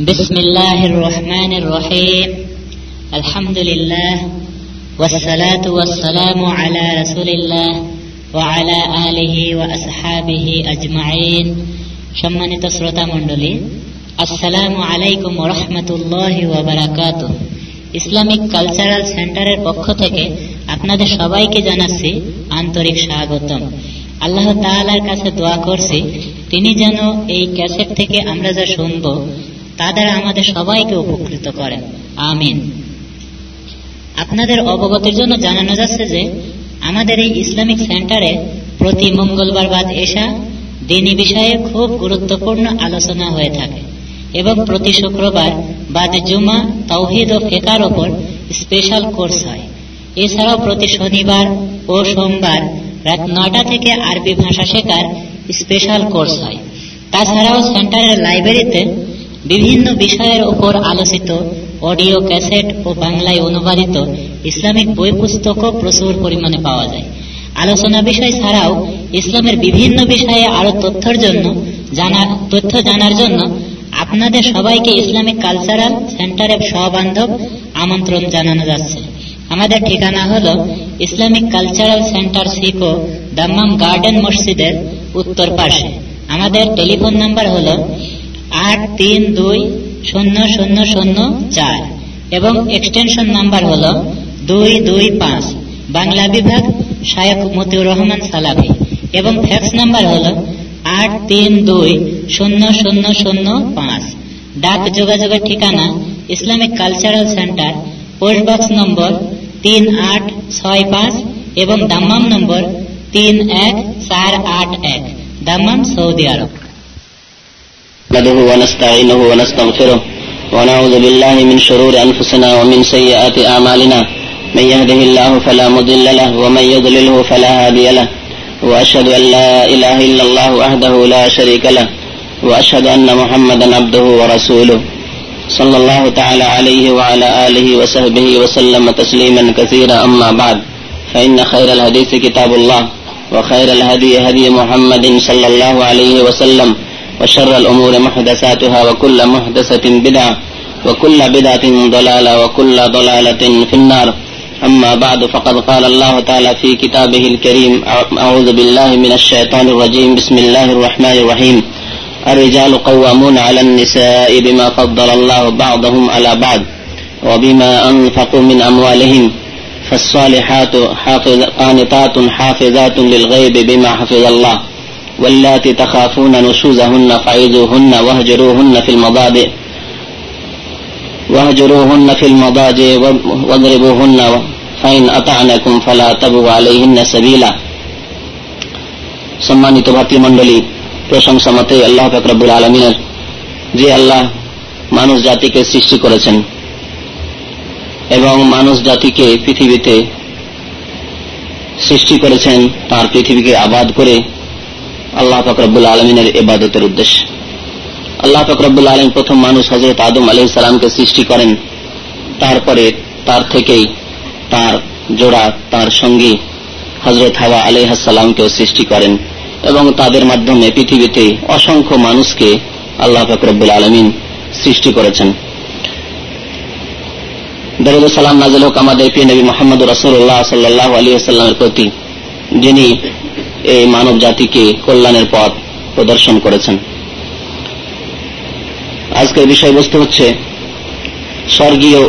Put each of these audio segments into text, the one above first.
بسم الله الرحمن الرحيم الحمد لله والصلاة والسلام على رسول الله وعلى آله وأصحابه أجمعين সম্মানিত শ্রোতা মণ্ডলী আসসালামু আলাইকুম রহমতুল্লাহ ওবরাকাত ইসলামিক কালচারাল সেন্টারের পক্ষ থেকে আপনাদের সবাইকে জানাচ্ছি আন্তরিক স্বাগতম আল্লাহ তাআলার কাছে দোয়া করছি তিনি যেন এই ক্যাসেট থেকে আমরা যা শুনব তা দ্বারা আমাদের সবাইকে উপকৃত করেন। আমিন। আপনাদের অবগতির জন্য জানানো যাচ্ছে যে, আমাদের এই ইসলামিক সেন্টারে প্রতি মঙ্গলবার বাদ এসা দিনী বিষয়ে খুব গুরুত্বপূর্ণ আলোচনা হয়ে থাকে এবং প্রতি শুক্রবার বাদ জুমা তৌহিদ ও ফেকার ওপর স্পেশাল কোর্স হয়। এছাড়াও প্রতি শনিবার ও সোমবার রাত নটা থেকে আরবি ভাষা শেখার স্পেশাল কোর্স হয়। তাছাড়াও সেন্টারের লাইব্রেরিতে বিভিন্ন বিষয়ের উপর আলোচিত, অডিও ক্যাসেট ও বাংলায় অনুবাদিত ইসলামিক বই পুস্তকও প্রচুর পরিমাণে পাওয়া যায়। আলোচনা বিষয় ছাড়াও ইসলামের বিভিন্ন বিষয়ে আরও তথ্যের জন্য জানা, তথ্য জানার জন্য আপনাদের সবাইকে ইসলামিক কালচারাল সেন্টারের সহবান্ধব আমন্ত্রণ জানানো যাচ্ছে। আমাদের ঠিকানা হল Islamic cultural centre SICO, Dammam garden মসজিদের উত্তর পাশে। আমাদের টেলিফোন নাম্বার হল আট তিন দুই শূন্য শূন্য শূন্য চার এবং এক্সটেনশন নাম্বার হল দুই দুই পাঁচ। বাংলা বিভাগ শায়ক মতিউর রহমান সালাফি এবং ফ্যাক্স নাম্বার হল আট তিন দুই শূন্য শূন্য শূন্য পাঁচ। ডাক যোগাযোগের ঠিকানা Islamic cultural centre, post box number তিন আট ছয় পাঁচ এবং দাম্মাম নম্বর তিন এক চার আট এক। দাম্মাম সৌদি আরব। نحمده ونستعينه ونستغفره ونعوذ بالله من شرور أنفسنا ومن سيئات أعمالنا. من يهده الله فلا مضل له ومن يضلله فلا هادي له. وأشهد أن لا إله إلا الله وحده لا شريك له. وأشهد أن محمدا عبده ورسوله. صلى الله تعالى عليه وعلى آله وصحبه وسلم تسليما كثيرا. أما بعد فإن خير الحديث كتاب الله وخير الهدي هدي محمد صلى الله عليه وسلم. وشر الأمور محدثاتها وكل محدثة بدعة وكل بدعة ضلالة وكل ضلالة في النار. أما بعد فقد قال الله تعالى في كتابه الكريم أعوذ بالله من الشيطان الرجيم. بسم الله الرحمن الرحيم. الرجال قوامون على النساء بما فضل الله بعضهم على بعض وبما أنفقوا من أموالهم. فالصالحات حافظ قانتات حافظات للغيب بما حفظ الله. واللاتي تخافون نشوزهن فعيذوهن واهجروهن في المضاجع واهجروهن في المضاجع واضربوهن فإن أطعنكم فلا تبغوا عليهن سبيلا সম্মানিত ভাতৃমণ্ডলী প্রশংসা মতে আল্লাহ ফকরবুল আলমিনের যে আল্লাহ মানুষ জাতিকে সৃষ্টি করেছেন এবং মানুষ জাতিকে পৃথিবীতে সৃষ্টি করেছেন তার পৃথিবীকে আবাদ করে আল্লাহ ফকরবুল আলমিনের এবাদতের উদ্দেশ্যে। আল্লাহ ফকরবুল আলম প্রথম মানুষ হজরত আদম আলহ সালামকে সৃষ্টি করেন। তারপরে তার থেকেই তার জোড়া, তার সঙ্গী হজরত হাওয়া আলহাসালামকেও সৃষ্টি করেন এবং তাদের মাধ্যমে পৃথিবীতে অসংখ্য মানুষকে আল্লাহ ফকরবুল আলমিন সৃষ্টি করেছেন। দরুদ সালাম নাজিল হোক আমাদের প্রিয় নবী মোহাম্মদ রসুল্লাহ সাল্লাহ আলী আসাল্লামের প্রতি, যিনি এই মানব জাতিকে কল্যাণের পথ প্রদর্শন করেছেন। আজকের বিষয়বস্তু হচ্ছে স্বর্গীয়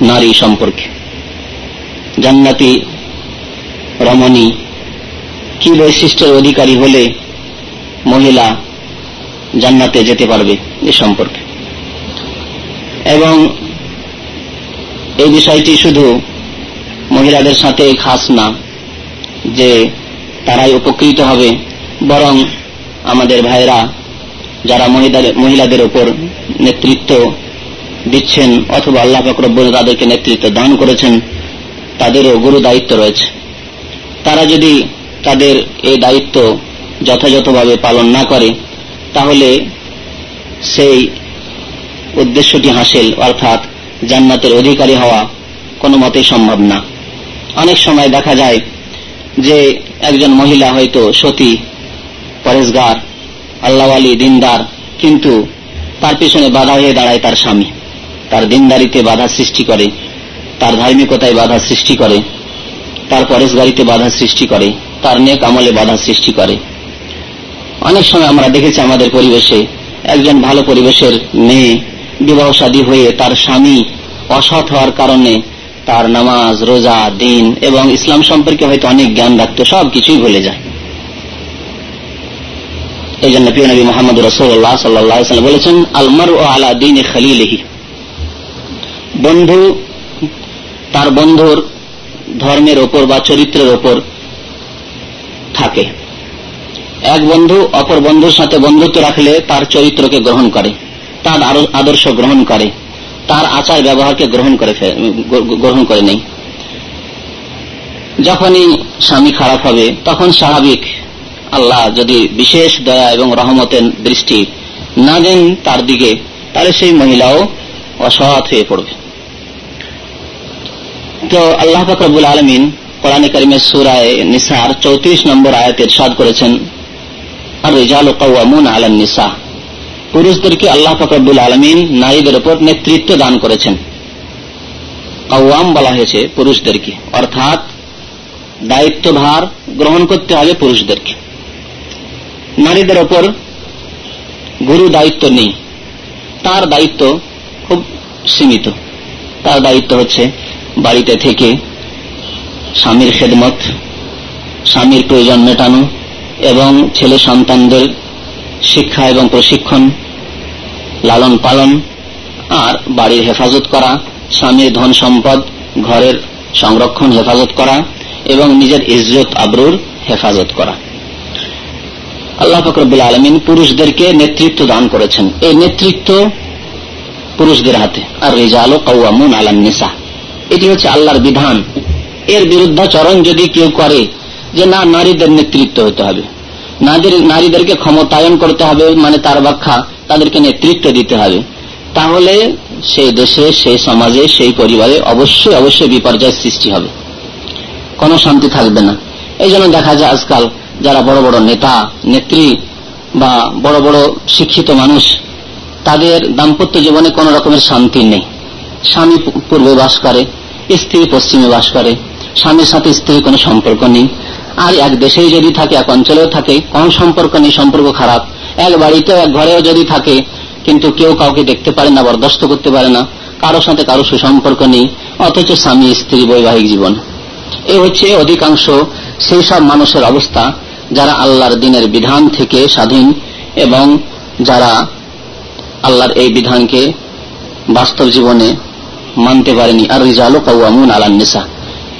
নারী সম্পর্কে। জান্নাতি রমণী কি বৈশিষ্ট্যের অধিকারী হলে মহিলা জান্নাতে যেতে পারবে এ সম্পর্কে? এবং এই বিষয়টি শুধু মহিলাদের সাথে খাস না, যে তারাই উপকৃত হবে। বরং আমাদের ভাইরা যারা মহিলাদের উপর নেতৃত্ব দিচ্ছেন অথবা আল্লাহ ফকরব্বর তাদেরকে নেতৃত্ব দান করেছেন, তাদেরও গুরু দায়িত্ব রয়েছে। তারা যদি তাদের এই দায়িত্ব যথাযথভাবে পালন না করে, তাহলে সেই উদ্দেশ্যটি হাসিল, অর্থাৎ জান্নাতের অধিকারী হওয়া কোনো মতেই সম্ভব না। অনেক সময় দেখা যায় যে একজন মহিলা হয়তো সতী, পরেশগার আল্লাহ আলী দিনদার, কিন্তু তার পিছনে বাধা হয়ে দাঁড়ায় তার স্বামী। তার দিনদারিতে বাধা সৃষ্টি করে, তার ধার্মিকতায় বাধা সৃষ্টি করে, তার পরেশগারিতে বাধা সৃষ্টি করে, তার নেক আমলে বাধা সৃষ্টি করে। অনেক সময় আমরা দেখেছি আমাদের পরিবেশে একজন ভালো পরিবেশের মেয়ে বিবাহ সাদী হয়ে তার স্বামী অসৎ হওয়ার কারণে তার নামাজ, রোজা, দিন এবং ইসলাম সম্পর্কে হয়তো অনেক জ্ঞান রাখত, সব কিছুই ভুলে যায়। এই জন্য প্রিয় নবী মোহাম্মদ রসোল্লাহ সাল্লাম বলেছেন আলমার ও আলা দিন খালিলেহি। বন্ধু, তার বন্ধুর ধর্মের ওপর বা চরিত্রের ওপর থাকে। এক বন্ধু অপর বন্ধুর সাথে বন্ধুত্ব রাখলে তার চরিত্রকে গ্রহণ করে, তার আদর্শ গ্রহণ করে। তার আচার ব্যবহারকে গ্রহণ করে গ্রহণ করে নেই। যখনই স্বামী খারাপ হবে, তখন স্বাভাবিক আল্লাহ যদি বিশেষ দয়া এবং রহমতের দৃষ্টি না দেন তার দিকে, তাহলে সেই মহিলাও অসৎ হয়ে পড়বে। তো আল্লাহ ফকরবুল আলমিন কোরআন করিমের সুরায় নিসার চৌত্রিশ নম্বর আয়াতের সাদ করেছেন, আর রেজাল কৌয়ামুন আলম নিসা। পুরুষদেরকে আল্লাহ ফকরবুল আলমিন নারীদের উপর নেতৃত্ব দান করেছেন। কৌয়াম বলা হয়েছে পুরুষদেরকে। অর্থাৎ দায়িত্বভার গ্রহণ করতে হবে পুরুষদেরকে। নারীদের ওপর গুরু দায়িত্ব নেই। তার দায়িত্ব খুব সীমিত। তার দায়িত্ব হচ্ছে বাড়িতে থেকে স্বামীর খেদমত, স্বামীর প্রয়োজন মেটানো এবং ছেলে সন্তানদের শিক্ষা এবং প্রশিক্ষণ, লালন পালন আর বাড়ির হেফাজত করা, স্বামীর ধন সম্পদ, ঘরের সংরক্ষণ হেফাজত করা এবং নিজের ইজ্জত আবরুর হেফাজত করা। আল্লাহ ফকরবুল আলমিন পুরুষদেরকে নেতৃত্ব দান করেছেন। এই নেতৃত্ব পুরুষদের হাতে। আর রেজালো কৌয়ামুন আলাম নিসা। এটি হচ্ছে আল্লাহর বিধান। এর বিরুদ্ধাচরণ যদি কেউ করে, যে না, নারীদের নেতৃত্ব হতে হবে। নারীদেরকে ক্ষমতায়ন করতে হবে মানে তার ব্যাখ্যা তাদেরকে নেতৃত্ব দিতে হবে। তাহলে সেই দেশে, সেই সমাজে, সেই পরিবারে অবশ্যই অবশ্যই বিপর্যয় সৃষ্টি হবে। কোনো শান্তি থাকবে না। এই জন্য দেখা যায় আজকাল যারা বড় বড় নেতা, নেত্রী বা বড় বড় শিক্ষিত মানুষ, তাদের দাম্পত্য জীবনে কোন রকমের শান্তি নেই। স্বামী পূর্বে বাস করে, স্ত্রী পশ্চিমে বাস করে, স্বামীর সাথে স্ত্রীর কোনো সম্পর্ক নেই। আর এক দেশেই যদি থাকে, এক অঞ্চলেও থাকে, কোন সম্পর্ক নেই, সম্পর্ক খারাপ। এক বাড়িতেও, এক ঘরেও যদি থাকে, কিন্তু কেউ কাউকে দেখতে পারে না, বরদাস্ত করতে পারে না, কারোর সাথে কারও সুসম্পর্ক নেই, অথচ স্বামী, স্ত্রী, বৈবাহিক জীবন। এ হচ্ছে অধিকাংশ সেই সব মানুষের অবস্থা, যারা আল্লাহর দিনের বিধান থেকে স্বাধীন এবং যারা আল্লাহর এই বিধানকে বাস্তব জীবনে মানতে পারেনি। আর রিজালো কাউমুন আলান্নিসা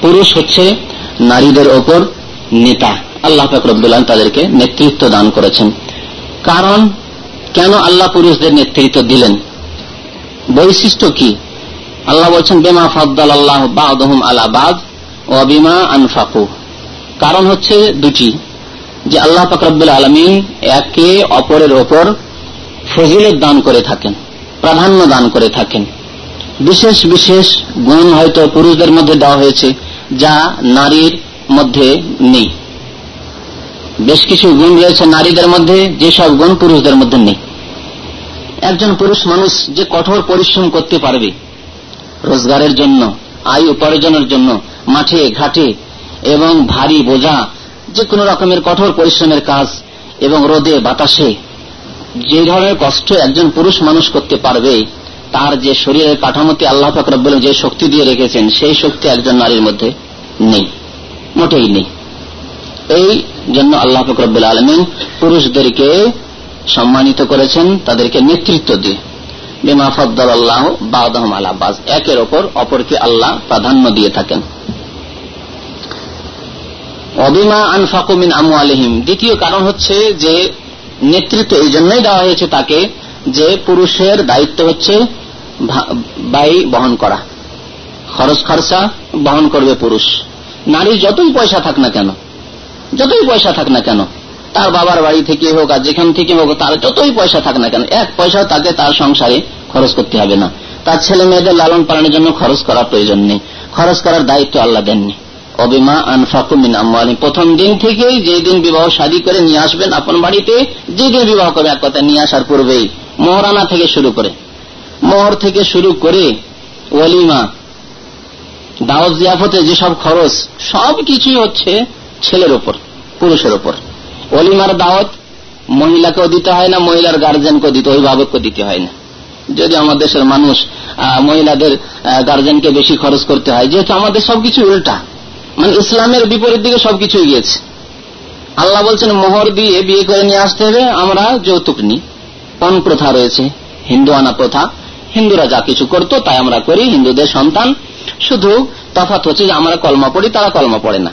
পুরুষ হচ্ছে নারীদের ওপর নেতা। আল্লাহ ফকরবুল্লাহ তাদেরকে নেতৃত্ব দান করেছেন। কারণ কেন আল্লাহ পুরুষদের নেতৃত্ব দিলেন? বৈশিষ্ট্য কি? আল্লাহ বলছেন, বেমা ফদ্দাল আল্লাহ বাদহম আলা ও বিমা আনফাকু। কারণ হচ্ছে দুটি, যে আল্লাহ ফকরবুল আলমিন একে অপরের ওপর ফজিলত দান করে থাকেন, প্রাধান্য দান করে থাকেন। বিশেষ বিশেষ গুণ হয়তো পুরুষদের মধ্যে দেওয়া হয়েছে, যা নারীর মধ্যে নেই। বেশ কিছু গুণ রয়েছে নারীদের মধ্যে, যেসব গুণ পুরুষদের মধ্যে নেই। একজন পুরুষ মানুষ যে কঠোর পরিশ্রম করতে পারবে, রোজগারের জন্য, আয় উপার্জনের জন্য, মাঠে, ঘাটে এবং ভারী বোঝা, যে কোনো রকমের কঠোর পরিশ্রমের কাজ এবং রোদে, বাতাসে যে ধরনের কষ্ট একজন পুরুষ মানুষ করতে পারবে, তার যে শরীরের কাঠামোতে আল্লাহ ফাকরবুল যে শক্তি দিয়ে রেখেছেন, সেই শক্তি একজন নারীর মধ্যে নেই। মোটেই নেই। এই জন্য আল্লাহ ফকরবুল আলমিন পুরুষদেরকে সম্মানিত করেছেন, তাদেরকে নেতৃত্ব দিয়ে। বিমা ফদ্দল আল্লাহ বাদহম আলাবাজ একের ওপর অপরকে আল্লাহ প্রাধান্য দিয়ে থাকেন। অবিমা আনফাকুমিন আমু আলহিম দ্বিতীয় কারণ হচ্ছে যে নেতৃত্ব এই জন্যই দেওয়া হয়েছে তাকে যে পুরুষের দায়িত্ব হচ্ছে ব্যয় বহন করা। খরচ খরচা বহন করবে পুরুষ। নারী যতই পয়সা থাক না কেন, যতই পয়সা থাক না কেন, তার বাবার বাড়ি থেকে হোক আর যেখান থেকে হোক, তার যতই পয়সা থাক না কেন, এক পয়সা তাকে তার সংসারে খরচ করতে হবে না। তার ছেলে মেয়েদের লালন পালনের জন্য খরচ করার প্রয়োজন নেই, খরচ করার দায়িত্ব আল্লাহ দেননি। অবিমা আনফাকুমিন আম্মালিম প্রথম দিন থেকেই যে দিন বিবাহ শাদী করে নিয়ে আসবেন আপন বাড়িতে যে দিন বিবাহ করবে এক কথা নিয়ে আসার পূর্বেই মোহরানা থেকে শুরু করে, মোহর থেকে শুরু করে ওলিমা দাওয়াত জিয়াফতে যেসব খরচ, সব কিছুই হচ্ছে ছেলের ওপর পুরুষের ওপর অলিমার দাওয়াত, মহিলাকেও দিতে হয় না, মহিলার গার্জেনকেও দিতে অভিভাবককে দিতে হয় না। যদি আমার দেশের মানুষ মহিলাদের গার্জেনকে বেশি খরচ করতে হয়, যেহেতু আমাদের সবকিছু উল্টা মানে ইসলামের বিপরীত দিকে সবকিছু গিয়েছে আল্লাহ বলছেন, মোহর দিয়ে বিয়ে করে নিয়ে আসতে হবে, আমরা যৌতুক নি পণ প্রথা রয়েছে, হিন্দু আনা প্রথা, হিন্দুরা যা কিছু করতো তাই আমরা করি, হিন্দুদের সন্তান শুধু তফাত হচ্ছে যে আমরা কলমা পড়ি, তারা কলমা পড়ে না।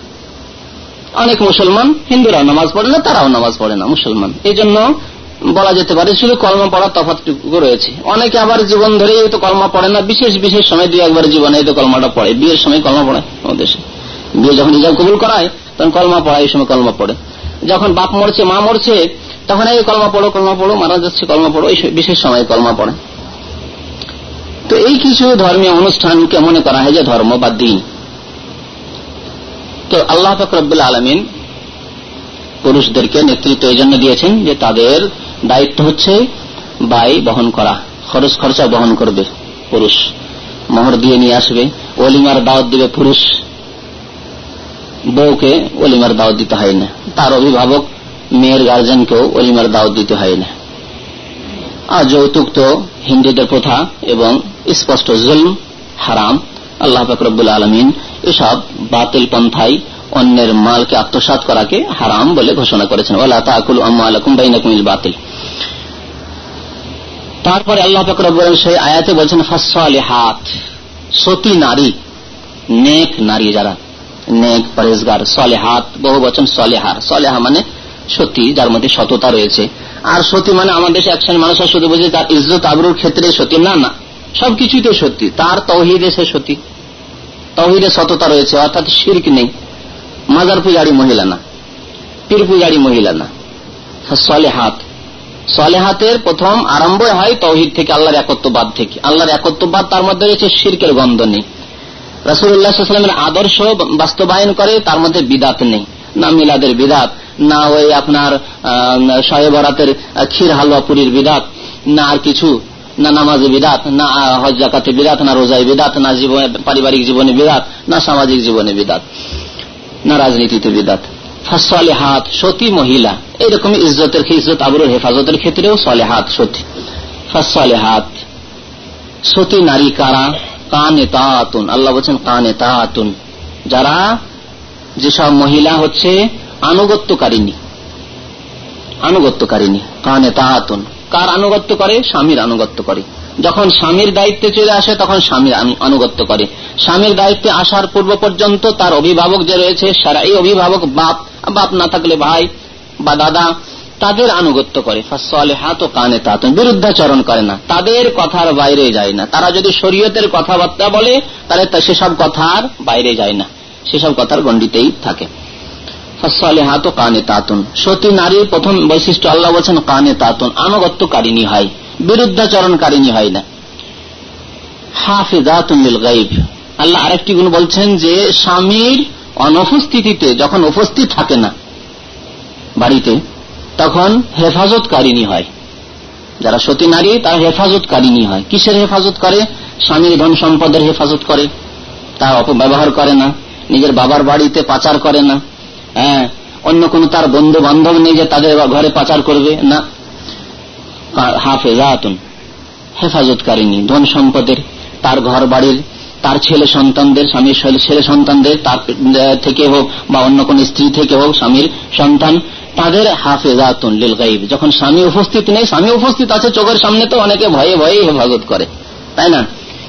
অনেক মুসলমান, হিন্দুরাও নামাজ পড়ে না, তারাও নামাজ পড়ে না, মুসলমান। এই জন্য বলা যেতে পারে শুধু কলমা পড়ার তফাতটুকু রয়েছে। অনেকে আবার জীবন ধরে তো কলমা পড়ে না, বিশেষ বিশেষ সময় দুই একবার জীবনে এই তো কলমাটা পড়ে। বিয়ের সময় কলমা পড়ে আমাদের দেশে। বিয়ে যখন ইজাব কবুল করায়, তখন কলমা পড়ায়, এই সময় কলমা পড়ে। যখন বাপ মরছে, মা মরছে, তখন এই কলমা পড়ো কলমা পড়ো, মারা যাচ্ছে, কলমা পড়ো, এই বিশেষ সময় কলমা পড়ে। তো এই কিছু ধর্মীয় অনুষ্ঠানকে মনে করা হয় যে ধর্ম বা দিন? তো আল্লাহ ফকরবুল আলমিন পুরুষদেরকে নেতৃত্ব এই জন্য দিয়েছেন যে তাদের দায়িত্ব হচ্ছে বাই বহন করা, খরচ খরচা বহন করবে পুরুষ। মোহর দিয়ে নিয়ে আসবে অলিমার দাওয়াত দিবে পুরুষ। বউকে অলিমার দাওয়াত দিতে হয় না, তার অভিভাবক, মেয়ের গার্জেনকেও অলিমার দাওয়াত দিতে হয় না। আর যৌতুক তো হিন্দুদের প্রথা এবং স্পষ্ট, জুলম, হারাম, আল্লাহ ফকরবুল আলমিন এসব বাতিল পন্থাই অন্যের মালকে আত্মসাত করাকে হারাম বলে ঘোষণা করেছেন। ওলা তাকুল আম্মালাকুম বাতিল। তারপরে আল্লাহ ফকরবুল সেই আয়াতে বলছেন ফসলে হাত সতী নারী, নেক নারী যারা, নেক পরেজগার সলেহাত, বহু বচন সলেহার সলেহা মানে সতী, যার মধ্যে সততা রয়েছে। আর সতী মানে আমাদের দেশে এক শ্রেণির মানুষ শুধু বুঝে তার ইজ্জত আবরুর ক্ষেত্রে সতী। না না। সবকিছুই তো সত্যি। তার তহিদে সে সতী। তহিদে সততা রয়েছে, অর্থাৎ শির্ক নেই। মাজার পূজারি মহিলা না, পীর পূজারি মহিলা না। সলেহাত। সলেহাতের প্রথম আরম্ভ হয় তহিদ থেকে, আল্লাহর একত্ববাদ থেকে। আল্লাহর একত্ববাদ তার মধ্যে রয়েছে শির্কের গন্ধ নেই। রাসুল্লাহামের আদর্শ বাস্তবায়ন করে তার মধ্যে বিদাত নেই। না মিলাদের বিদাত, না ওই আপনার শয়ে ক্ষীর হালুয়া পুরীর বিদাত, না আর কিছু। না নামাজে বিদাত, না হজ জাকাতে বিদাত, না রোজায় বিদাত, না জীবনে, পারিবারিক জীবনে বিদাত, না সামাজিক জীবনে বিদাত, না রাজনীতিতে বিদাত। ফসলে হাত সতী মহিলা এইরকম ইজ্জতের ইজ্জত আবরুর হেফাজতের ক্ষেত্রেও সলে হাত সতী। ফসলে হাত সতী নারী কারা? কানে তাতুন, আল্লাহ বলছেন কানে তাতুন। যারা যেসব মহিলা হচ্ছে আনুগত্যকারিনী আনুগত্যকারিনী কানে তাতুন। কার আনুগত্য করে? স্বামীর আনুগত্য করে। যখন স্বামীর দায়িত্বে চলে আসে, তখন স্বামীর আনুগত্য করে। স্বামীর দায়িত্বে আসার পূর্ব পর্যন্ত তার অভিভাবক যে রয়েছে, সারা এই অভিভাবক বাপ বাপ না থাকলে ভাই বা দাদা তাদের আনুগত্য করে। ফসলে হাত ও কানে তা বিরুদ্ধাচরণ করে না। তাদের কথার বাইরে যায় না। তারা যদি শরীয়তের কথাবার্তা বলে, তাহলে সেসব কথার বাইরে যায় না। সেসব কথার গণ্ডিতেই থাকে। হাত কানে তাতুন সতী নারীর প্রথম বৈশিষ্ট্য আল্লাহ বলছেন কানে তাতুন আনুগত্যকারিনী হয় বিরুদ্ধাচরণকারিনী হয় না। গাইব। আল্লাহ আরেকটি গুণ বলছেন যে, স্বামীর অনুপস্থিতিতে যখন উপস্থিত থাকে না বাড়িতে, তখন হেফাজতকারিনী হয়। যারা সতী নারী, তারা হেফাজতকারিনী হয়। কিসের হেফাজত করে? স্বামীর ধন সম্পদের হেফাজত করে। তার অপব্যবহার করে না। নিজের বাবার বাড়িতে পাচার করে না। হ্যাঁ অন্য কোন তার বন্ধু বান্ধব নেই যে তাদের ঘরে পাচার করবে? না। হাফেজাতুন, হেফাজতকারিনী, ধন সম্পদের, তার ঘর বাড়ির তার ছেলে সন্তানদের, স্বামীর ছেলে সন্তানদের, তার থেকে হোক বা অন্য কোন স্ত্রী থেকে হোক, স্বামীর সন্তান, তাদের হাফেজাতুন লিল গাইব। যখন স্বামী উপস্থিত নেই, স্বামী উপস্থিত আছে চোখের সামনে তো অনেকে ভয়ে ভয়ে হেফাজত করে। তাই না?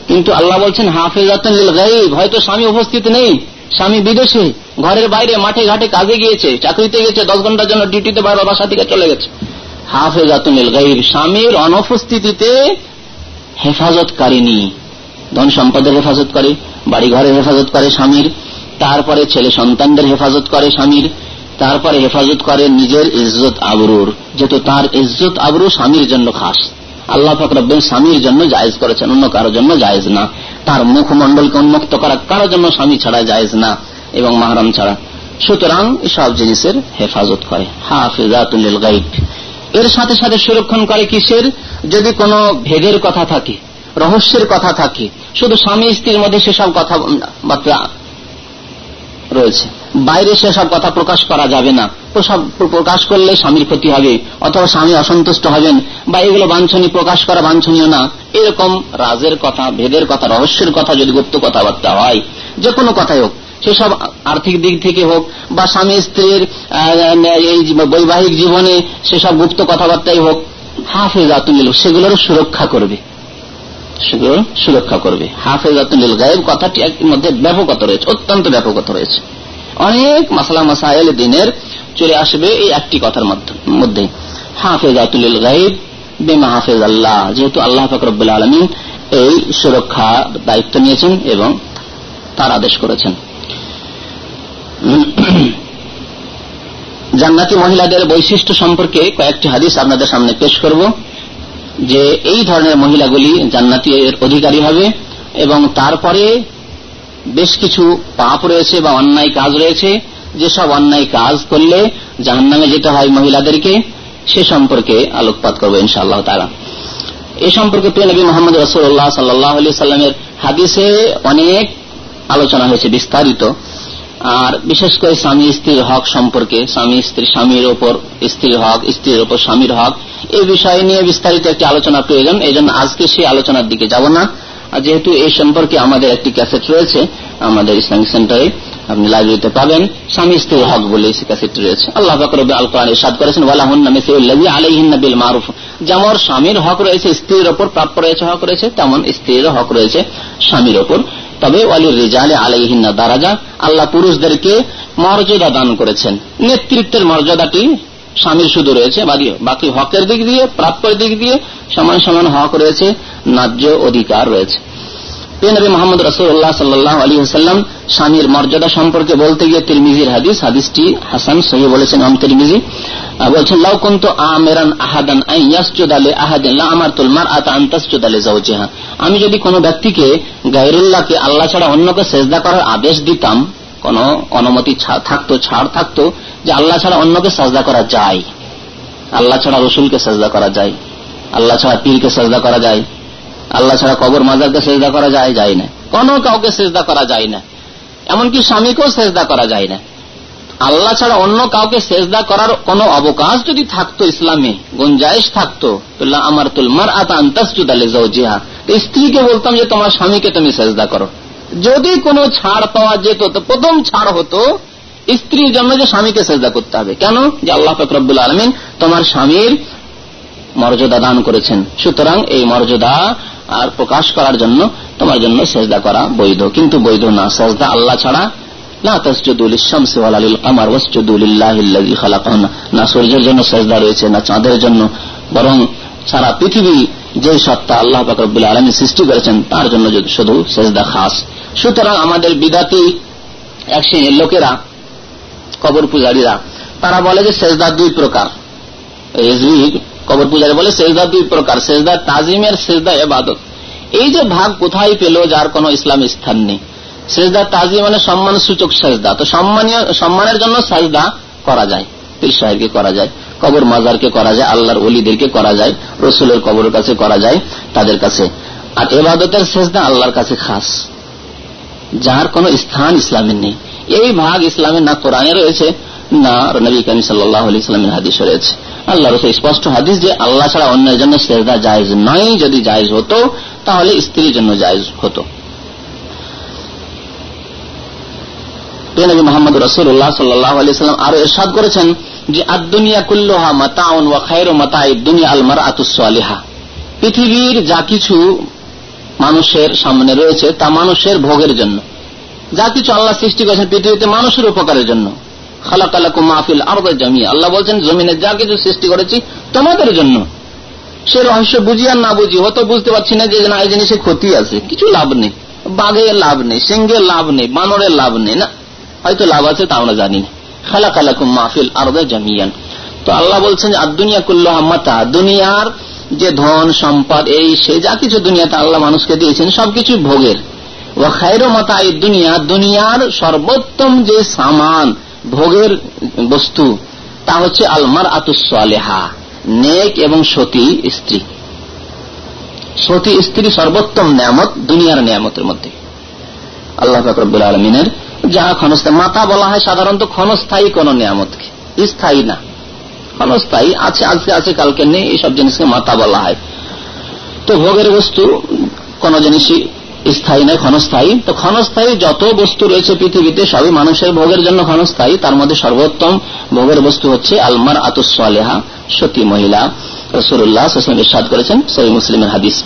কিন্তু আল্লাহ বলছেন হাফেজাতুন লিল গাইব, হয়তো স্বামী উপস্থিত নেই। স্বামী বিদেশে, ঘরের বাইরে মাঠে ঘাটে কাজে গিয়েছে, চাকরিতে গেছে, দশ ঘণ্টার জন্য ডিউটিতে বারো বাসা থেকে চলে গেছে। হাফেজাতুন লিল গাইব স্বামীর অনুপস্থিতিতে হেফাজতকারিনী, ধন সম্পদের হেফাজত করে বাড়ি ঘরের হেফাজত করে স্বামীর, তারপরে ছেলে সন্তানদের হেফাজত করে স্বামীর, তারপরে হেফাজত করে নিজের ইজ্জত আবরুর, যেহেতু তার ইজ্জত আবরু স্বামীর জন্য খাস। আল্লাহ ফকরবেন স্বামীর জন্য জায়েজ করেছেন, অন্য কারোর জন্য জায়েজ না। তার মুখমন্ডলকে উন্মুক্ত করা কারোর জন্য স্বামী ছাড়া জায়েজ না, এবং মাহরাম ছাড়া। সুতরাং এসব জিনিসের হেফাজত করে। হাফিজাতুল গাইব এর সাথে সাথে সুরক্ষণ করে কিসের? যদি কোনো ভেদের কথা থাকে, রহস্যের কথা থাকে, শুধু স্বামী স্ত্রীর মধ্যে সেসব কথাবার্তা রয়েছে। বাইরে সেসব কথা প্রকাশ করা যাবে না। প্রকাশ করলে স্বামীর ক্ষতি হবে, অথবা স্বামী অসন্তুষ্ট হবেন, বা এগুলো বাঞ্ছনীয়, প্রকাশ করা বাঞ্ছনীয় না। এরকম রাজের কথা, ভেদের কথা, রহস্যের কথা যদি গুপ্ত কথাবার্তা হয়, যে কোনো কথাই হোক সেসব আর্থিক দিক থেকে হোক, বা স্বামী স্ত্রীর এই বৈবাহিক জীবনে সেসব গুপ্ত কথাবার্তাই হোক, হাফেজাতুল সেগুলোর সুরক্ষা করবে। সুরক্ষা করবে। হাফেজাতুল গায়েব কথাটি মধ্যে ব্যাপকতা রয়েছে, অত্যন্ত ব্যাপকতা রয়েছে। অনেক মাসালা মাসাইল দিনের চলে আসবে এই একটি কথার মধ্যে হাফেজাতুল গায়েব বেমা হাফেজ আল্লাহ, যেহেতু আল্লাহ ফকরবুল্লা আলমী এই সুরক্ষা দায়িত্ব নিয়েছেন এবং তার আদেশ করেছেন। জান্নাতি মহিলাদের বৈশিষ্ট্য সম্পর্কে কয়েকটি হাদিস আপনাদের সামনে পেশ করব, যে এই ধরনের মহিলাগুলি জান্নাতি অধিকারী হবে এবং তারপরে বেশ কিছু পাপ রয়েছে বা অন্যায় কাজ রয়েছে, যেসব অন্যায় কাজ করলে জাহান নামে যেতে হয় মহিলাদেরকে, সে সম্পর্কে আলোকপাত করব ইনশাআল্লাহ তারা এ সম্পর্কে প্রিয় নবী মোহাম্মদ রসুল্লাহ সাল্লাহ আলি সাল্লামের হাদিসে অনেক আলোচনা হয়েছে বিস্তারিত। আর বিশেষ করে স্বামী স্ত্রীর হক সম্পর্কে, স্বামী স্ত্রী স্বামীর ওপর স্ত্রীর হক, স্ত্রীর ওপর স্বামীর হক এই বিষয় নিয়ে বিস্তারিত একটি আলোচনা প্রয়োজন এই আজকে সেই আলোচনার দিকে যাব না। যেহেতু এই সম্পর্কে আমাদের একটি ক্যাসেট রয়েছে, আমাদের ইসলামিক সেন্টারে আপনি লাইব্রেরিতে পাবেন। স্বামী স্ত্রীর হক বলে এই ক্যাসেটটি রয়েছে। আল্লাহ বাকরবে আল কোরআন ইসাদ করেছেন, ওয়ালাহুন্না মিসিউল্লাহি আলাইহিন্না বিল মারুফ যেমন স্বামীর হক রয়েছে, স্ত্রীর ওপর প্রাপ্য রয়েছে, হক রয়েছে, তেমন স্ত্রীর হক রয়েছে স্বামীর ওপর। তবে ওয়ালির রিজালে আলাইহিন্না দারাজা, আল্লাহ পুরুষদেরকে মর্যাদা দান করেছেন। নেতৃত্বের মর্যাদাটি স্বামীর শুধু রয়েছে, বাকি হকের দিক দিয়ে, প্রাপ্যের দিক দিয়ে সমান সমান হক রয়েছে, ন্যায্য অধিকার রয়েছে। নবী মোহাম্মদ রসুল্লাহ সাল্লাহ আলী হাসাল্লাম স্বামীর মর্যাদা সম্পর্কে বলতে গিয়ে তিরমিজির হাদিস, হাদিসটি হাসান, সহি বলেছেন আম তিরমিজি। বলছেন, লাউ আমেরান আহাদান ইয়াসজুদ আহাদিন, লা আমার তুলমার আতা আমি যদি কোনো ব্যক্তিকে গায়রুল্লাহকে আল্লাহ ছাড়া অন্যকে সেজদা করার আদেশ দিতাম কোন অনুমতি থাকতো, ছাড় থাকতো যে আল্লাহ ছাড়া অন্যকে সাজদা করা যায়। আল্লাহ ছাড়া রসুলকে সাজদা করা যায়। আল্লাহ ছাড়া পীরকে সাজদা করা যায়। আল্লাহ ছাড়া কবর মাজারকে সেজদা করা যায় যায় না। কোনো কাউকে সেজদা করা যায় না। এমনকি স্বামীকেও সেজদা করা যায় না। আল্লাহ ছাড়া অন্য কাউকে সেজদা করার কোন অবকাশ যদি থাকতো, ইসলামে গুঞ্জাইশ থাকতো আমার তুলমার আতা আন্তাসুদালে জিহা স্ত্রীকে বলতাম যে, তোমার স্বামীকে তুমি সেজদা করো। যদি কোনো ছাড় পাওয়া যেত, তো প্রথম ছাড় হতো স্ত্রীর জন্য যে স্বামীকে সেজদা করতে হবে। কেন? যে আল্লাহ ফকরবুল আলমিন তোমার স্বামীর মর্যাদা দান করেছেন। সুতরাং এই মর্যাদা আর প্রকাশ করার জন্য তোমার জন্য সেজদা করা বৈধ। কিন্তু বৈধ না। সেজদা আল্লাহ ছাড়া। না সূর্যের জন্য সেজদা রয়েছে, না চাঁদের জন্য। বরং সারা পৃথিবী যে সত্তা আল্লাহ ফাকরুল আলমী সৃষ্টি করেছেন, তার জন্য শুধু সেজদা খাস। সুতরাং আমাদের বিদাতি এক শ্রেণির লোকেরা, কবর পূজারীরা, তারা বলে যে সেজদা দুই প্রকার। কবর পূজারী বলে সেজদা দুই প্রকার, সেজদা তাজিমের, সেজদা এবাদত। এই যে ভাগ কোথায় পেল যার কোন ইসলাম স্থান নেই। সেজদা তাজিম মানে সম্মান সূচক সেজদা, তো সম্মানের জন্য সেজদা করা যায়, পীর সাহেবকে করা যায়। কবর মাজারকে করা যায়, আল্লাহর অলিদেরকে করা যায়, রসুলের কবরের কাছে করা যায়, তাদের কাছে। আর এবাদতের সেজদা আল্লাহর কাছে খাস। যার কোন স্থান ইসলামের নেই। এই ভাগ ইসলামের না কোরআনে রয়েছে, না নবী কামি সাল্লাহ হাদিসে রয়েছে। আল্লাহ রসুল স্পষ্ট হাদিস যে আল্লাহ ছাড়া অন্যের জন্য সেজদা জায়জ নয়, যদি জায়জ হতো, তাহলে স্ত্রীর জন্য জায়জ হতো। নবী মোহাম্মদ রসুল্লাহ সাল্লাহ আলি সাল্লাম আরও এরশাদ করেছেন যে আদুনিয়া কুল্লোহা মাতাউন ওয়া খায়র মাতাই দুনিয়া আলমার আতুসালিহা পৃথিবীর যা কিছু মানুষের সামনে রয়েছে, তা মানুষের ভোগের জন্য। যা কিছু আল্লাহ সৃষ্টি করেছেন পৃথিবীতে মানুষের উপকারের জন্য। খালাকালাকু মাহফিল আরবে জামিয়া আল্লাহ বলছেন, জমিনে যা কিছু সৃষ্টি করেছি, তোমাদের জন্য। সে রহস্য বুঝি আর না বুঝি, হয়তো বুঝতে পারছি না যে না, এই জিনিসে ক্ষতি আছে। কিছু লাভ নেই। বাঘের লাভ নেই, সিংহের লাভ নেই, বানরের লাভ নেই, না? হয়তো লাভ আছে তা আমরা জানি না। মাহফিল জামিয়ান। তো আল্লাহ বলছেন আর দুনিয়া কুল্লাহ মাতা, দুনিয়ার যে ধন, সম্পদ, এই সে যা কিছু দুনিয়াতে আল্লাহ মানুষকে দিয়েছেন, সবকিছু ভোগের। ও মাতা এই দুনিয়া, দুনিয়ার সর্বোত্তম যে সামান, ভোগের বস্তু, তা হচ্ছে আলমার আতুসালেহা নেক এবং সতী স্ত্রী। সতী স্ত্রী সর্বোত্তম নিয়ামত, দুনিয়ার নিয়ামতের মধ্যে। আল্লাহ আলমিনের যা ক্ষণস্থায়ী। মাতা বলা হয় সাধারণত ক্ষণস্থায়ী কোন নিয়ামতকে। স্থায়ী না। ক্ষণস্থায়ী, আছে আজকে আছে, কালকে নেই এইসব জিনিসকে মাতা বলা হয়। তো ভোগের বস্তু, কোন জিনিসই স্থায়ী নয়, ক্ষণস্থায়ী। তো ক্ষণস্থায়ী যত বস্তু রয়েছে পৃথিবীতে, সবই মানুষের ভোগের জন্য ক্ষণস্থায়ী। তার মধ্যে সর্বোত্তম ভোগের বস্তু হচ্ছে আলমার আতুসালেহা সতী মহিলা। রসুল্লাহ করেছেন সহি মুসলিমের হাদিস।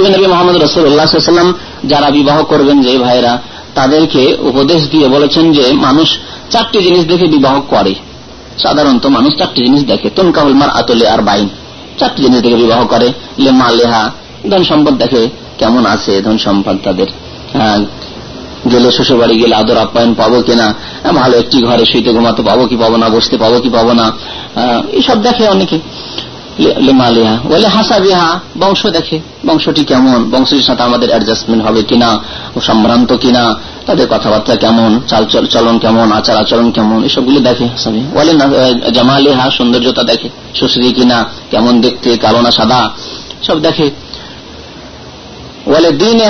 নবী মোহাম্মদ রসুল্লাহাম যারা বিবাহ করবেন যে ভাইরা তাদেরকে উপদেশ দিয়ে বলেছেন যে মানুষ চারটি জিনিস দেখে বিবাহ করে। সাধারণত মানুষ চারটি জিনিস দেখে। তনকাহুল মার আতলে আর বাইন চারটি জিনিস দেখে বিবাহ করে। লেমা লেহা ধন সম্পদ দেখে কেমন আছে ধন সম্পদ তাদের। হ্যাঁ, গেলে শ্বশুর বাড়ি গেলে আদর আপ্যায়ন পাবো কিনা? হ্যাঁ, ভালো একটি ঘরে শুইতে ঘুমাতে পাবো কি পাবো না? বসতে পাবো কি পাবো না? এইসব দেখে অনেকে। লিমালিহা বলে হাসা বিহা বংশ দেখে বংশটি কেমন বংশের সাথে আমাদের অ্যাডজাস্টমেন্ট হবে কিনা ও সম্ভ্রান্ত কিনা তাদের কথাবার্তা কেমন চাল চলন কেমন আচার আচরণ কেমন এসবগুলি দেখে হাসা বিহা বলে জামালিহা সৌন্দর্যতা দেখে সুশ্রী কিনা কেমন দেখতে কালো না সাদা সব দেখে বলে দিনে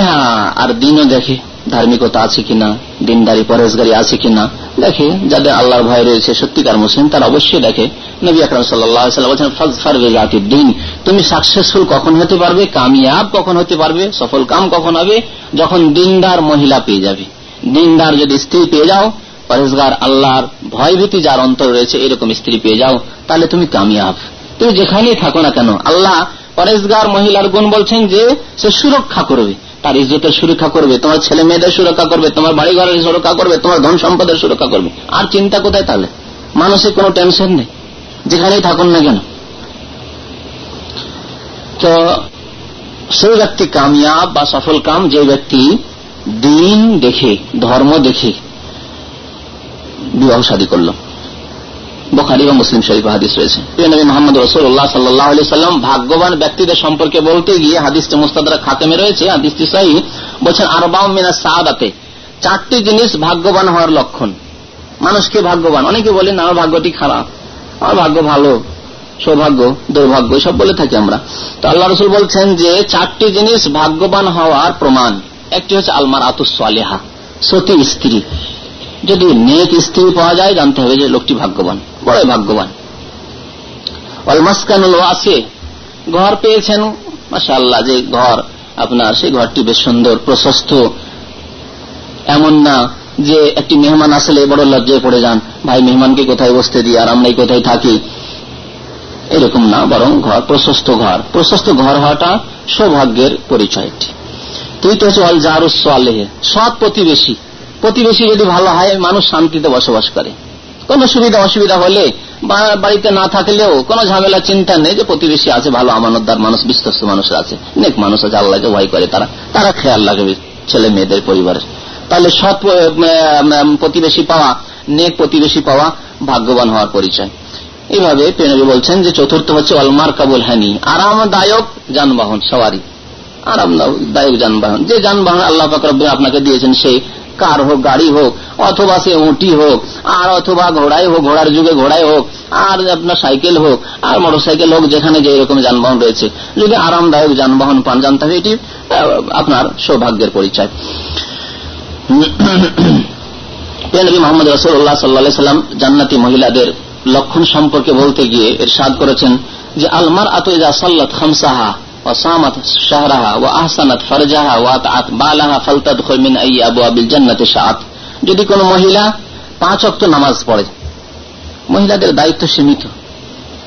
আর দিনও দেখে ধার্মিকতা আছে কিনা, দিনদারি পরেশগারি আছে কিনা, দেখে যাদের আল্লাহর ভয় রয়েছে, সত্যিকার মুসলিম, তারা অবশ্যই দেখে। নবী আকরম সাল্লাহ দিন। তুমি সাকসেসফুল কখন হতে পারবে, কামিয়াব কখন হতে পারবে, সফল কাম কখন হবে? যখন দিনদার মহিলা পেয়ে যাবে। দিনদার যদি স্ত্রী পেয়ে যাও পরেশগার আল্লাহর ভয়ভীতি যার অন্তর রয়েছে, এরকম স্ত্রী পেয়ে যাও, তাহলে তুমি কামিয়াব। তুমি যেখানেই থাকো না কেন, আল্লাহ পরেশগার মহিলার গুণ বলছেন যে, সে সুরক্ষা করবে। তার ইজ্জতের সুরক্ষা করবে, তোমার ছেলে মেয়েদের সুরক্ষা করবে, তোমার বাড়ি ঘরের সুরক্ষা করবে, তোমার ধন সম্পদের সুরক্ষা করবে। আর চিন্তা কোথায় তাহলে? মানুষের কোনো টেনশন নেই, যেখানেই থাকুন না কেন? তো সেই ব্যক্তি কামিয়াব বা সফল কাম, যে ব্যক্তি দিন দেখে, ধর্ম দেখে বিবাহ শাদী করল। বোখারি বা মুসলিম শরীফ হাদিস রয়েছে। নবী মোহাম্মদ রসুল্লাহ সাল্লাহ আলি সাল্লাম ভাগ্যবান ব্যক্তিদের সম্পর্কে বলতে গিয়ে হাদিসটি মুস্তাদরা খাতেমে রয়েছে। হাদিসটি সাহি। বলছেন আরবাউ মিনা সাদাতে। চারটি জিনিস ভাগ্যবান হওয়ার লক্ষণ। মানুষকে ভাগ্যবান? অনেকে বলেন, আমার ভাগ্যটি খারাপ। আমার ভাগ্য ভালো। সৌভাগ্য, দুর্ভাগ্য সব বলে থাকি আমরা। তো আল্লাহ রসুল বলছেন যে, চারটি জিনিস ভাগ্যবান হওয়ার প্রমাণ। একটি হচ্ছে আলমার আতুসালেহা সতী স্ত্রী। যদি নেক স্ত্রী পাওয়া যায়, জানতে হবে যে লোকটি ভাগ্যবান। বড় ভাগ্যবান। অলমাসকানুল আছে ঘর পেয়েছেন? মাসাল্লাহ যে ঘর আপনার, সেই ঘরটি বেশ সুন্দর, প্রশস্ত। এমন না যে একটি মেহমান আসলে বড় লজ্জায় পড়ে যান, ভাই, মেহমানকে কোথায় বসতে দিই? আর আমরাই কোথায় থাকি? এরকম না, বরং ঘর, প্রশস্ত ঘর। প্রশস্ত ঘর হওয়াটা সৌভাগ্যের পরিচয় তুই তো অল জারুস সৎ প্রতিবেশী। প্রতিবেশী যদি ভালো হয়, মানুষ শান্তিতে বসবাস করে। কোন সুবিধা অসুবিধা হলে বাড়িতে না থাকলেও কোন ঝামেলা, চিন্তা নেই যে প্রতিবেশী আছে, ভালো আমানতদার মানুষ, বিশ্বস্ত মানুষ আছে। নেক মানুষ আছে আল্লাহকে ভয় করে তারা তারা খেয়াল রাখবে ছেলে মেয়েদের পরিবারের। তাহলে সৎ প্রতিবেশী পাওয়া, নেক প্রতিবেশী পাওয়া ভাগ্যবান হওয়ার পরিচয়। এইভাবে পেনবী বলছেন যে চতুর্থ হচ্ছে অলমার কাবুল হানি, আরামদায়ক যানবাহন সবারই আরামদায়ক যানবাহন। যে যানবাহন আল্লাহ ফাকর আপনাকে দিয়েছেন, সেই কার হোক, গাড়ি হোক অথবা সে উঁটি হোক আর অথবা ঘোড়াই হোক ঘোড়ার যুগে ঘোড়াই হোক আর আপনার সাইকেল হোক আর মোটর সাইকেল হোক যেখানে যে এরকম যানবাহন রয়েছে যদি আরামদায়ক যানবাহন পান জানতে হবে এটি আপনার সৌভাগ্যের পরিচয় নবী মোহাম্মদ রসুল্লাহ সাল্লা সাল্লাম জান্নাতি মহিলাদের লক্ষণ সম্পর্কে বলতে গিয়ে এর সাদ করেছেন যে আলমার আত সাল্লাত খামসাহা وصامت شهرها وأحسنت فرجها وأطعت بالها فلتدخل من أي أبواب الجنة شاءت যদি কোন মহিলা পাঁচ অক্ট নামাজ পড়ে, মহিলাদের দায়িত্ব সীমিত।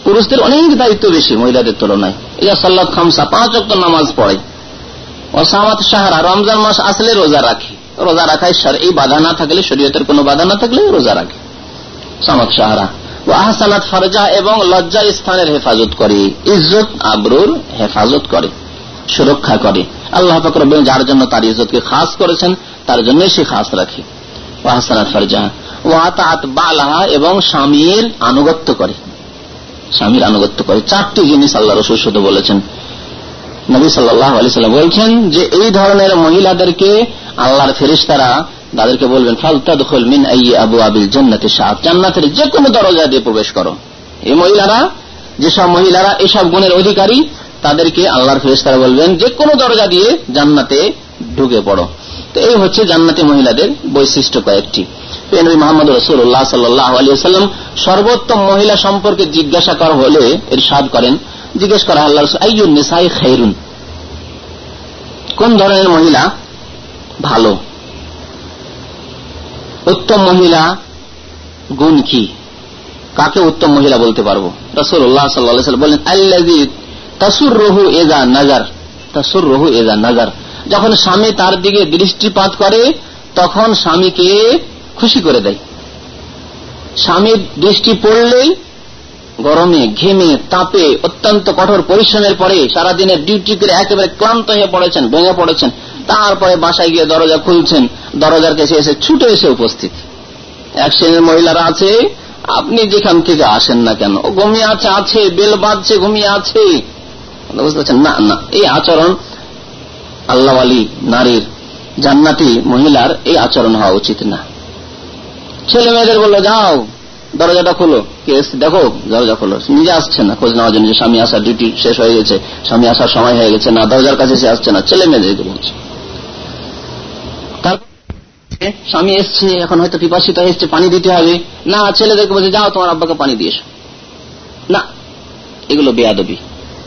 পুরুষদের অনেক দায়িত্ব বেশি মহিলাদের তুলনায়। ইয়া সাল্লাত খামসা, পাঁচ অক্ট নামাজ পড়ে। অসামাত সাহারা রমজান মাস আসলে রোজা রাখে। রোজা রাখায় এই বাধা না থাকলে, শরীয়তের কোনো বাধা না থাকলে রোজা রাখে। সামাত সাহারা আহসানাত ফারজা এবং লজ্জা স্থানের হেফাজত করে, ইজ্জত, আবরুর হেফাজত করে, সুরক্ষা করে। আল্লাহ ফকর যার জন্য তার ইজ্জতকে খাস করেছেন, তার জন্য সে খাস রাখে। বালাহা এবং স্বামীর আনুগত্য করে। স্বামীর আনুগত্য করে। চারটি জিনিস আল্লাহ রসুল শুধু বলেছেন। নবী সাল্লাম বলছেন যে, এই ধরনের মহিলাদেরকে আল্লাহর ফেরিস্তারা তাদেরকে বলবেন মিন আই আবু আবিল জান্নাতে সাত জান্নাতের যে কোনো দরজা দিয়ে প্রবেশ করো। এই মহিলারা, যেসব মহিলারা এসব গুণের অধিকারী, তাদেরকে আল্লাহর ফেরেস্তারা বলবেন যে কোনো দরজা দিয়ে জান্নাতে ঢুকে পড়ো। তো এই হচ্ছে জান্নাতি মহিলাদের বৈশিষ্ট্য কয়েকটি। মোহাম্মদ রসুল্লাহ সাল্লাহ আলিয়াল্লাম সর্বোত্তম মহিলা সম্পর্কে জিজ্ঞাসা করা হলে এর সাদ করেন, জিজ্ঞেস করা আল্লাহ নিসাই খেরুন কোন ধরনের মহিলা? ভালো। উত্তম মহিলা গুণ কি? কাকে উত্তম মহিলা বলতে পারব? রসুল্লাহ সাল্লাহ বলেন আল্লাহ তাসুর রহু এজা নাজার তাসুর রহু এজা নাজার যখন স্বামী তার দিকে দৃষ্টিপাত করে, তখন স্বামীকে খুশি করে দেয়। স্বামীর দৃষ্টি পড়লেই গরমে, ঘেমে, তাপে, অত্যন্ত কঠোর পরিশ্রমের পরে সারাদিনের ডিউটি করে একেবারে ক্লান্ত হয়ে পড়েছেন, ভেঙে পড়েছেন। তারপরে বাসায় গিয়ে দরজা খুলছেন। দরজার কাছে এসে, ছুটে এসে উপস্থিত। এক শ্রেণির মহিলারা আছে, আপনি যেখান থেকে আসেন না কেন? ও ঘুমিয়ে আছে আছে, বেল বাঁধছে ঘুমিয়ে আছে। বুঝতে না না, এই আচরণ আল্লাহ আলী নারীর জান্নাতি মহিলার এই আচরণ হওয়া উচিত না। ছেলে মেয়েদের বলল, যাও, দরজাটা খোলো। কেস, দেখো, দরজা খোলো। নিজে আসছে না, খোঁজ নেওয়ার জন্য স্বামী আসার ডিউটি শেষ হয়ে গেছে, স্বামী আসার সময় হয়ে গেছে, না, দরজার কাছে সে আসছে না, ছেলে মেয়েদেরকে বলছে স্বামী এসছে, এখন হয়তো পিপাসিত এসছে, পানি দিতে হবে। না ছেলেদেরকে বলছে, যাও, তোমার আব্বাকে পানি দিয়ে না, এগুলো বেয়াদবি।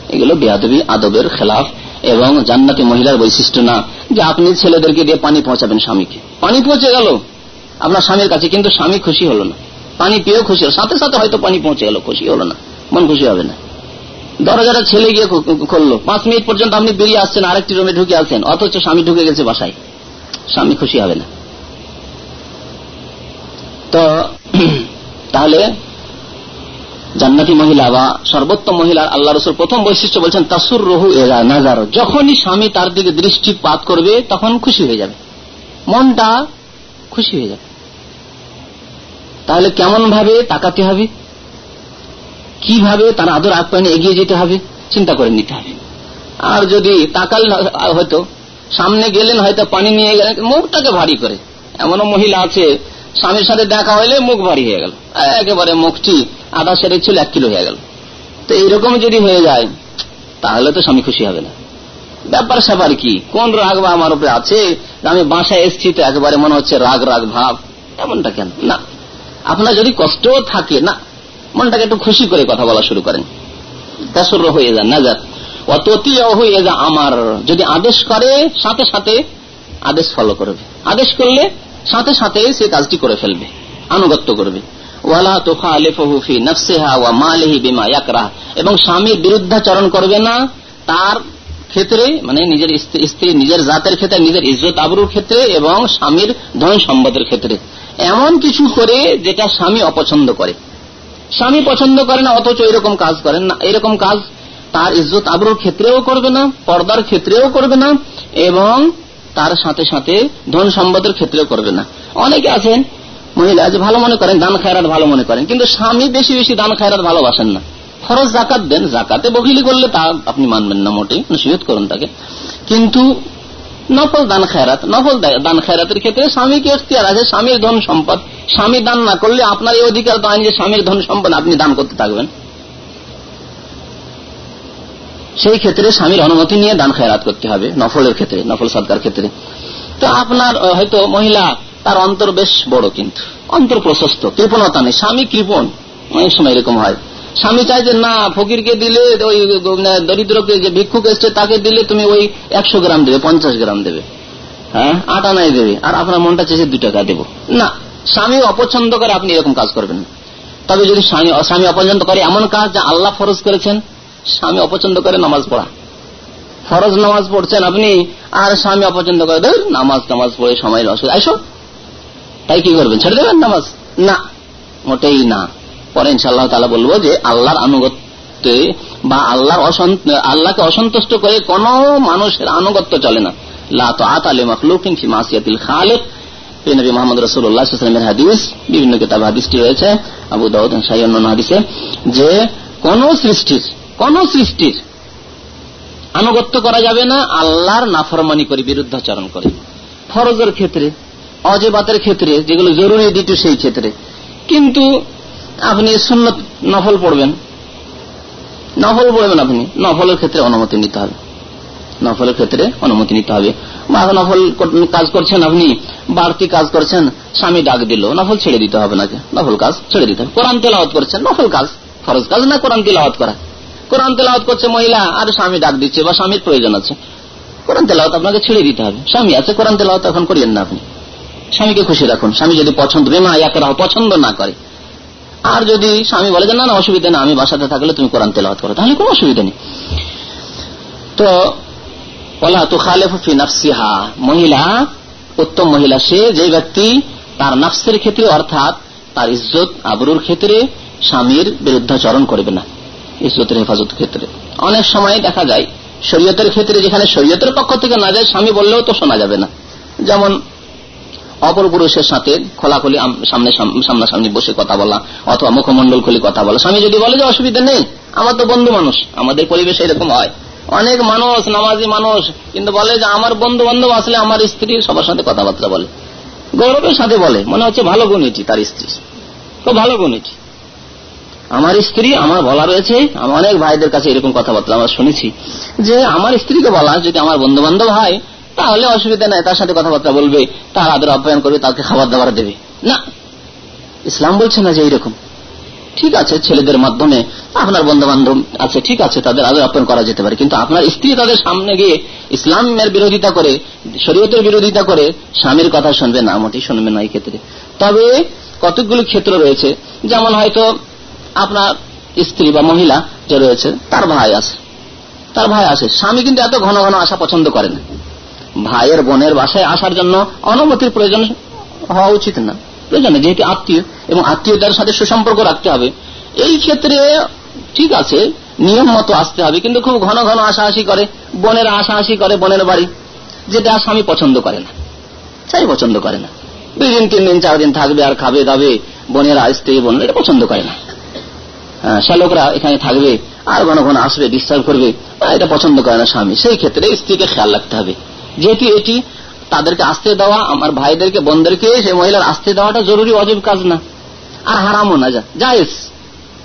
এগুলো বেয়াদবি, আদবের খেলাফ। এবং জান্নাতি মহিলার বৈশিষ্ট্য না যে আপনি ছেলেদেরকে দিয়ে পানি পৌঁছাবেন স্বামীকে। পানি পৌঁছে গেল। আপনার স্বামীর কাছে কিন্তু স্বামী খুশি হলো না। পানি পেয়েও খুশি হলো। সাথে সাথে হয়তো পানি পৌঁছে গেল, খুশি হলো না। মন খুশি হবে না। দরজাটা ছেলে গিয়ে খুললো। পাঁচ মিনিট পর্যন্ত আপনি বেরিয়ে আসছেন, আরেকটি রুমে ঢুকে আসছেন অথচ স্বামী ঢুকে গেছে বাসায়। স্বামী খুশি হবে না। তো, তাহলে জান্নাতি মহিলা বা সর্বোত্তম মহিলার আল্লাহ রসুল প্রথম বৈশিষ্ট্য বলছেন তাসুর রহু এরা নাজার। যখনই স্বামী তার দিকে দৃষ্টিপাত করবে, তখন খুশি হয়ে যাবে। মনটা খুশি হয়ে যাবে। তাহলে কেমন ভাবে তাকাতে হবে? কীভাবে তার আদর আপ্যায়নে এগিয়ে যেতে হবে? চিন্তা করে নিতে হবে। আর যদি তাকাল হয়তো, সামনে গেলেন, হয়তো পানি নিয়ে গেলেন, মুখটাকে ভারী করে। এমনও মহিলা আছে স্বামীর সাথে দেখা হইলে মুখ ভারী হয়ে গেল। একেবারে মুখটি আধা সেরে ছিল এক কিলো হয়ে গেল। তো এইরকম যদি হয়ে যায়, তাহলে তো স্বামী খুশি হবে না। ব্যাপার স্যাপার কি? কোন রাগ বা আমার উপরে আছে? আমি বাসায় এসছি তো একেবারে মনে হচ্ছে রাগ রাগ, ভাব। এমনটা কেন? না। আপনার যদি কষ্ট থাকে, না। মনটাকে একটু খুশি করে কথা বলা শুরু করেন। তাসুর হয়ে যান না যান অততি হয়ে যা আমার। যদি আদেশ করে, সাথে সাথে আদেশ ফলো করবে। আদেশ করলে সাথে সাথে সে কাজটি করে ফেলবে, আনুগত্য করবে। ওয়ালা তোফা আলেফি নফসেহা ওয়া মালেহি বিমা ইয়াকরাহ। এবং স্বামীর বিরুদ্ধাচরণ করবে না তার ক্ষেত্রে মানে নিজের স্ত্রী নিজের জাতের ক্ষেত্রে, নিজের ইজ্জত আবরুর ক্ষেত্রে এবং স্বামীর ধন সম্পদের ক্ষেত্রে। এমন কিছু করে যেটা স্বামী অপছন্দ করে। স্বামী পছন্দ করে না, অথচ এরকম কাজ করেন না। এরকম কাজ তার ইজ্জত আবরুর ক্ষেত্রেও করবে না, পর্দার ক্ষেত্রেও করবে না, এবং তার সাথে সাথে ধন সম্পদের ক্ষেত্রেও করবে না। অনেকে আছেন, মহিলা, যে ভালো মনে করেন, দান খায়রাত ভালো মনে করেন, কিন্তু স্বামী বেশি বেশি দান খায়রাত ভালোবাসেন না। খরচ জাকাত দেন জাকাতে বকিলি করলে তা আপনি মানবেন না মোটেই নসিহত করুন তাকে। কিন্তু নফল দান খায়রাত, নফল দান খায়রাতের ক্ষেত্রে স্বামীকে এখতিয়ার আছে, স্বামীর ধন সম্পদ। স্বামী দান না করলে আপনার এই অধিকার তো আইন যে স্বামীর ধন সম্পদ আপনি দান করতে থাকবেন। সেই ক্ষেত্রে স্বামীর অনুমতি নিয়ে দান খায়রাত করতে হবে, নফলের ক্ষেত্রে, নফল সদকার ক্ষেত্রে। তো আপনার হয়তো মহিলা, তার অন্তর বেশ বড় কিন্তু, অন্তর প্রশস্ত, কৃপণতা নেই, স্বামী কৃপণ। অনেক সময় এরকম হয়। স্বামী চাই যে, না, ফকিরকে দিলে, ওই দরিদ্রকে, যে ভিক্ষুক এসছে, তাকে দিলে তুমি ওই একশো গ্রাম দেবে, পঞ্চাশ গ্রাম দেবে। হ্যাঁ আটা নাই দেবে, আর আপনার মনটা চেয়েছে দু টাকা দেবো। না, স্বামী অপছন্দ করে আপনি এরকম কাজ করবেন তবে যদি স্বামী অপছন্দ করে এমন কাজ যা আল্লাহ ফরজ করেছেন স্বামী অপছন্দ করে নামাজ পড়া। ফরজ নামাজ পড়ছেন আপনি, আর স্বামী অপছন্দ করে ধর নামাজ নামাজ পড়ে সময় অসুবিধা আইসো। তাই কি করবেন? ছেড়ে দেবেন নামাজ? না। মোটেই না। পরে ইনশাল্লাহ তালা বলব যে আল্লাহর আনুগত্য বা আল্লাহর আল্লাহকে অসন্তুষ্ট করে কোন মানুষের আনুগত্য চলে না। বিভিন্ন কিতাব হাদিসটি রয়েছে। আবু দাউদ শাহী অন্য হাদিসে, যে কোন সৃষ্টির কোন সৃষ্টির আনুগত্য করা যাবে না, আল্লাহর নাফরমানি করে বিরুদ্ধাচরণ করে। ফরজের ক্ষেত্রে, অজেবাতের ক্ষেত্রে, যেগুলো জরুরি ডিটু সেই ক্ষেত্রে। কিন্তু আপনি সুন্নত নফল পড়বেন। নফল পড়বেন আপনি। নফলের ক্ষেত্রে অনুমতি নিতে হবে। নফলের ক্ষেত্রে অনুমতি নিতে হবে। বা নফল কাজ করছেন আপনি, বাড়তি কাজ করছেন, স্বামী ডাক দিল, নফল ছেড়ে দিতে হবে নাকি নফল কাজ ছেড়ে দিতে হবে। কোরআন তেলাওয়াত করছেন, নফল কাজ, ফরজ কাজ না কোরআন তেলাওয়াত করা? কোরআন তেলাওয়াত করছে মহিলা, আর স্বামী ডাক দিচ্ছে বা স্বামীর প্রয়োজন আছে। কোরআন তেলাওয়াত আপনাকে ছেড়ে দিতে হবে। স্বামী আছে, কোরআন তেলাওয়াত এখন করিয়েন না আপনি। স্বামীকে খুশি রাখুন। স্বামী যদি পছন্দ বেমা রাহ পছন্দ না করে। আর যদি স্বামী বলে যে, না না, অসুবিধা না, আমি বাসাতে থাকলে তুমি কোরআন তেলাওয়াত করো তাহলে কোনো অসুবিধা নেই। তো ওলা তো খালেফি নাফসিহা। মহিলা, উত্তম মহিলা, সে যে ব্যক্তি তার নাফসের ক্ষেত্রে, অর্থাৎ তার ইজ্জত, আবরুর ক্ষেত্রে স্বামীর বিরুদ্ধাচরণ করবে না। ইজ্জতের হেফাজত ক্ষেত্রে। অনেক সময় দেখা যায়, শরীয়তের ক্ষেত্রে যেখানে শরীয়তের পক্ষ থেকে না যায়, স্বামী বললেও তো শোনা যাবে না। যেমন, অপর পুরুষের সাথে খোলাখুলি সামনে সামনাসামনি বসে কথা বলা, অথবা মুখমন্ডল খুলি কথা বলা। স্বামী যদি বলে যে অসুবিধা নেই, আমার তো বন্ধু মানুষ, আমাদের পরিবেশে এরকম হয়। অনেক মানুষ, নামাজি মানুষ, কিন্তু বলে যে আমার বন্ধু বান্ধব আসলে আমার স্ত্রী সবার সাথে কথাবার্তা বলে। গৌরবের সাথে বলে, মনে হচ্ছে ভালো গুণ তার স্ত্রী। খুব ভালো গুণ এটি। আমার স্ত্রী, আমার বলা রয়েছে, আমার অনেক ভাইদের কাছে এরকম কথাবার্তা আমরা শুনেছি, যে আমার স্ত্রীকে বলা, যদি আমার বন্ধু বান্ধব হয়, তাহলে অসুবিধা নাই, তার সাথে কথাবার্তা বলবে, তার আদর আপ্যায়ন করবে, তাকে খাবার দাবার দেবে। না। ইসলাম বলছে না যে এইরকম। ঠিক আছে, ছেলেদের মাধ্যমে আপনার বন্ধু বান্ধব আছে, ঠিক আছে, তাদের আদর আপ্যায়ন করা যেতে পারে, কিন্তু আপনার স্ত্রী তাদের সামনে গিয়ে ইসলামের বিরোধিতা করে, শরীয়তের বিরোধিতা করে, স্বামীর কথা শুনবে না, মোটেই শুনবে না এই ক্ষেত্রে। তবে কতকগুলো ক্ষেত্র রয়েছে, যেমন হয়তো আপনার স্ত্রী বা মহিলা যে রয়েছে, তার ভাই আছে। তার ভাই আছে। স্বামী কিন্তু এত ঘন ঘন আসা পছন্দ করে না। ভাইয়ের বোনের বাসায় আসার জন্য অনুমতির প্রয়োজন হওয়া উচিত না। প্রয়োজন যেহেতু আত্মীয় এবং আত্মীয়তার সাথে সুসম্পর্ক রাখতে হবে। এই ক্ষেত্রে ঠিক আছে, নিয়ম মতো আসতে হবে, কিন্তু খুব ঘন ঘন আশাহাসি করে, বোনের আশাহাসি করে বোনের বাড়ি, যেটা স্বামী পছন্দ করে না। চাই পছন্দ করে না। দুই দিন, তিন দিন, চার দিন থাকবে আর খাবে দাবে, বোনেরা স্ত্রী, বোন, এটা পছন্দ করে না। শ্যালকরা এখানে থাকবে, আর ঘন ঘন আসবে ডিস্টার্ব করবে এটা পছন্দ করে না স্বামী। সেই ক্ষেত্রে স্ত্রীকে খেয়াল রাখতে হবে। যেহেতু এটি তাদেরকে আসতে দেওয়া, আমার ভাইদেরকে, বোনদেরকে, সেই মহিলার আসতে দেওয়াটা জরুরি, অজীব কাজ না। আর হারামও না, যা জায়েজ।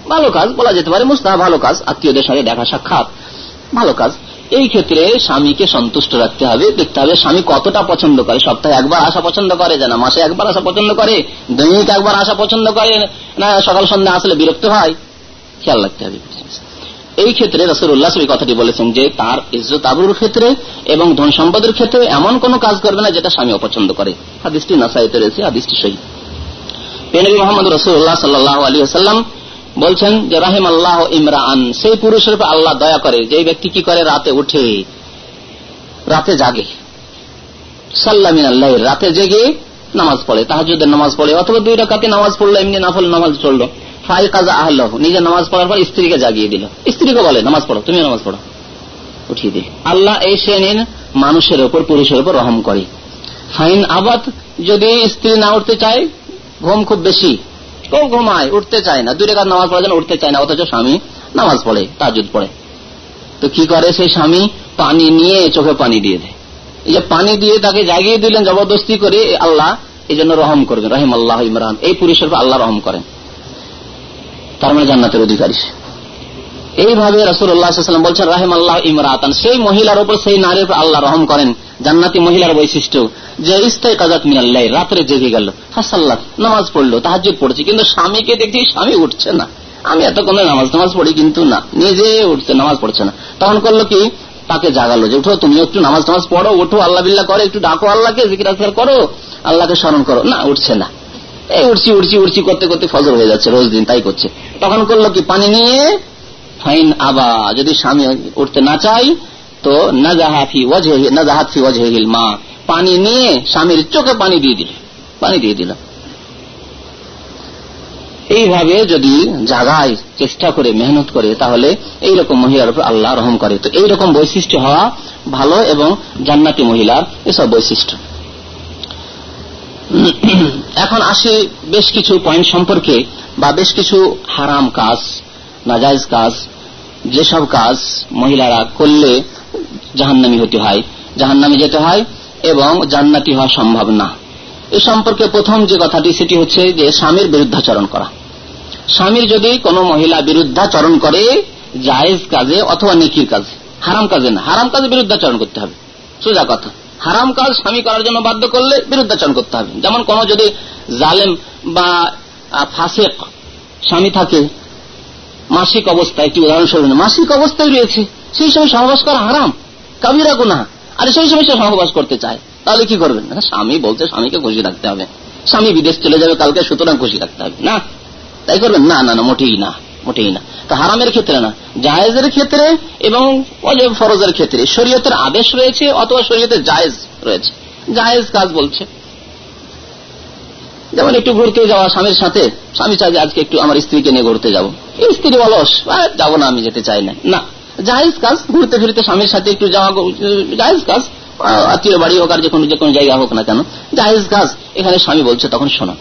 ভালো কাজ বলা যেতে পারে মুস্তাহ ভালো কাজ। আত্মীয়দের সঙ্গে দেখা সাক্ষাৎ, ভালো কাজ। এই ক্ষেত্রে স্বামীকে সন্তুষ্ট রাখতে হবে, দেখতে হবে স্বামী কতটা পছন্দ করে। সপ্তাহে একবার আসা পছন্দ করে, যেন মাসে একবার আসা পছন্দ করে, দৈনিক একবার আসা পছন্দ করে, না সকাল সন্ধ্যা আসলে বিরক্ত হয়। খেয়াল রাখতে হবে। এই ক্ষেত্রে রসুল্লাহ এই কথাটি বলেছেন যে, তার ইজ্জত আবরুর ক্ষেত্রে এবং ধন সম্পদের ক্ষেত্রে এমন কোন কাজ করবে না যেটা স্বামী অপছন্দ করে। হাদিসটি নাসাইতে রয়েছে, হাদিসটি সহি। পেনবী মোহাম্মদ রসুল্লাহ সাল্লাহ আলী আসাল্লাম বলছেন যে রাহিম আল্লাহ ইমরান সেই পুরুষের উপর আল্লাহ দয়া করে যে ব্যক্তি কি করে, রাতে উঠে, রাতে জাগে। সাল্লামিন আল্লাহ রাতে জেগে নামাজ পড়ে তাহাজুদের নামাজ পড়ে, অথবা দুই রাকাতে নামাজ পড়ল, এমনি নাফল নামাজ চলল। ফাই কাজা আহ্লাহ, নিজে নামাজ পড়ার পর স্ত্রীকে জাগিয়ে দিল। স্ত্রীকে বলে, নামাজ পড়ো তুমি নামাজ পড়ো। উঠিয়ে দিল আল্লাহ এই শ্রেণির মানুষের ওপর পুরুষের ওপর রহম করে। ফাইন আবাদ, যদি স্ত্রী না উঠতে চায়, ঘুম খুব বেশি। কেউ ঘুমায়, উঠতে চায় না। দুই রেখা নামাজ পড়ার জন্য উঠতে চায় না, অথচ স্বামী নামাজ পড়ে, তাজুদ পড়ে। তো কি করে? সেই স্বামী পানি নিয়ে চোখে পানি দিয়ে দেয়। এই যে পানি দিয়ে তাকে জাগিয়ে দিলেন, জবরদস্তি করে আল্লাহ এই জন্য রহম করবেন। রহিম আল্লাহ ইমরান। এই পুরুষের আল্লাহ রহম করেন। তার মানে জান্নাতের অধিকারী এইভাবে রসুল্লাহাম বলছেন রাহেম আল্লাহ ইমরাতান সেই মহিলার উপর সেই নারীর আল্লাহ রহম করেন। জান্নাতি মহিলার বৈশিষ্ট্য যে, ইস্তাই কাজাত মিনাল্লাহ রাত্রে জেগে গেল হাসাল্লাহ নামাজ পড়ল তাহাজ পড়ছে, কিন্তু স্বামীকে দেখছি স্বামী উঠছে না। আমি এতক্ষণ নামাজ নামাজ পড়ি কিন্তু না, নিজে উঠছে, নামাজ পড়ছে না। তখন করল কি? তাকে জাগালো যে, উঠো, তুমি একটু নামাজ নামাজ পড়ো, উঠো, আল্লাহ বিল্লাহ করো, একটু ডাকো আল্লাহকে, জিকির করো, আল্লাহকে স্মরণ করো। না, উঠছে না। এই উঠছি উঠছি উঠছি করতে করতে ফজর হয়ে যাচ্ছে, রোজ দিন তাই করছে। তখন করল কি, পানি নিয়ে, ফাইন আবা, যদি স্বামী উঠতে না চাই তো নাজাহাফি নাজাহাতফি ওয়াজহিল মা। পানি নিয়ে স্বামীর চোখে পানি দিয়ে দিল, পানি দিয়ে দিল। এইভাবে যদি জাগায় চেষ্টা করে, মেহনত করে, তাহলে এইরকম মহিলার উপর আল্লাহ রহম করে। তো এইরকম বৈশিষ্ট্য হওয়া ভালো এবং জান্নাতি মহিলার এসব বৈশিষ্ট্য। এখন আসি বেশ কিছু পয়েন্ট সম্পর্কে বা বেশ কিছু হারাম কাজ নাজাইজ কাজ, যেসব কাজ মহিলারা করলে জাহান্নামি হতে হয়, জাহান্নামি যেতে হয় এবং জান্নাতি হওয়া সম্ভব না। এ সম্পর্কে প্রথম যে কথাটি, সেটি হচ্ছে যে স্বামীর বিরুদ্ধাচরণ করা। স্বামীর যদি কোনো মহিলা বিরুদ্ধাচরণ করে, জায়েজ কাজে অথবা নেকির কাজে, হারাম কাজে না, হারাম কাজে বিরুদ্ধাচরণ করতে হবে। সোজা কথা। হারাম কাজ স্বামী করার জন্য বাধ্য করলে বিরুদ্ধাচরণ করতে হবে। যেমন কোন যদি জালেম বা ফাসেক স্বামী থাকে, মাসিক অবস্থায়, একটি উদাহরণস্বরূপ মাসিক অবস্থায় রয়েছে, সেই সময় সহবাস করা হারাম, কাবিরা গুনা আর সেই সময় সে সহবাস করতে চায়, তাহলে কি করবেন? স্বামী বলছে স্বামীকে খুশি রাখতে হবে। স্বামী বিদেশ চলে যাবে, কালকে সুতরাং খুশি রাখতে হবে। না, তাই করবেন? না না না, মোটেই না। মোটেই না। তো হারামের ক্ষেত্রে না। জায়েজের ক্ষেত্রে এবং ফরজের ক্ষেত্রে। শরীয়তের আদেশ রয়েছে অথবা শরীয়তের জায়েজ রয়েছে। জায়েজ কাজ বলছে। যেমন একটু ঘুরতে যাওয়া স্বামীর সাথে, স্বামী চাই আজকে একটু আমার স্ত্রীকে নিয়ে ঘুরতে যাব। স্ত্রী অলস যাব না আমি যেতে চাই না। না জাহেজ কাজ, ঘুরতে ফিরতে স্বামীর সাথে একটু যাওয়া জাহেজ কাজ, আত্মীয় বাড়ি হোক আর যে কোনো যে কোনো জায়গা হোক না কেন জাহেজ কাজ। এখানে স্বামী বলছে, তখন শোনো,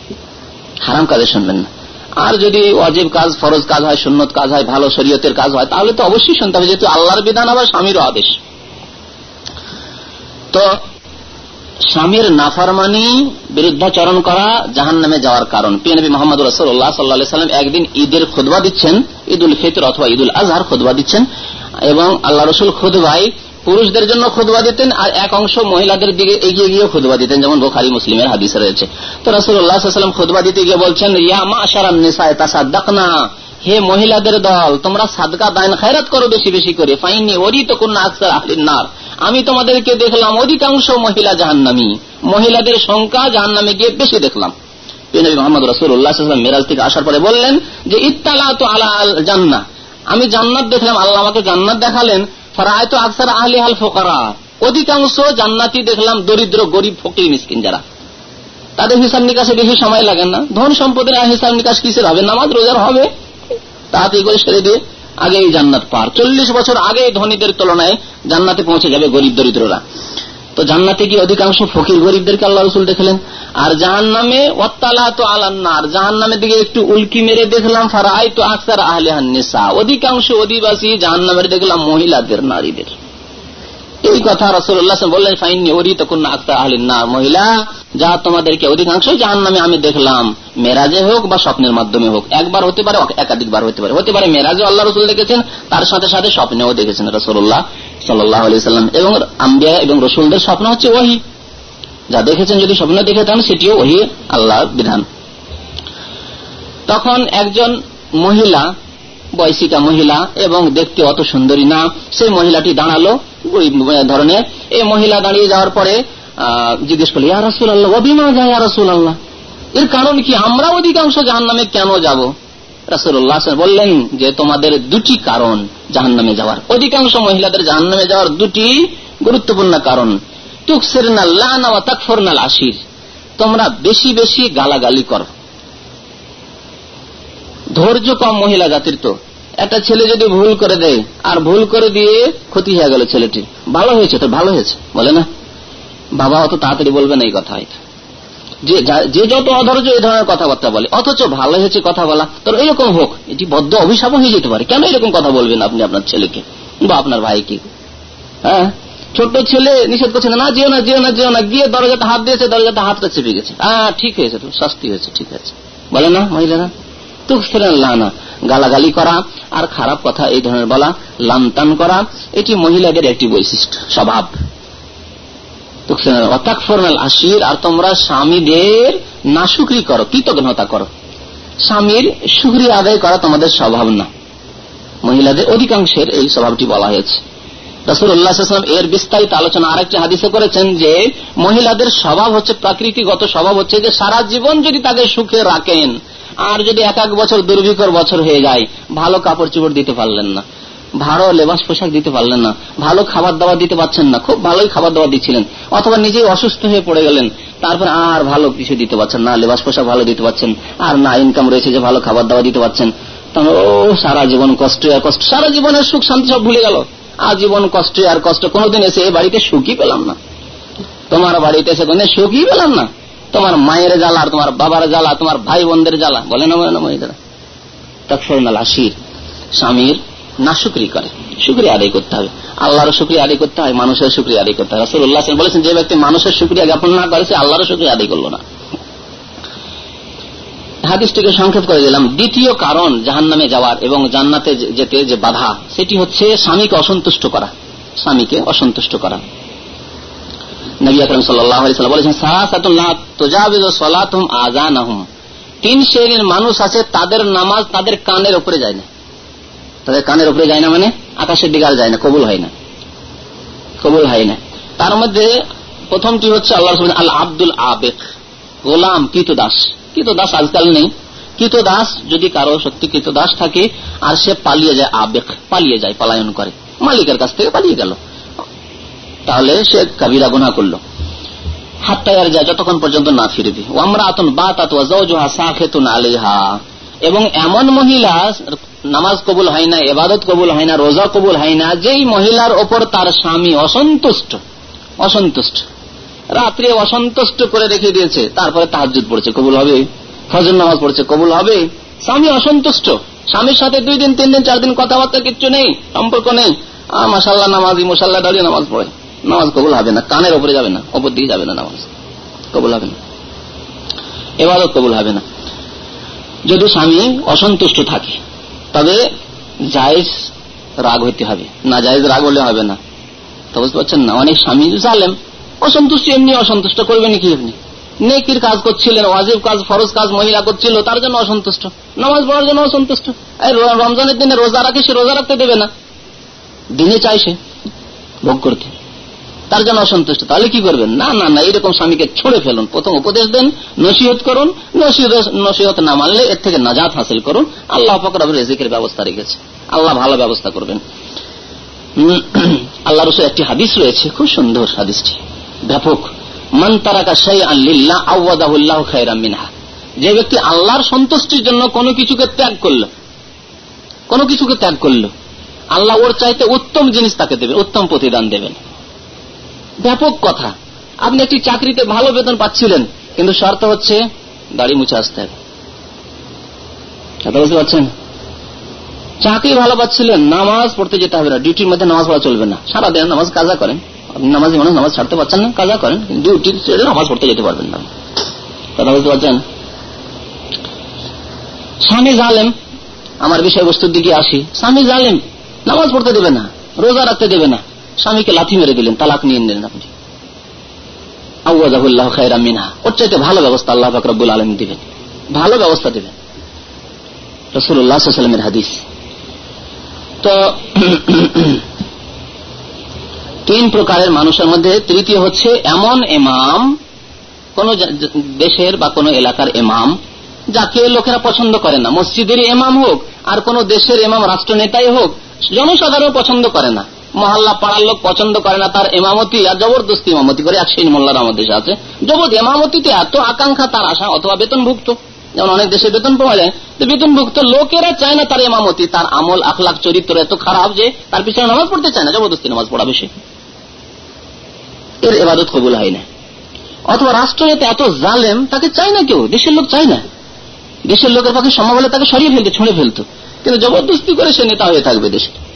হারাম কাজে শুনবেন না। আর যদি অজেব কাজ, ফরজ কাজ হয়, সুন্নত কাজ হয়, ভালো শরীয়তের কাজ হয়, তাহলে তো অবশ্যই শুনতে হবে, যেহেতু আল্লাহর বিধান, আবার স্বামীরও আদেশ। তো স্বামীর নাফারমানি বিরুদ্ধাচরণ করা জাহান নামে যাওয়ার কারণ। পিএনবি মোহাম্মদ রসুল্লাহ সাল্লাহ সাল্লাম একদিন ঈদের খুদবা দিচ্ছেন ঈদ উল ফিতর অথবা ঈদ উল আজহার খুদবা দিচ্ছেন, এবং আল্লাহ রসুল খুদবাই পুরুষদের জন্য খুদবা দিতেন আর এক অংশ মহিলাদের দিকে এগিয়ে গিয়ে খুদবা দিতেন, যেমন বোখারি, মুসলিমের হাদিসে রয়েছে। তো রসুল্লাহাম খুদবা দিতে গিয়ে বলছেন, ইয়া মা আশারান নিসায়, তাসাদ্দাকনা, হে মহিলাদের দল, তোমরা সাদকা দায়ন খায়রাত করো বেশি বেশি করে। ফাইনি ওরি তো কোন আকসার নার। আমি তোমাদেরকে দেখলাম, অধিকাংশ মহিলা জাহান্নামী। মহিলাদের সংখ্যা জাহান্নামে গিয়ে বেশি দেখলাম। মোহাম্মদ রসুল্লাহ মেরাজ থেকে আসার পরে বললেন যে ইত্তালা তো আলা জান্না আমি জান্নাত দেখলাম, আল্লাহ আমাকে জান্নাত দেখালেন। ফরায় তো আকসার আহলি হাল ফোকারা। অধিকাংশ জান্নাতি দেখলাম দরিদ্র, গরিব, ফকির, মিসকিন যারা। তাদের হিসাব নিকাশে বেশি সময় লাগে না। ধন সম্পদের হিসাব নিকাশ কিসের হবে? নামাজ রোজার হবে। তাড়াতাড়ি করে সেরে দিয়ে আগে এই জান্নাত পার। চল্লিশ বছর আগে ধনীদের তুলনায় জান্নাতে পৌঁছে যাবে গরিব দরিদ্ররা। তো জান্নাতে কি অধিকাংশ ফকির গরিবদেরকে আল্লাহ রসুল দেখলেন? আর জাহান নামে ওয়াত্তালা তো আলান্নার জাহান নামের দিকে একটু উল্কি মেরে দেখলাম ফারাই তো আকসার আহলেহান নেশা অধিকাংশ অধিবাসী জাহান নামের দেখলাম মহিলাদের, নারীদের। এই কথা রসুল্লাহ বললেন ফাইনি ওরি তখন আকসার আহলিন মহিলা, যা তোমাদেরকে অধিকাংশ জাহান নামে আমি দেখলাম, মেরাজে হোক বা স্বপ্নের মাধ্যমে হোক, একবার হতে পারে, একাধিকবার হতে পারে। হতে পারে মেরাজে আল্লাহ রসুল দেখেছেন, তার সাথে সাথে স্বপ্নেও দেখেছেন রসুল্লাহ সাল্লাম। এবং আম্বিয়া এবং রসুলদের স্বপ্ন হচ্ছে ওহি। যা দেখেছেন, যদি স্বপ্ন দেখে থাকেন, সেটিও ওহি আল্লাহ বিধান। তখন একজন মহিলা, বয়সিকা মহিলা, এবং দেখতে অত সুন্দরী না, সেই মহিলাটি দাঁড়াল ধরনের। এই মহিলা দাঁড়িয়ে যাওয়ার পরে জিজ্ঞেস করল, ইয়া রসুল আল্লাহ অভিমা যায় ইয়া রসুল আল্লাহ এর কারণ কি? আমরা অধিকাংশ জাহান নামে কেন যাব? রাসুল্লাহ বললেন যে তোমাদের দুটি কারণ জাহান নামে যাওয়ার। অধিকাংশ মহিলাদের জাহান নামে যাওয়ার দুটি গুরুত্বপূর্ণ কারণ। তুকসের না লানা নাল আশির তোমরা বেশি বেশি গালাগালি করো। ধৈর্য কম মহিলা জাতির তো। একটা ছেলে যদি ভুল করে দেয়, আর ভুল করে দিয়ে ক্ষতি হয়ে গেল ছেলেটি। ভালো হয়েছে তো, ভালো হয়েছে। বলে না। বাবা অত তাড়াতাড়ি বলবে না এই কথা হয়তো যে যত অধৈর্য এই ধরনের কথাবার্তা বলে, অথচ ভালো হয়েছে কথা বলা তোর এরকম হোক, এটি বদ্ধ অভিশাপ হয়ে যেতে পারে। কেন এরকম কথা বলবেন আপনি আপনার ছেলেকে বা আপনার ভাইকে? হ্যাঁ? ছোট্ট ছেলে নিষেধ করছে না যেও না যেও না যেও না, গিয়ে দরজাতে হাত দিয়েছে, দরজাতে হাতটা চেপে গেছে। হ্যাঁ ঠিক হয়েছে তো, শাস্তি হয়েছে, ঠিক আছে। বলে না, মহিলারা? তো না, গালাগালি করা আর খারাপ কথা এই ধরনের বলা লামতান করা, এটি মহিলাদের একটি বৈশিষ্ট্য, স্বভাব। আশির আর তোমরা স্বামীদের নাশুকরি করো, কৃতজ্ঞতা করো। স্বামীর সুক্রিয়া আদায় করা তোমাদের স্বভাব না মহিলাদের অধিকাংশের এই স্বভাবটি বলা হয়েছে। এর বিস্তারিত আলোচনা আরেকটি হাদিসে করেছেন যে, মহিলাদের স্বভাব হচ্ছে, প্রাকৃতিগত স্বভাব হচ্ছে যে, সারা জীবন যদি তাকে সুখে রাখেন, আর যদি এক এক বছর দুর্ভিকর বছর হয়ে যায়, ভালো কাপড় চোপড় দিতে পারলেন না। ভালো লেবাস পোশাক দিতে পারলেন না। ভালো খাবার দাবার দিতে পারছেন না। খুব ভালোই খাবার দাবার দিচ্ছিলেন। অথবা নিজেই অসুস্থ হয়ে পড়ে গেলেন। তারপর আর ভালো কিছু দিতে পারছেন না। লেবাস পোশাক ভালো দিতে পারছেন। আর না ইনকাম রয়েছে যে ভালো খাবার দাবার দিতে পারছেন। তখন, ও, সারা জীবন কষ্ট আর কষ্ট। সারা জীবনের সুখ শান্তি সব ভুলে গেল। আর জীবন কষ্ট আর কষ্ট। কোনোদিন এসে এই বাড়িতে সুখই পেলাম না। তোমার বাড়িতে এসে কোনদিন সুখই পেলাম না। তোমার মায়ের জ্বালা আর তোমার বাবার জ্বালা, তোমার ভাই বোনদের জ্বালা। বলে না বলে না মহিলারা তখন আশির স্বামীর না, শুক্রি করে। শুক্রিয়া আদায় করতে হবে। আল্লাহর শুক্রিয়া আদায় করতে হয় মানুষের শুক্রিয়া আদায় করতে হয়। রাসুল্লাহ বলেছেন, যে ব্যক্তি মানুষের শুক্রিয়া জ্ঞাপন না করে সে আল্লাহর শুক্রিয়া আদায় করল না। হাদিসটিকে সংক্ষেপ করে দিলাম। দ্বিতীয় কারণ জাহান নামে যাওয়ার এবং জান্নাতে যেতে যে বাধা, সেটি হচ্ছে স্বামীকে অসন্তুষ্ট করা। স্বামীকে অসন্তুষ্ট করা। নবী আকরম সাল্লাম বলেছেন তিন শ্রেণির মানুষ আছে, তাদের নামাজ তাদের কানের উপরে যায় না। তাদের কানের উপরে যায় না মানে আকাশের দিকে আর যায় না, কবুল হয় না। কবুল হয় না। তার মধ্যে প্রথমটি হচ্ছে আল্লাহ আল আব্দুল আবেক, গোলাম কিত দাস কিত দাস আজকাল নেই। কিত দাস যদি কারও সত্যি কিত দাস থাকে, আর সে পালিয়ে যায়, আবেক পালিয়ে যায়, পলায়ন করে। মালিকের কাছ থেকে পালিয়ে গেল। তাহলে সে কাবিরা গুনা করল। আর যায়, যতক্ষণ পর্যন্ত না ফিরবে আমরা আতন বা আলিহা এবং এমন মহিলা নামাজ কবুল হয় না, এবাদত কবুল হয় না, রোজা কবুল হয় না, যেই মহিলার ওপর তার স্বামী অসন্তুষ্ট অসন্তুষ্ট, রাত্রে অসন্তুষ্ট করে রেখে দিয়েছে, তারপরে তাহাজুদ পড়ছে, কবুল হবে, ফজর নামাজ পড়ছে, কবুল হবে, স্বামী অসন্তুষ্ট, স্বামীর সাথে দুই দিন, তিন দিন, চার দিন কথাবার্তা কিচ্ছু নেই, সম্পর্ক নেই মাসাল্লাহ নামাজ মশাল্লাহ দাঁড়িয়ে নামাজ পড়ে, নামাজ কবুল হবে না, কানের ওপরে যাবে না, ওপর দিকে যাবে না নামাজ, কবুল হবে না এবারও কবুল হবে না, যদি স্বামী অসন্তুষ্ট থাকে তবে জায়েজ রাগ হইতে হবে। না জায়েজ রাগ হলে হবে না। তো বুঝতে পারছেন না? অনেক স্বামী জালেম, অসন্তুষ্ট এমনি অসন্তুষ্ট, করবেন কি আপনি? নেকির কাজ করছিলেন, ওয়াজিব কাজ, ফরজ কাজ, মহিলা করছিল, তার জন্য অসন্তুষ্ট। নামাজ পড়ার জন্য অসন্তুষ্ট। রমজানের দিনে রোজা রাখে, সে রোজা রাখতে দেবে না। দিনে চাই সে ভোগ করতে। তার জন্য অসন্তুষ্ট। তাহলে কি করবেন? না না না এরকম স্বামীকে ছড়ে ফেলুন। প্রথম উপদেশ দেন, নসিহত করুন। নসিহত না মানলে এর থেকে নাজাত হাসিল করুন। আল্লাহ ফকর রেজিকের ব্যবস্থা রেখেছে। আল্লাহ ভালো ব্যবস্থা করবেন। আল্লাহ রসুল একটি হাদিস রয়েছে, খুব সুন্দর হাদিসটি। ব্যাপক। মান তারাকা সেই আল্লিল্লাহ আউ্লাহ খাইরাম যে ব্যক্তি আল্লাহর সন্তুষ্টির জন্য কোনো কিছুকে ত্যাগ করল, কোনো কিছুকে ত্যাগ করল, আল্লাহ ওর চাইতে উত্তম জিনিস তাকে দেবেন, উত্তম প্রতিদান দেবেন। ব্যাপক কথা। আপনি একটি চাকরিতে ভালো বেতন পাচ্ছিলেন, কিন্তু শর্ত হচ্ছে দাড়ি মুছে আসতে হবে। পারছেন? চাকরি ভালো পাচ্ছিলেন, নামাজ পড়তে যেতে হবে না, ডিউটির মধ্যে নামাজ পড়া চলবে না। সারা দিন নামাজ কাজা করেন। আপনি নামাজি মানুষ, নামাজ ছাড়তে পারছেন না, কাজা করেন ডিউটি নামাজ পড়তে যেতে পারবেন না। কথা বুঝতে পারছেন? স্বামী জালেম, আমার বিষয়বস্তুর দিকে আসি। স্বামী জালেম, নামাজ পড়তে দেবে না, রোজা রাখতে দেবে না। স্বামীকে লাথি মেরে দিলেন, তালাক নিয়ে নিলেন আপনি। আউ্লাহ খায়রা মিনহা। ওর চাইতে ভালো ব্যবস্থা আল্লাহ ফাকরাবুল আলম দিবেন। ভালো ব্যবস্থা দেবেন। রসুল্লাহামের হাদিস। তো তিন প্রকারের মানুষের মধ্যে তৃতীয় হচ্ছে এমন এমাম কোন দেশের বা কোন এলাকার এমাম যাকে লোকেরা পছন্দ করে না। মসজিদের এমাম হোক, আর কোন দেশের এমাম রাষ্ট্রনেতাই হোক, জনসাধারণ পছন্দ করে না। মহল্লা পাড়ার লোক পছন্দ করে না, তার এমামতি, আর জবরদস্তি ইমামতি করে, এক শ্রেণি মোল্লার আমাদের দেশে আছে। জবর এমামতিতে এত আকাঙ্ক্ষা তার আশা, অথবা বেতনভুক্ত। যেমন অনেক দেশে বেতন পাওয়া যায়, তো বেতনভুক্ত লোকেরা চায় না তার এমামতি, তার আমল, আখলাখ, চরিত্র এত খারাপ যে তার পিছনে নামাজ পড়তে চায় না, জবরদস্তি নামাজ পড়া বেশি। এর এবাদত কবুল হয় না। অথবা রাষ্ট্রনেতা এত জালেম, তাকে চায় না কেউ, দেশের লোক চায় না। দেশের লোকের পক্ষে সম্ভব হলে তাকে সরিয়ে ফেলতে, ছুঁড়ে ফেলতো। কিন্তু জবরদস্তি করে সে নেতা হয়ে থাকবে দেশে।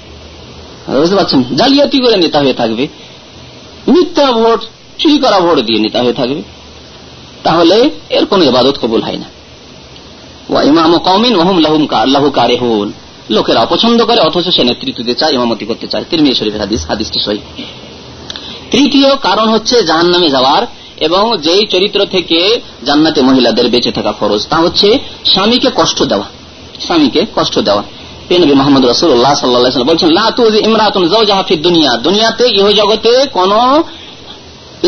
বুঝতে পারছেন? জালিয়াতি করে নেতা হয়ে থাকবে। মিথ্যা ভোট, চুরি করা ভোট দিয়ে নেতা হয়ে থাকবে। তাহলে এর কোন ইবাদত কবুল হয় না। ইমাম কমিন হন লোকেরা অপছন্দ করে, অথচ সে নেতৃত্ব দিতে চায়, ইমামতি করতে চায়। তিরমিয়া শরীফের হাদিস হাদিসটি সহি। তৃতীয় কারণ হচ্ছে জাহান নামে যাওয়ার এবং যেই চরিত্র থেকে জান্নাতে মহিলাদের বেঁচে থাকা ফরজ, তা হচ্ছে স্বামীকে কষ্ট দেওয়া। স্বামীকে কষ্ট দেওয়া। মোহাম্মদ রসুল্লাহ সাল্লাহ বলছেন দুনিয়া। দুনিয়াতে ইহ জগতে কোন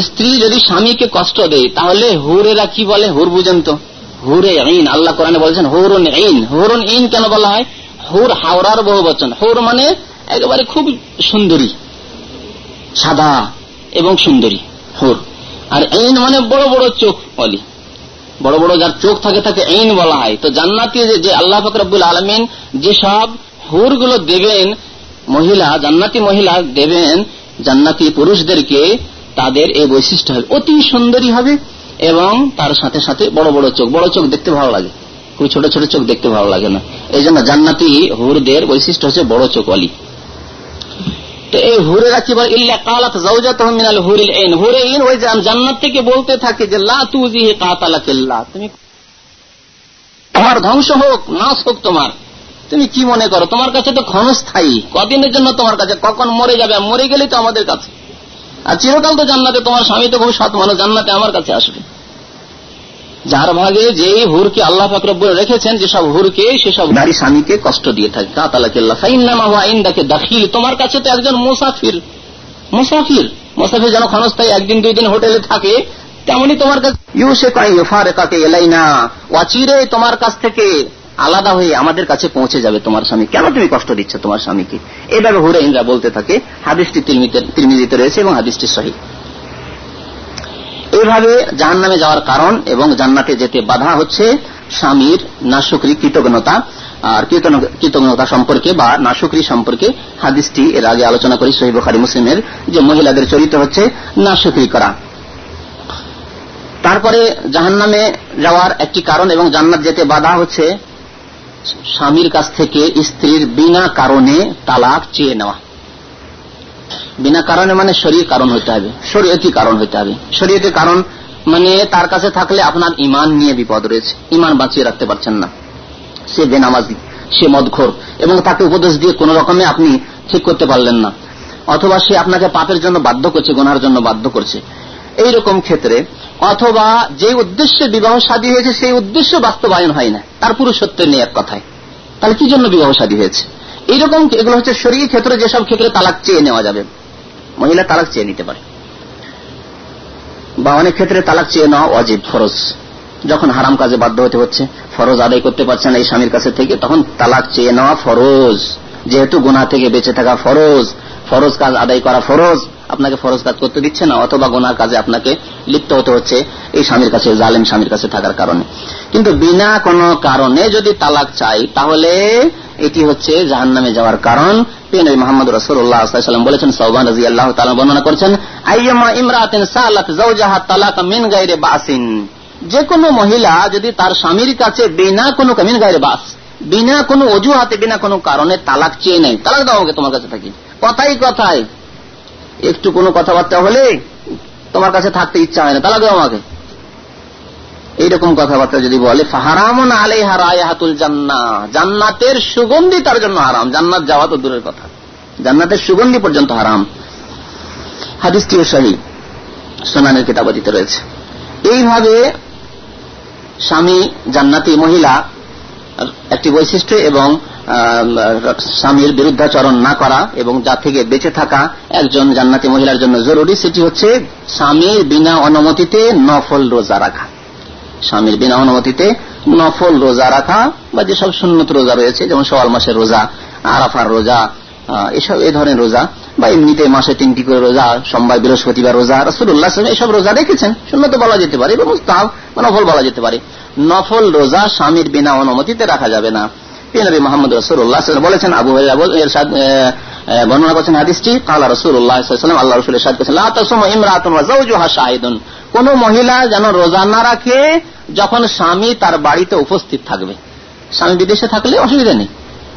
স্ত্রী যদি স্বামীকে কষ্ট দেয়, তাহলে হুরেরা কি বলে? হুর বুঝেন তো। হুরে ইন আল্লাহ কোরআনে বলছেন, হুরুন ইন হুরুন ইন কেন বলা হয়? হুর হাওড়ার বহু বচন। হুর মানে একেবারে খুব সুন্দরী, সাদা এবং সুন্দরী হুর। আর এইন মানে বড় বড় চোখ বলি। বড় বড় যার চোখ থাকে তাকে এইন বলা হয়। তো জান্নাতি যে আল্লাহ ফকরাবুল আলমিন যেসব হুরগুলো দেবেন, মহিলা, জান্নাতি মহিলা দেবেন, জান্নাতি পুরুষদেরকে তাদের এই বৈশিষ্ট্য হবে। অতি সুন্দরী হবে এবং তার সাথে সাথে বড় বড় চোখ। বড় চোখ দেখতে ভালো লাগে। খুব ছোট ছোট চোখ দেখতে ভালো লাগে না। এই জন্য জান্নাতি হুরদের বৈশিষ্ট্য হচ্ছে বড় চোখ অলি তো এই হুরেরা কি বলে, ইল্লা কালাত জাওজাতুহু মিনাল হুরিল আইন। হুরে ইন ওই জান্নাত থেকে বলতে থাকে যে, লা তুজিহি কাতালাকিল্লাহ তুমি তোমার ধ্বংস হোক, নাশ হোক তোমার। তুমি কি মনে করো? তোমার কাছে তো ক্ষণস্থায়ী। কদিনের জন্য তোমার কাছে? কখন মরে যাবে? মরে গেলেই তো আমাদের কাছে। আর চিরকাল তো জান্নাতে তোমার স্বামী তো খুব সৎ মানুষ, জান্নাতে আমার কাছে আসবে। যার ভাগে যে হুরকে আল্লাহ ফাকরব রেখেছেন যেসব হুরকে সেসব নারী স্বামীকে কষ্ট দিয়ে থাকে। কাতালাকে দাখিল। তোমার কাছে তো একজন মুসাফির। মুসাফির। মুসাফির যেন ক্ষণস্থায়ী একদিন দুই দিন হোটেলে থাকে তেমনি তোমার কাছে ইউসে কাকে এলাই না অচিরে তোমার কাছ থেকে আলাদা হয়ে আমাদের কাছে পৌঁছে যাবে তোমার স্বামী। কেন তুমি কষ্ট দিচ্ছ তোমার স্বামীকে? এভাবে হুরে ইন্দ্রা বলতে থাকে। হাদিসটি তিরমিজিতে রয়েছে এবং হাদিসটি সহি। এইভাবে জাহান নামে যাওয়ার কারণ এবং জান্নাতে যেতে বাধা হচ্ছে স্বামীর নাশুকরি কৃতজ্ঞতা আর কৃতজ্ঞতা সম্পর্কে বা নাশুকরি সম্পর্কে হাদিসটি এর আগে আলোচনা করি সহিব খারি মুসলিমের যে মহিলাদের চরিত্র হচ্ছে নাশুকরি করা। তারপরে জাহান নামে যাওয়ার একটি কারণ এবং জান্নাত যেতে বাধা হচ্ছে স্বামীর কাছ থেকে স্ত্রীর বিনা কারণে তালাক চেয়ে নেওয়া। বিনা কারণে মানে শরীর কারণ হইতে হবে, শরীয়তি কারণ হইতে হবে। শরীয়তি কারণ মানে তার কাছে থাকলে আপনার ইমান নিয়ে বিপদ রয়েছে, ইমান বাঁচিয়ে রাখতে পারছেন না। সে বেনামাজি, সে মদখোর, এবং তাকে উপদেশ দিয়ে কোন রকমে আপনি ঠিক করতে পারলেন না, অথবা সে আপনাকে পাপের জন্য বাধ্য করছে গোনার জন্য বাধ্য করছে। এইরকম ক্ষেত্রে, অথবা যে উদ্দেশ্যে বিবাহ সাদী হয়েছে, সেই উদ্দেশ্য বাস্তবায়ন হয় না। তার পুরুষত্বের নিয়ে এক কথায়। তাহলে কি জন্য বিবাহ সাদী হয়েছে? এইরকম এগুলো হচ্ছে শরীর ক্ষেত্রে যেসব ক্ষেত্রে তালাক চেয়ে নেওয়া যাবে। মহিলা তালাক চেয়ে নিতে পারে। বা অনেক ক্ষেত্রে তালাক চেয়ে নেওয়া অজিব ফরজ। যখন হারাম কাজে বাধ্য হতে হচ্ছে, ফরজ আদায় করতে পারছেন এই স্বামীর কাছে থেকে, তখন তালাক চেয়ে নেওয়া ফরজ। যেহেতু গুনা থেকে বেঁচে থাকা ফরজ ফরজ কাজ আদায় করা ফরজ। আপনাকে ফরজ কাজ করতে দিচ্ছে না, অথবা গোনার কাজে আপনাকে লিপ্ত হতে হচ্ছে এই স্বামীর কাছে, জালেম স্বামীর কাছে থাকার কারণে। কিন্তু বিনা কোনো কারণে যদি তালাক চাই, তাহলে এটি হচ্ছে জাহান নামে যাওয়ার কারণ। পেনবী মোহাম্মদ রসুল্লাহাম বলেছেন সৌবান রাজি আল্লাহ বর্ণনা করছেন মিন গাইরে বাসিন। যে কোনো মহিলা যদি তার স্বামীর কাছে বিনা কোনো মিন গাইরে বাস, বিনা কোনো অজুহাতে, বিনা কোনো কারণে তালাক চেয়ে নেয়, তালাক দাও তোমার কাছে থাকি। কথাই কথায় একটু কোনো কথাবার্তা হলে তোমার কাছে থাকতে ইচ্ছা হয় না। দাও আমাকে। এইরকম কথাবার্তা যদি বলে, ফাহারামন আলে হারায়াতুল জান্না। জান্নাতের সুগন্ধি তার জন্য হারাম। জান্নাত যাওয়া তো দূরের কথা। জান্নাতের সুগন্ধি পর্যন্ত হারাম। হাদিসটিও সহি? সোনানের কিতাবাদিতে রয়েছে। এইভাবে স্বামী জান্নাতি মহিলা, একটি বৈশিষ্ট্য এবং স্বামীর বিরুদ্ধাচরণ না করা এবং যা থেকে বেঁচে থাকা একজন জান্নাতি মহিলার জন্য জরুরি, সেটি হচ্ছে স্বামীর বিনা অনুমতিতে নফল রোজা রাখা। স্বামীর বিনা অনুমতিতে নফল রোজা রাখা বা যেসব সুন্নত রোজা রয়েছে, যেমন সওয়াল মাসের রোজা, আরাফার রোজা এসব এই ধরনের রোজা, বা এমনিতে মাসে তিনটি করে রোজা, সোমবার, বৃহস্পতিবার রোজা রসুল্লাহ এসব রোজা রেখেছেন। শূন্যত বলা যেতে পারে, এবং নফল বলা যেতে পারে। নফল রোজা স্বামীর বিনা অনুমতিতে রাখা যাবে না। মোহাম্মদ রসুল্লাহ বলেছেন, আবু বর্ণনা করছেন হাদিসটি। কালা রসুল্লাহ আল্লাহ রসুল কোন মহিলা যেন রোজা না রাখে, যখন স্বামী তার বাড়িতে উপস্থিত থাকবে। স্বামী বিদেশে থাকলে অসুবিধা নেই।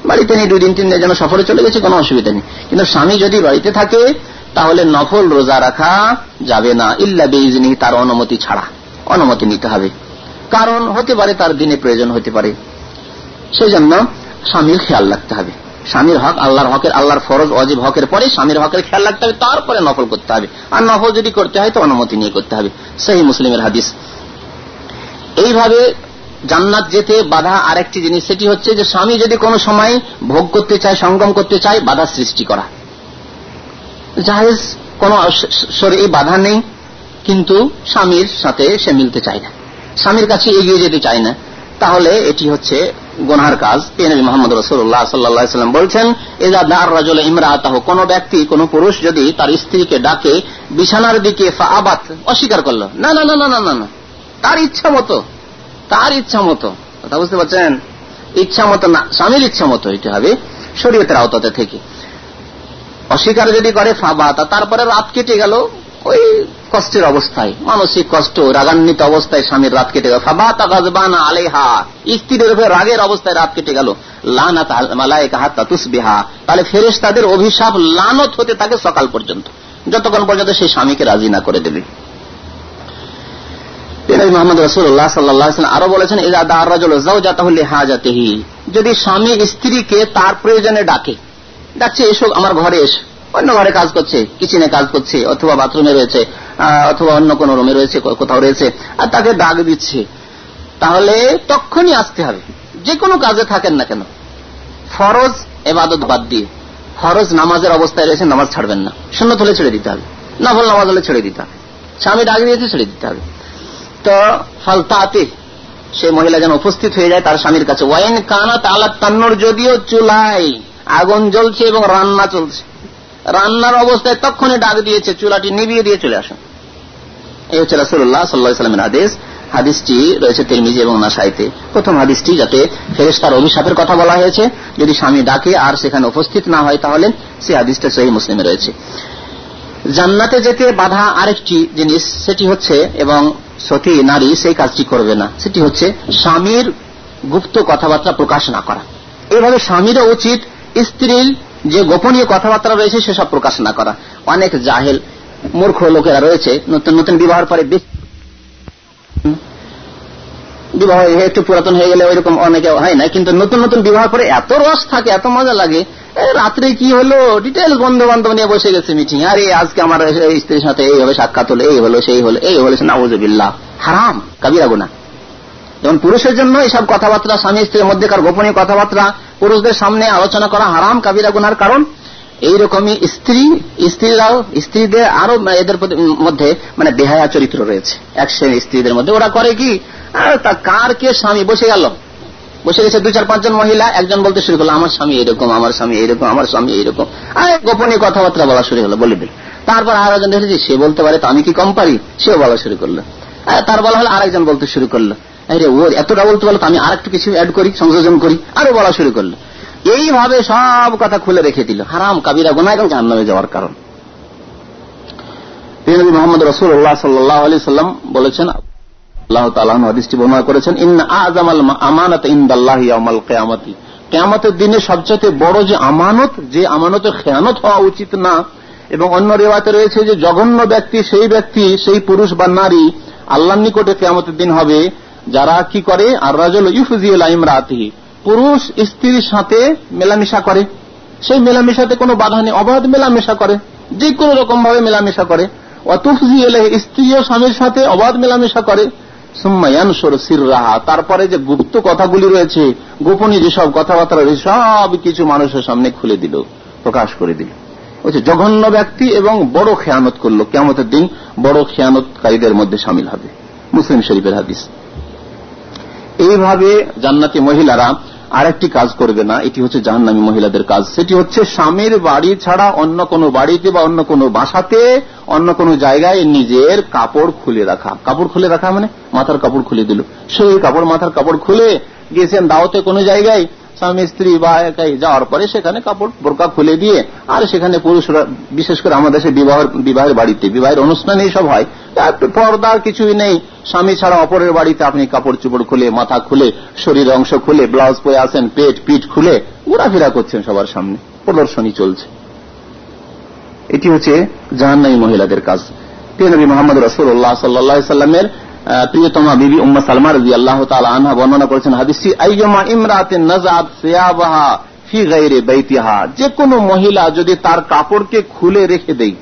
বাড়িতে নেই দুই দিন তিন দিন যেন সফরে চলে গেছে, কোনো অসুবিধা নেই। কিন্তু স্বামী যদি বাড়িতে থাকে, তাহলে নফল রোজা রাখা যাবে না। ইল্লা বেইজনি তার অনুমতি ছাড়া। অনুমতি নিতে হবে। কারণ হতে পারে তার দিনে প্রয়োজন হতে পারে। সেই জন্য স্বামীর খেয়াল রাখতে হবে। স্বামীর হক আল্লাহর হকের, আল্লাহর ফরজ অজীব হকের পরে স্বামীর হকের খেয়াল রাখতে হবে, তারপরে নফল করতে হবে। আর নফল যদি করতে হয় তো অনুমতি নিয়ে করতে হবে। সেই মুসলিমের হাদিস। এইভাবে জান্নাত যেতে বাধা আরেকটি জিনিস, সেটি হচ্ছে যে স্বামী যদি কোনো সময় ভোগ করতে চায়, সঙ্গম করতে চায়, বাধা সৃষ্টি করা। জাহেজ কোন বাধা নেই, কিন্তু স্বামীর সাথে সে মিলতে চায় না। স্বামীর কাছে এগিয়ে যেতে চায় না। তাহলে এটি হচ্ছে গোনার কাজ। পেনবী মোহাম্মদ রসুল্লাহ সাল্লাম বলছেন এজা দার রাজল ইমরাতাহ কোন ব্যক্তি, কোন পুরুষ যদি তার স্ত্রীকে ডাকে, বিছানার দিকে আবাত, অস্বীকার করল। না না না না না না তার ইচ্ছা মতো, তার ইচ্ছা মতো। কথা বুঝতে পারছেন? ইচ্ছা মতো না, স্বামীর ইচ্ছা মতো হইতে হবে শরীয়তের আওতাতে থেকে। অস্বীকার যদি করে ফাবাতা তারপরে রাত কেটে গেল ওই কষ্টের অবস্থায়, মানসিক কষ্ট, রাগান্বিত অবস্থায় স্বামীর রাত কেটে গেল। আলেহা স্ত্রীর উপরে রাগের অবস্থায় রাত কেটে গেল। লানাত মালায়কা হাত্তা তুসবিহা। তাহলে ফেরেস তাদের অভিশাপ লানত হতে থাকে সকাল পর্যন্ত। যতক্ষণ পর্যন্ত সেই স্বামীকে রাজি না করে দেবে। আরও বলেছেন যদি স্বামী স্ত্রীকে তার প্রয়োজনে ডাকে, ডাকছে, এসো আমার ঘরে এসো। অন্য ঘরে কাজ করছে কিচেনে কাজ করছে, অথবা বাথরুমে রয়েছে অথবা অন্য কোন রুমে রয়েছে কোথাও রয়েছে, আর তাকে ডাক দিচ্ছে। তাহলে তখনই আসতে হবে। যে কোনো কাজে থাকেন না কেন। ফরজ এবাদত বাদ দিয়ে, ফরজ নামাজের অবস্থায় রয়েছে নামাজ ছাড়বেন না। শূন্য তুলে ছেড়ে দিতে হবে। নফল নামাজ হলে ছেড়ে দিতে হবে। স্বামী ডাক দিয়েছে, ছেড়ে দিতে হবে। তো ফালতাতে সে মহিলা যেন উপস্থিত হয়ে যায়, তার স্বামীর কাছে। ওয়াইন কানা তালা তান্নর, যদিও চুলাই আগুন জ্বলছে এবং রান্না চলছে। রান্নার অবস্থায় তখনই ডাক দিয়েছে, চুলাটি নিবিয়ে দিয়ে চলে আসেন। এই হচ্ছে রাসুল্লাহ সাল্লাহ সাল্লামের আদেশ হাদিসটি রয়েছে তেলমিজি এবং নাসাইতে। প্রথম হাদিসটি যাতে ফেরেস্তার অভিশাপের কথা বলা হয়েছে, যদি স্বামী ডাকে আর সেখানে উপস্থিত না হয় তাহলে সে হাদিসটা সেই মুসলিমে রয়েছে। জান্নাতে যেতে বাধা আরেকটি জিনিস, সেটি হচ্ছে এবং সতী নারী সেই কাজটি করবে না। সেটি হচ্ছে স্বামীর গুপ্ত কথাবার্তা প্রকাশ না করা। এভাবে স্বামীরও উচিত স্ত্রীর যে গোপনীয় কথাবার্তা রয়েছে সেসব প্রকাশ না করা। অনেক জাহেল, মূর্খ লোকেরা রয়েছে, নতুন নতুন বিবাহের পরে বিবাহ একটু পুরাতন হয়ে গেলে ওইরকম অনেকে হয় না, কিন্তু নতুন নতুন বিবাহ করে এত রস থাকে, এত মজা লাগে। রাত্রে কি হলো? ডিটেলস বন্ধু বান্ধব নিয়ে বসে গেছে মিটিং আরে, আজকে আমার স্ত্রীর সাথে এই হবে সাক্ষাৎ হলো, এই হলো, সেই হলো, এই হলো, নাউজবিল্লাহ। হারাম, কাবিরা গুনা যেমন পুরুষের জন্য এইসব কথাবার্তা স্বামী স্ত্রীর মধ্যেকার গোপনীয় কথাবার্তা পুরুষদের সামনে আলোচনা করা হারাম কাবিরা গুনার কারণ? এইরকমই স্ত্রী, স্ত্রীরাও, স্ত্রীদের আরও এদের মধ্যে মানে বেহায়া চরিত্র রয়েছে। এক শ্রেণি স্ত্রীদের মধ্যে। ওরা করে কি? তা কার কে স্বামী? বসে গেল। বসে গেছে দু চার, পাঁচজন মহিলা। একজন বলতে শুরু করল, আমার স্বামী এরকম আমার স্বামী এরকম আমার স্বামী এরকম আর গোপনীয় কথাবার্তা বলা শুরু হলো, বলে দিল। তারপর আর একজন দেখেছি সে বলতে পারে, তো আমি কি কম পারি? সেও বলা শুরু করল। তার বলা হলো, আরেকজন বলতে শুরু করল আরে ও এতটা বলতে পারল আমি আর কিছু অ্যাড করি, সংযোজন করি, আরও বলা শুরু করল। এইভাবে সব কথা খুলে রেখে দিল। হারাম কাবিরা গোনা এবং জাহান্নামে যাওয়ার কারণ। মোহাম্মদ রসুল্লাহ সাল্লাহ আলি সাল্লাম বলেছেন, আল্লাহ তালাহ হাদিসটি বর্ণনা করেছেন, ইন্না আজামাল আমানত ইন্দাল্লাহ ইয়ামাল কেয়ামতি। কেয়ামতের দিনে সবচেয়ে বড় যে আমানত, যে আমানতের খেয়ানত হওয়া উচিত না, এবং অন্য রেওয়াতে রয়েছে যে জঘন্য ব্যক্তি, সেই ব্যক্তি, সেই পুরুষ বা নারী আল্লাহ নিকটে কেয়ামতের দিন হবে যারা কি করে? আর রাজল ইউফুজিউল ইমরাতিহি পুরুষ স্ত্রীর সাথে মেলামেশা করে। সেই মেলামেশাতে কোনো বাধা নেই, অবাধ মেলামেশা করে। যে কোনো রকম ভাবে মেলামেশা করে। অতুফজি এলে স্ত্রীও স্বামীর সাথে অবাধ মেলামেশা করে। তারপরে যে গুপ্ত কথাগুলি রয়েছে গোপনীয় যেসব কথাবার্তা রয়েছে, সব কিছু মানুষের সামনে খুলে দিল, প্রকাশ করে দিল। বলছে, জঘন্য ব্যক্তি এবং বড় খেয়ানত করল। কেমতের দিন বড় খেয়ানতকারীদের মধ্যে সামিল হবে। মুসলিম শরীফের হাদিস। এইভাবে জান্নাতি মহিলারা আরেকটি কাজ করবে না, এটি হচ্ছে জাহান্নামি মহিলাদের কাজ। সেটি হচ্ছে স্বামীর বাড়ি ছাড়া অন্য কোনো বাড়িতে বা অন্য কোনো বাসাতে, অন্য কোনো জায়গায় নিজের কাপড় খুলে রাখা। কাপড় খুলে রাখা মানে মাথার কাপড় খুলে দিল। সেই কাপড় মাথার কাপড় খুলে গিয়েছেন দাওতে কোনো জায়গায় স্বামী, স্ত্রী বা একাই যাওয়ার পরে সেখানে কাপড় বোরকা খুলে দিয়ে, আর সেখানে পুরুষরা, বিশেষ করে আমাদের দেশে বিবাহের বাড়িতে, বিবাহের অনুষ্ঠানে সব হয় পর্দার কিছুই নেই। স্বামী ছাড়া অপরের বাড়িতে আপনি কাপড় চুপড় খুলে, মাথা খুলে, শরীর অংশ খুলে, ব্লাউজ পরে আসেন, পেট, পিঠ খুলে, ঘোরাফেরা করছেন সবার সামনে। প্রদর্শনী চলছে। এটি হচ্ছে জাহান্নাই মহিলাদের কাজ। নবী মোহাম্মদ রসুল্লাহ সাল্লা সাল্লামের প্রিয়তমা বিবি উম্মা সালমা রাজি আল্লাহ আনহা বর্ণনা করেছেন হাদিসটি, আইয়মা ইমরাতে নজাদ সিয়াবাহা ফি গাইরে বাইতিহা। যে কোনো মহিলা যদি তার কাপড়কে খুলে রেখে দেই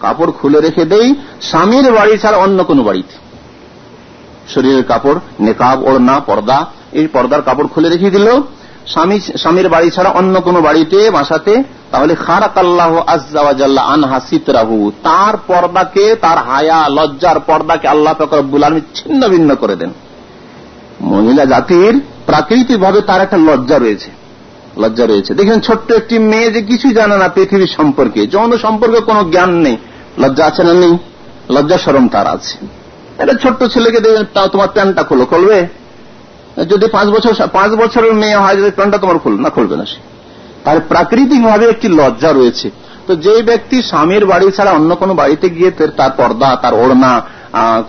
কাপড় খুলে রেখে দেই স্বামীর বাড়ি ছাড়া অন্য কোনো বাড়িতে। শরীরের কাপড়, নেকাব, ওড়না, পর্দা, এই পর্দার কাপড় খুলে রেখে দিল স্বামী, স্বামীর বাড়ি ছাড়া অন্য কোনো বাড়িতে, বাসাতে, তাহলে খারাক আল্লাহ আজাল্লাহ আনহা সিতরাহু। তার পর্দাকে, তার হায়া, লজ্জার পর্দাকে আল্লাহ ফকরবুল আলমী ছিন্ন ভিন্ন করে দেন। মহিলা জাতির প্রাকৃতিক ভাবে তার একটা লজ্জা রয়েছে। লজ্জা রয়েছে। দেখেন ছোট্ট একটি মেয়ে যে কিছুই জানে না পৃথিবীর সম্পর্কে, যৌন সম্পর্কে কোনো জ্ঞান নেই। লজ্জা আছে না নেই? লজ্জা সরম তার আছে। একটা ছোট্ট ছেলেকে দেখবেন তোমার প্যান্টটা খোলো, খুলবে? যদি পাঁচ বছর, পাঁচ বছরের মেয়ে হয়, যদি প্যান্টটা তোমার খুল, না খুলবে না সে। তার প্রাকৃতিক ভাবে একটি লজ্জা রয়েছে। তো যে ব্যক্তি স্বামীর বাড়ি ছাড়া অন্য কোনো বাড়িতে গিয়ে তার পর্দা, তার ওড়না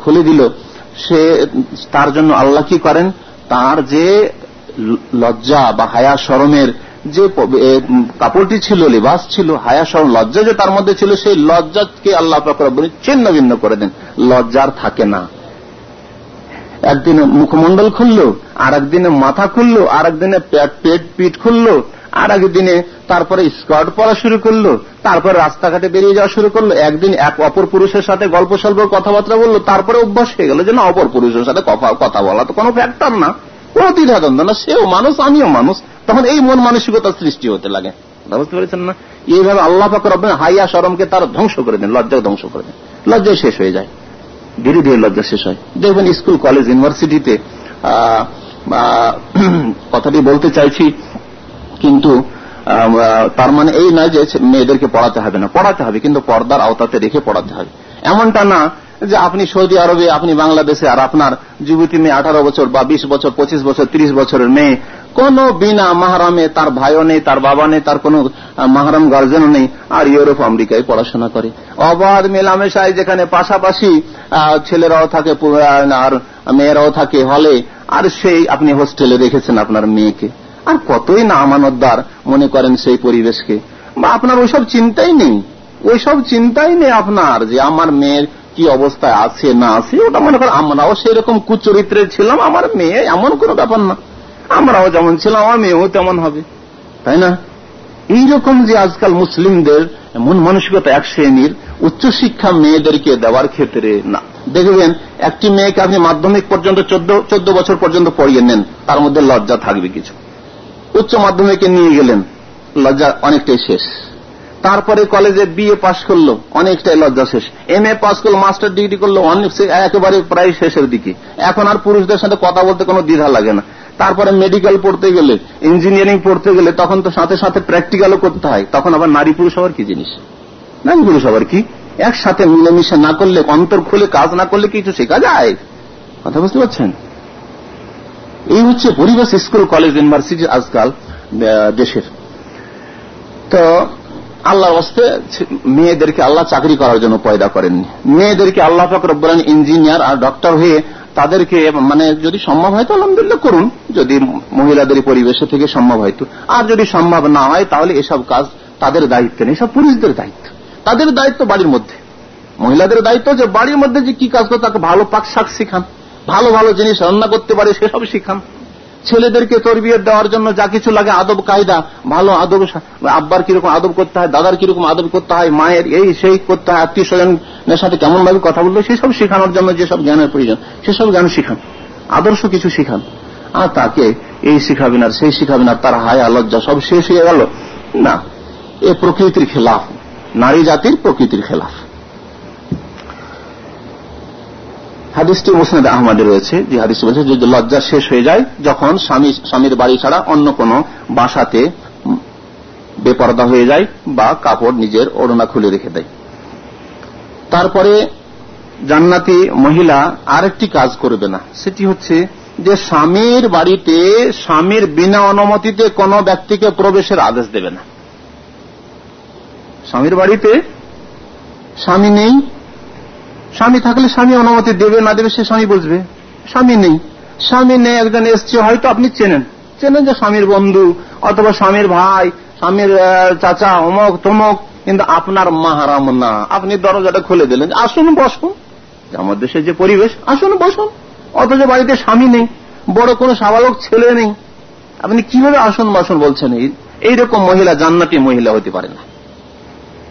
খুলে দিল, সে তার জন্য আল্লাহ কি করেন? তার যে লজ্জা বা হায়া সরমের যে কাপড়টি ছিল, লিবাস ছিল, হায়া সরম, লজ্জা যে তার মধ্যে ছিল, সেই লজ্জাকে আল্লাহ প্রকরণ ছিন্ন ভিন্ন করে দেন। লজ্জার থাকে না। একদিনে মুখমন্ডল খুললো আর একদিনে মাথা খুললো আর একদিনে পেট পিঠ খুললো আর একদিনে তারপরে স্কার্ট পরা শুরু করল, তারপরে রাস্তাঘাটে বেরিয়ে যাওয়া শুরু করল, একদিন এক অপর পুরুষের সাথে গল্প সল্প কথাবার্তা বলল, তারপরে অভ্যাস হয়ে গেল যে না, অপর পুরুষের সাথে কথা বলা তো কোনো ফ্যাক্টর না। কোনো দ্বিধাদ্বন্দ্ব না, সেও মানুষ, আমিও মানুষ। তখন এই মন মানসিকতার সৃষ্টি হতে লাগে। বুঝতে পেরেছেন না? এইভাবে আল্লাহ পাকর হাইয়া সরমকে তার ধ্বংস করে দেন লজ্জা ধ্বংস করে দেন। লজ্জায় শেষ হয়ে যায়। ধীরে ধীরে লজ্জা শেষ হয়। দেখবেন স্কুল, কলেজ, ইউনিভার্সিটিতে কথাটি বলতে চাইছি, কিন্তু তার মানে এই নয় যে মেয়েদেরকে পড়াতে হবে না। পড়াতে হবে, কিন্তু পর্দার আওতাতে রেখে পড়াতে হবে। এমনটা না যে আপনি সৌদি আরবে, আপনি বাংলাদেশে আর আপনার যুবতী মেয়ে আঠারো বছর বা বিশ বছর, পঁচিশ বছর, ত্রিশ বছরের মেয়ে, কোন বিনা মাহারামে তার ভাইও নেই, তার বাবা নেই, তার কোন মাহারাম গার্জেনও নেই, আর ইউরোপ, আমেরিকায় পড়াশোনা করে। অবাধ মেলামেশায় যেখানে পাশাপাশি ছেলেরাও থাকে আর মেয়েরাও থাকে হলে, আর সেই আপনি হোস্টেলে রেখেছেন আপনার মেয়েকে। আর কতই না আমানতদার মনে করেন সেই পরিবেশকে। বা আপনার ওইসব চিন্তাই নেই। ওইসব চিন্তাই নেই আপনার যে আমার মেয়ের কি অবস্থায় আছে না আছে, ওটা মনে করেন আমরাও সেই রকম কুচরিত্রের ছিলাম, আমার মেয়ে এমন কোন ব্যাপার না। আমরাও যেমন ছিলাম আমার মেয়েও তেমন হবে। তাই না? এইরকম যে আজকাল মুসলিমদের মন মানসিকতা এক শ্রেণির উচ্চশিক্ষা মেয়েদেরকে দেওয়ার ক্ষেত্রে না। দেখবেন, একটি মেয়েকে আপনি মাধ্যমিক পর্যন্ত চোদ্দ বছর পর্যন্ত পড়িয়ে নেন, তার মধ্যে লজ্জা থাকবে কিছু। উচ্চ মাধ্যমিকে নিয়ে গেলেন, লজ্জা অনেকটাই শেষ। তারপরে কলেজে বিএ পাশ করল, অনেকটাই লজ্জা শেষ। এম এ পাস করল মাস্টার ডিগ্রি করল অনেক একেবারে প্রায় শেষের দিকে। এখন আর পুরুষদের সাথে কথা বলতে কোনো দ্বিধা লাগে না। তারপরে মেডিকেল পড়তে গেলে ইঞ্জিনিয়ারিং পড়তে গেলে, তখন তো সাথে সাথে প্র্যাকটিক্যালও করতে হয়। তখন আবার নারী পুরুষ আবার কি জিনিস? নারী পুরুষ আবার কি? একসাথে মিলেমিশে না করলে, অন্তর খুলে কাজ না করলে কিছু শেখা যায়? কথা বুঝতে পারছেন? এই হচ্ছে পরিবেশ স্কুল, কলেজ, ইউনিভার্সিটি আজকাল দেশের। তো আল্লাহর অস্তে মেয়েদেরকে আল্লাহ চাকরি করার জন্য পয়দা করেননি মেয়েদেরকে আল্লাহ ফকরব্বরান ইঞ্জিনিয়ার আর ডক্টর হয়ে তাদেরকে মানে যদি সম্ভব হয় তো আলহামদুলিল্লাহ করুন। যদি মহিলাদের পরিবেশে থেকে সম্ভব হয়তো আর যদি সম্ভব না হয় তাহলে এসব কাজ তাদের দায়িত্ব নেই। সব পুরুষদের দায়িত্ব। তাদের দায়িত্ব বাড়ির মধ্যে। মহিলাদের দায়িত্ব যে বাড়ির মধ্যে যে কি কাজ করে তাকে ভালো পাক শাক শিখান। ভালো ভালো জিনিস রান্না করতে পারে সেসব শিখান। ছেলেদেরকে তরবিয়ত দেওয়ার জন্য যা কিছু লাগে আদব কায়দা, ভালো আদব আব্বার কীরকম আদব করতে হয়, দাদার কীরকম আদব করতে হয়, মায়ের এই সেই করতে হয় আত্মীয় স্বজনের সাথে কেমন ভাবে কথা বলবে সেসব শেখানোর জন্য যেসব জ্ঞানের প্রয়োজন, সেসব জ্ঞান শিখান, আদর্শ কিছু শিখান। আর তাকে এই শিখাবেন আর সেই শিখাবেন আর তার হায়া লজ্জা সব শেষ হয়ে গেল। না, এ প্রকৃতির খেলাফ, নারী জাতির প্রকৃতির খেলাফ। হাদিসটি মুসনাদ আহমদে রয়েছে, যে হাদিসটি বলছে, যদি লজ্জা শেষ হয়ে যায়, যখন স্বামী, স্বামীর বাড়ি ছাড়া অন্য কোন বাসাতে বেপরদা হয়ে যায় বা কাপড় নিজের ওড়না খুলে রেখে দেয়। তারপরে জান্নাতি মহিলা আরেকটি কাজ করবে না। সেটি হচ্ছে যে স্বামীর বাড়িতে, স্বামীর বিনা অনুমতিতে কোন ব্যক্তিকে প্রবেশের আদেশ দেবে না। স্বামীর বাড়িতে স্বামী নেই স্বামী থাকলে স্বামী অনুমতি দেবে, না দেবে সে স্বামী বুঝবে। স্বামী নেই। স্বামী নেই, একজন এসছে, হয়তো আপনি চেনেন। চেনেন যে স্বামীর বন্ধু, অথবা স্বামীর ভাই, স্বামীর চাচা, অমক, তমক, কিন্তু আপনার মাহারাম না। আপনি দরজাটা খুলে দিলেন, আসুন, বসুন। আমার দেশের যে পরিবেশ, আসুন, বসুন। অথচ বাড়িতে স্বামী নেই, বড় কোনো সাবালক ছেলে নেই। আপনি কীভাবে আসুন, বসুন বলছেন? এইরকম মহিলা জান্নাতি মহিলা হতে পারে না।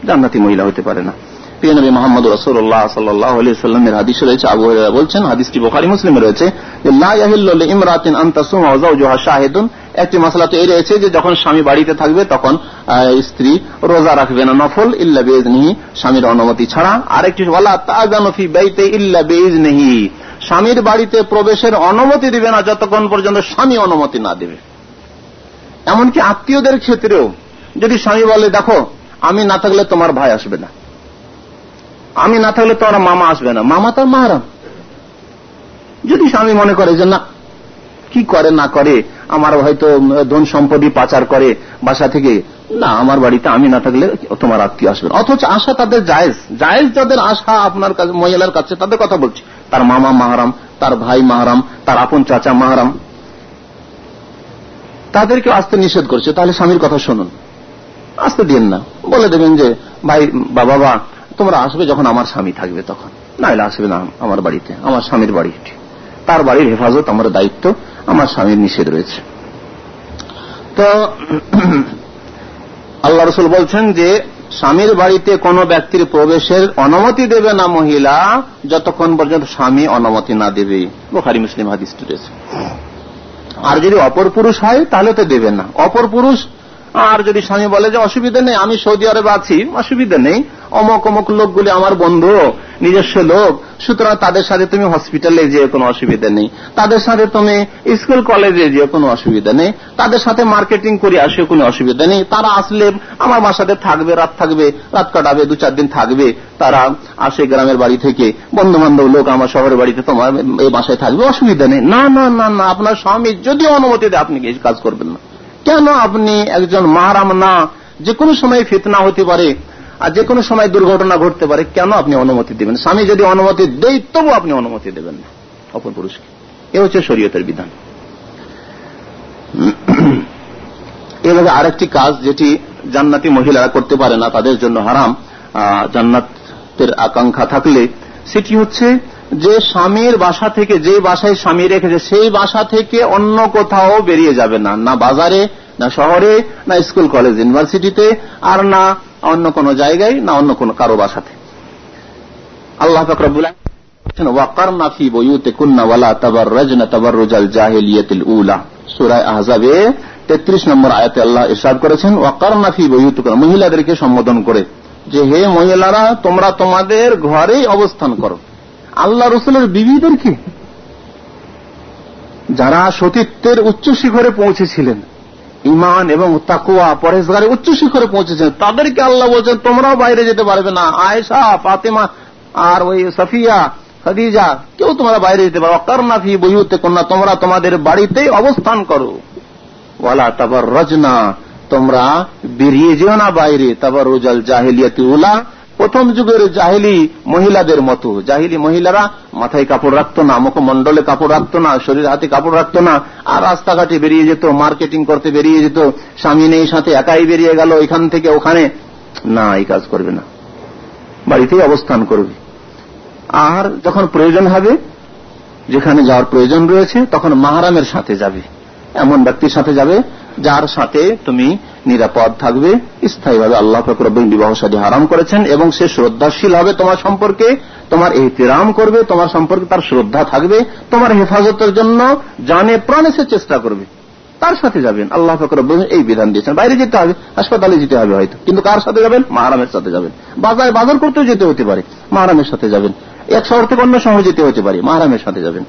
জান্নাতি মহিলা হতে পারে না। প্রিয়নবী মোহাম্মদ রসুল্লাহ সাল্লামের হাদিস রয়েছে, আবু বলছেন, হাদিসটি বোখারি, মুসলিমে রয়েছে একটি মশলা তো এই রয়েছে যে যখন স্বামী বাড়িতে থাকবে তখন স্ত্রী রোজা রাখবে না, নফল ইল্লা বেজ নেহি স্বামীর অনুমতি ছাড়া। বলা তাজানফি বাইতে ইল্লা বেজ নেহি স্বামীর বাড়িতে প্রবেশের অনুমতি দিবে না যতক্ষণ পর্যন্ত স্বামী অনুমতি না দেবে। এমনকি আত্মীয়দের ক্ষেত্রেও যদি স্বামী বলে, দেখো, আমি না থাকলে তোমার ভাই আসবে না। আমি না থাকলে তোমার মামা আসবে না। মামা তার মাহারাম। যদি স্বামী মনে করে যে না, কি করে না করে, আমার হয়তো ধন সম্পত্তি পাচার করে বাসা থেকে, না, আমার বাড়িতে আমি না থাকলে তোমার আত্মীয় আসবে অথচ আশা তাদের জায়েজ। জায়েজ যাদের আশা আপনার কাছে, মহিলার কাছে, তাদের কথা বলছি। তার মামা মাহারাম, তার ভাই মাহারাম, তার আপন চাচা মাহারাম। তাদেরকে আসতে নিষেধ করছে। তাহলে স্বামীর কথা শুনুন। আসতে দিন না। বলে দেবেন যে, ভাই বাবা তোমরা আসবে যখন আমার স্বামী থাকবে তখন। না এলে আসবে না আমার বাড়িতে, আমার স্বামীর বাড়ি তার বাড়ির হেফাজত, আমার দায়িত্ব, আমার স্বামীর নিষেধ রয়েছে। তো, আল্লাহ রসুল বলছেন যে, স্বামীর বাড়িতে কোনো ব্যক্তির প্রবেশের অনুমতি দেবে না মহিলা, যতক্ষণ পর্যন্ত স্বামী অনুমতি না দেবে। বোখারি, মুসলিম হাদিস রয়েছে। আর যদি অপর পুরুষ হয়, তাহলে তো দেবেন না। অপর পুরুষ, আর যদি স্বামী বলে যে, অসুবিধা নেই, আমি সৌদি আরবে আছি, অসুবিধা নেই। অমক অমক লোকগুলি আমার বন্ধু, নিজস্ব লোক। সুতরাং তাদের সাথে তুমি হসপিটালে যে কোনো অসুবিধা নেই। তাদের সাথে তুমি স্কুল কলেজে যে কোনো অসুবিধা নেই। তাদের সাথে মার্কেটিং করে আসে কোনো অসুবিধা নেই। তারা আসলে আমার বাসাতে থাকবে, রাত থাকবে, রাত কাটাবে, দু চার দিন থাকবে। তারা আসে গ্রামের বাড়ি থেকে। বন্ধু বান্ধব লোক আমার শহরের বাড়িতে তোমার এই বাসায় থাকবে, অসুবিধা নেই। না না না না, আপনার স্বামী যদি অনুমতি দেয়, আপনি কাজ করবেন না। কেন আপনি একজন মাহারাম না? যে কোনো সময় ফিতনা হতে পারে। আর যে কোনো সময় দুর্ঘটনা ঘটতে পারে, কেন আপনি অনুমতি দেবেন? স্বামী যদি অনুমতি দেয়, তবু আপনি অনুমতি দেবেন না, অপর পুরুষকে। এ হচ্ছে শরীয়তের বিধান। এভাবে আরেকটি কাজ যেটি জান্নাতি মহিলারা করতে পারে না, তাদের জন্য হারাম জান্নাতের আকাঙ্ক্ষা থাকলে, সেটি হচ্ছে যে স্বামীর বাসা থেকে যে বাসায় স্বামী রেখেছে, সেই বাসা থেকে অন্য কোথাও বেরিয়ে যাবে না না বাজারে, না শহরে, না স্কুল, কলেজ, ইউনিভার্সিটিতে, আর না অন্য কোন জায়গায় না অন্য কোন কারও বাসাতে। আল্লাহ মহিলাদেরকে সম্বোধন করে, যে, হে মহিলারা, তোমরা তোমাদের ঘরেই অবস্থান করো। আল্লাহ রসুলের বিবিদেরকে, যারা সতীত্বের উচ্চ শিখরে পৌঁছেছিলেন ইমান এবং তাকুয়া পরেশগারে উচ্চ শিখরে পৌঁছেছেন। তাদেরকে আল্লাহ বলছেন, তোমরাও বাইরে যেতে পারবে না। আয়েশা, ফাতেমা আর ওই সফিয়া, খাদিজা, কেউ তোমরা বাইরে যেতে পারো অকারনাফি বইতে কন্যা তোমরা তোমাদের বাড়িতেই অবস্থান করো। ওয়ালা তাবার রজনা তোমরা বেরিয়ে যেও না বাইরে। তাবার রোজাল জাহিলিয়াতি উলা প্রথম যুগের জাহিলি মহিলাদের মতো। জাহিলি মহিলারা মাথায় কাপড় রাখতো না মুখমন্ডলে কাপড় রাখতো না, শরীর হাতে কাপড় রাখতো না, আর রাস্তাঘাটে বেরিয়ে যেত, মার্কেটিং করতে বেরিয়ে যেত, স্বামী নেই, সাথে একাই বেরিয়ে গেল, এখান থেকে ওখানে। না, এই কাজ করবে না। বাড়িতেই অবস্থান করবে। আর যখন প্রয়োজন হবে, যেখানে যাওয়ার প্রয়োজন রয়েছে, তখন মাহারামের সাথে যাবে। এমন ব্যক্তির সাথে যাবে যার সাথে তুমি নিরাপদ থাকবে। স্থায়ীভাবে আল্লাহ ফকরবিন বিবাহ সাদী হারাম করেছেন এবং সে শ্রদ্ধাশীল হবে তোমার সম্পর্কে। তোমার এহতিরাম করবে, তোমার সম্পর্কে তার শ্রদ্ধা থাকবে, তোমার হেফাজতের জন্য জানে প্রাণে সে চেষ্টা করবে। তার সাথে যাবেন। আল্লাহ ফকরবিন এই বিধান দিয়েছেন। বাইরে যেতে হবে, হাসপাতালে যেতে হবে হয়তো। কিন্তু কার সাথে যাবেন? মাহারামের সাথে যাবেন। বাজার বাজার করতেও যেতে হতে পারে। মাহারামের সাথে যাবেন। এক শহর থেকে অন্য শহরে যেতে হতে পারে। মাহারামের সাথে যাবেন।